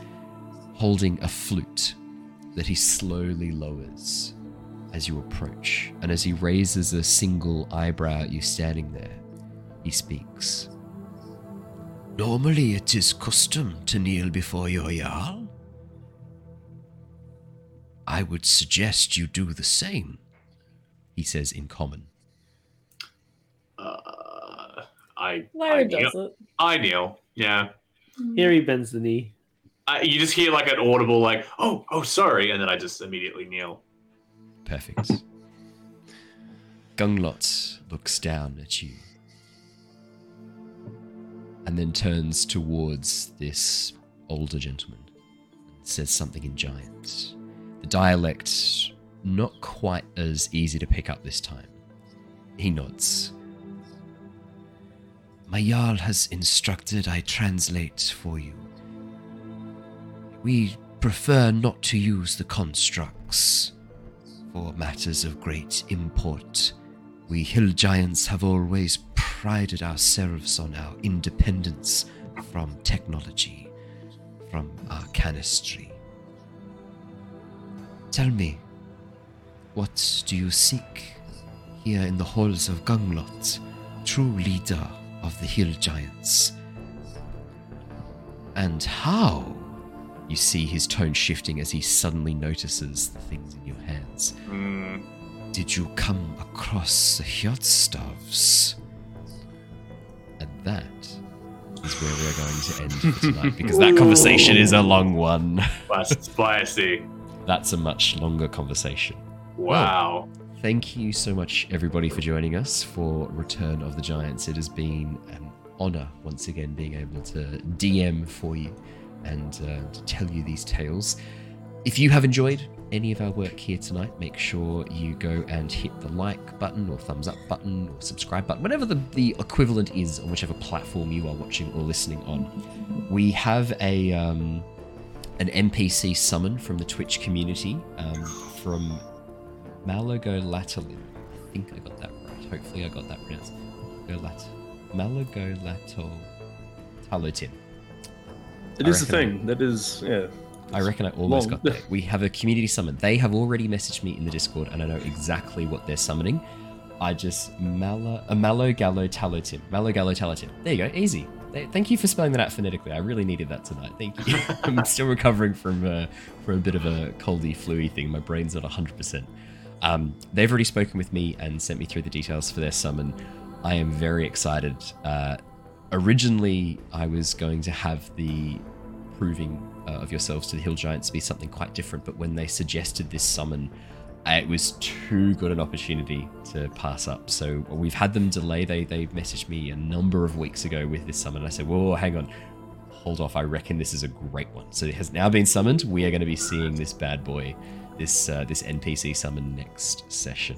holding a flute that he slowly lowers as you approach. And as he raises a single eyebrow at you standing there, he speaks. Normally it is custom to kneel before your Jarl. I would suggest you do the same, he says in common. uh, I I Larry kneel. does it. I kneel. Yeah. Here he bends the knee. I, you just hear like an audible like oh oh sorry, and then I just immediately kneel. Perfect. Gunglot looks down at you and then turns towards this older gentleman and says something in giant. The dialect not quite as easy to pick up this time. He nods. My Jarl has instructed I translate for you. We prefer not to use the constructs for matters of great import. We hill giants have always prided ourselves on our independence from technology, from our arcanistry. Tell me, what do you seek here in the halls of Gunglot, true leader of the hill giants? And how? You see his tone shifting as he suddenly notices the things in hands. Mm. Did you come across the Hjotstovs? And that is where we are going to end for tonight because that conversation is a long one. That's spicy. That's a much longer conversation. Wow. Thank you so much, everybody, for joining us for Return of the Giants. It has been an honor once again being able to DM for you and uh, to tell you these tales. If you have enjoyed any of our work here tonight, make sure you go and hit the like button or thumbs up button or subscribe button, whatever the, the equivalent is on whichever platform you are watching or listening on. We have a um, an NPC summon from the Twitch community um, from Malago Latalin. I think I got that right. Hopefully, I got that pronounced. Golat- Malago Lato Talotin. It I is a reckon- thing. That is, yeah. I reckon I almost Long. got that. We have a community summon. They have already messaged me in the Discord, and I know exactly what they're summoning. I just Malo a Malo Gallo Talotin. Malo Gallo Talotin. There you go. Easy. Th- Thank you for spelling that out phonetically. I really needed that tonight. Thank you. I'm still recovering from uh, from a bit of a coldy, fluey thing. My brain's not 100%. Um, they've already spoken with me and sent me through the details for their summon. I am very excited. Uh, originally, I was going to have the proving uh, of yourselves to the hill giants to be something quite different, but when they suggested this summon, uh, it was too good an opportunity to pass up. So we've had them delay. They they messaged me a number of weeks ago with this summon. I said, "Whoa, hang on." Hold off! I reckon this is a great one. So it has now been summoned. We are going to be seeing this bad boy, this uh, this NPC summon next session,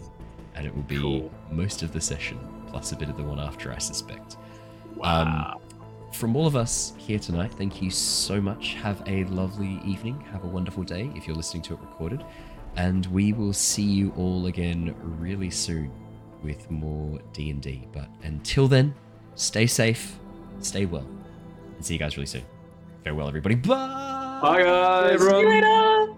and it will be Cool. most of the session plus a bit of the one after, I suspect. Wow. From all of us here tonight, thank you so much. Have a lovely evening. Have a wonderful day if you're listening to it recorded. And we will see you all again really soon with more D&D. But until then, stay safe, stay well, and see you guys really soon. Farewell, everybody. Bye! Bye, guys. See you later.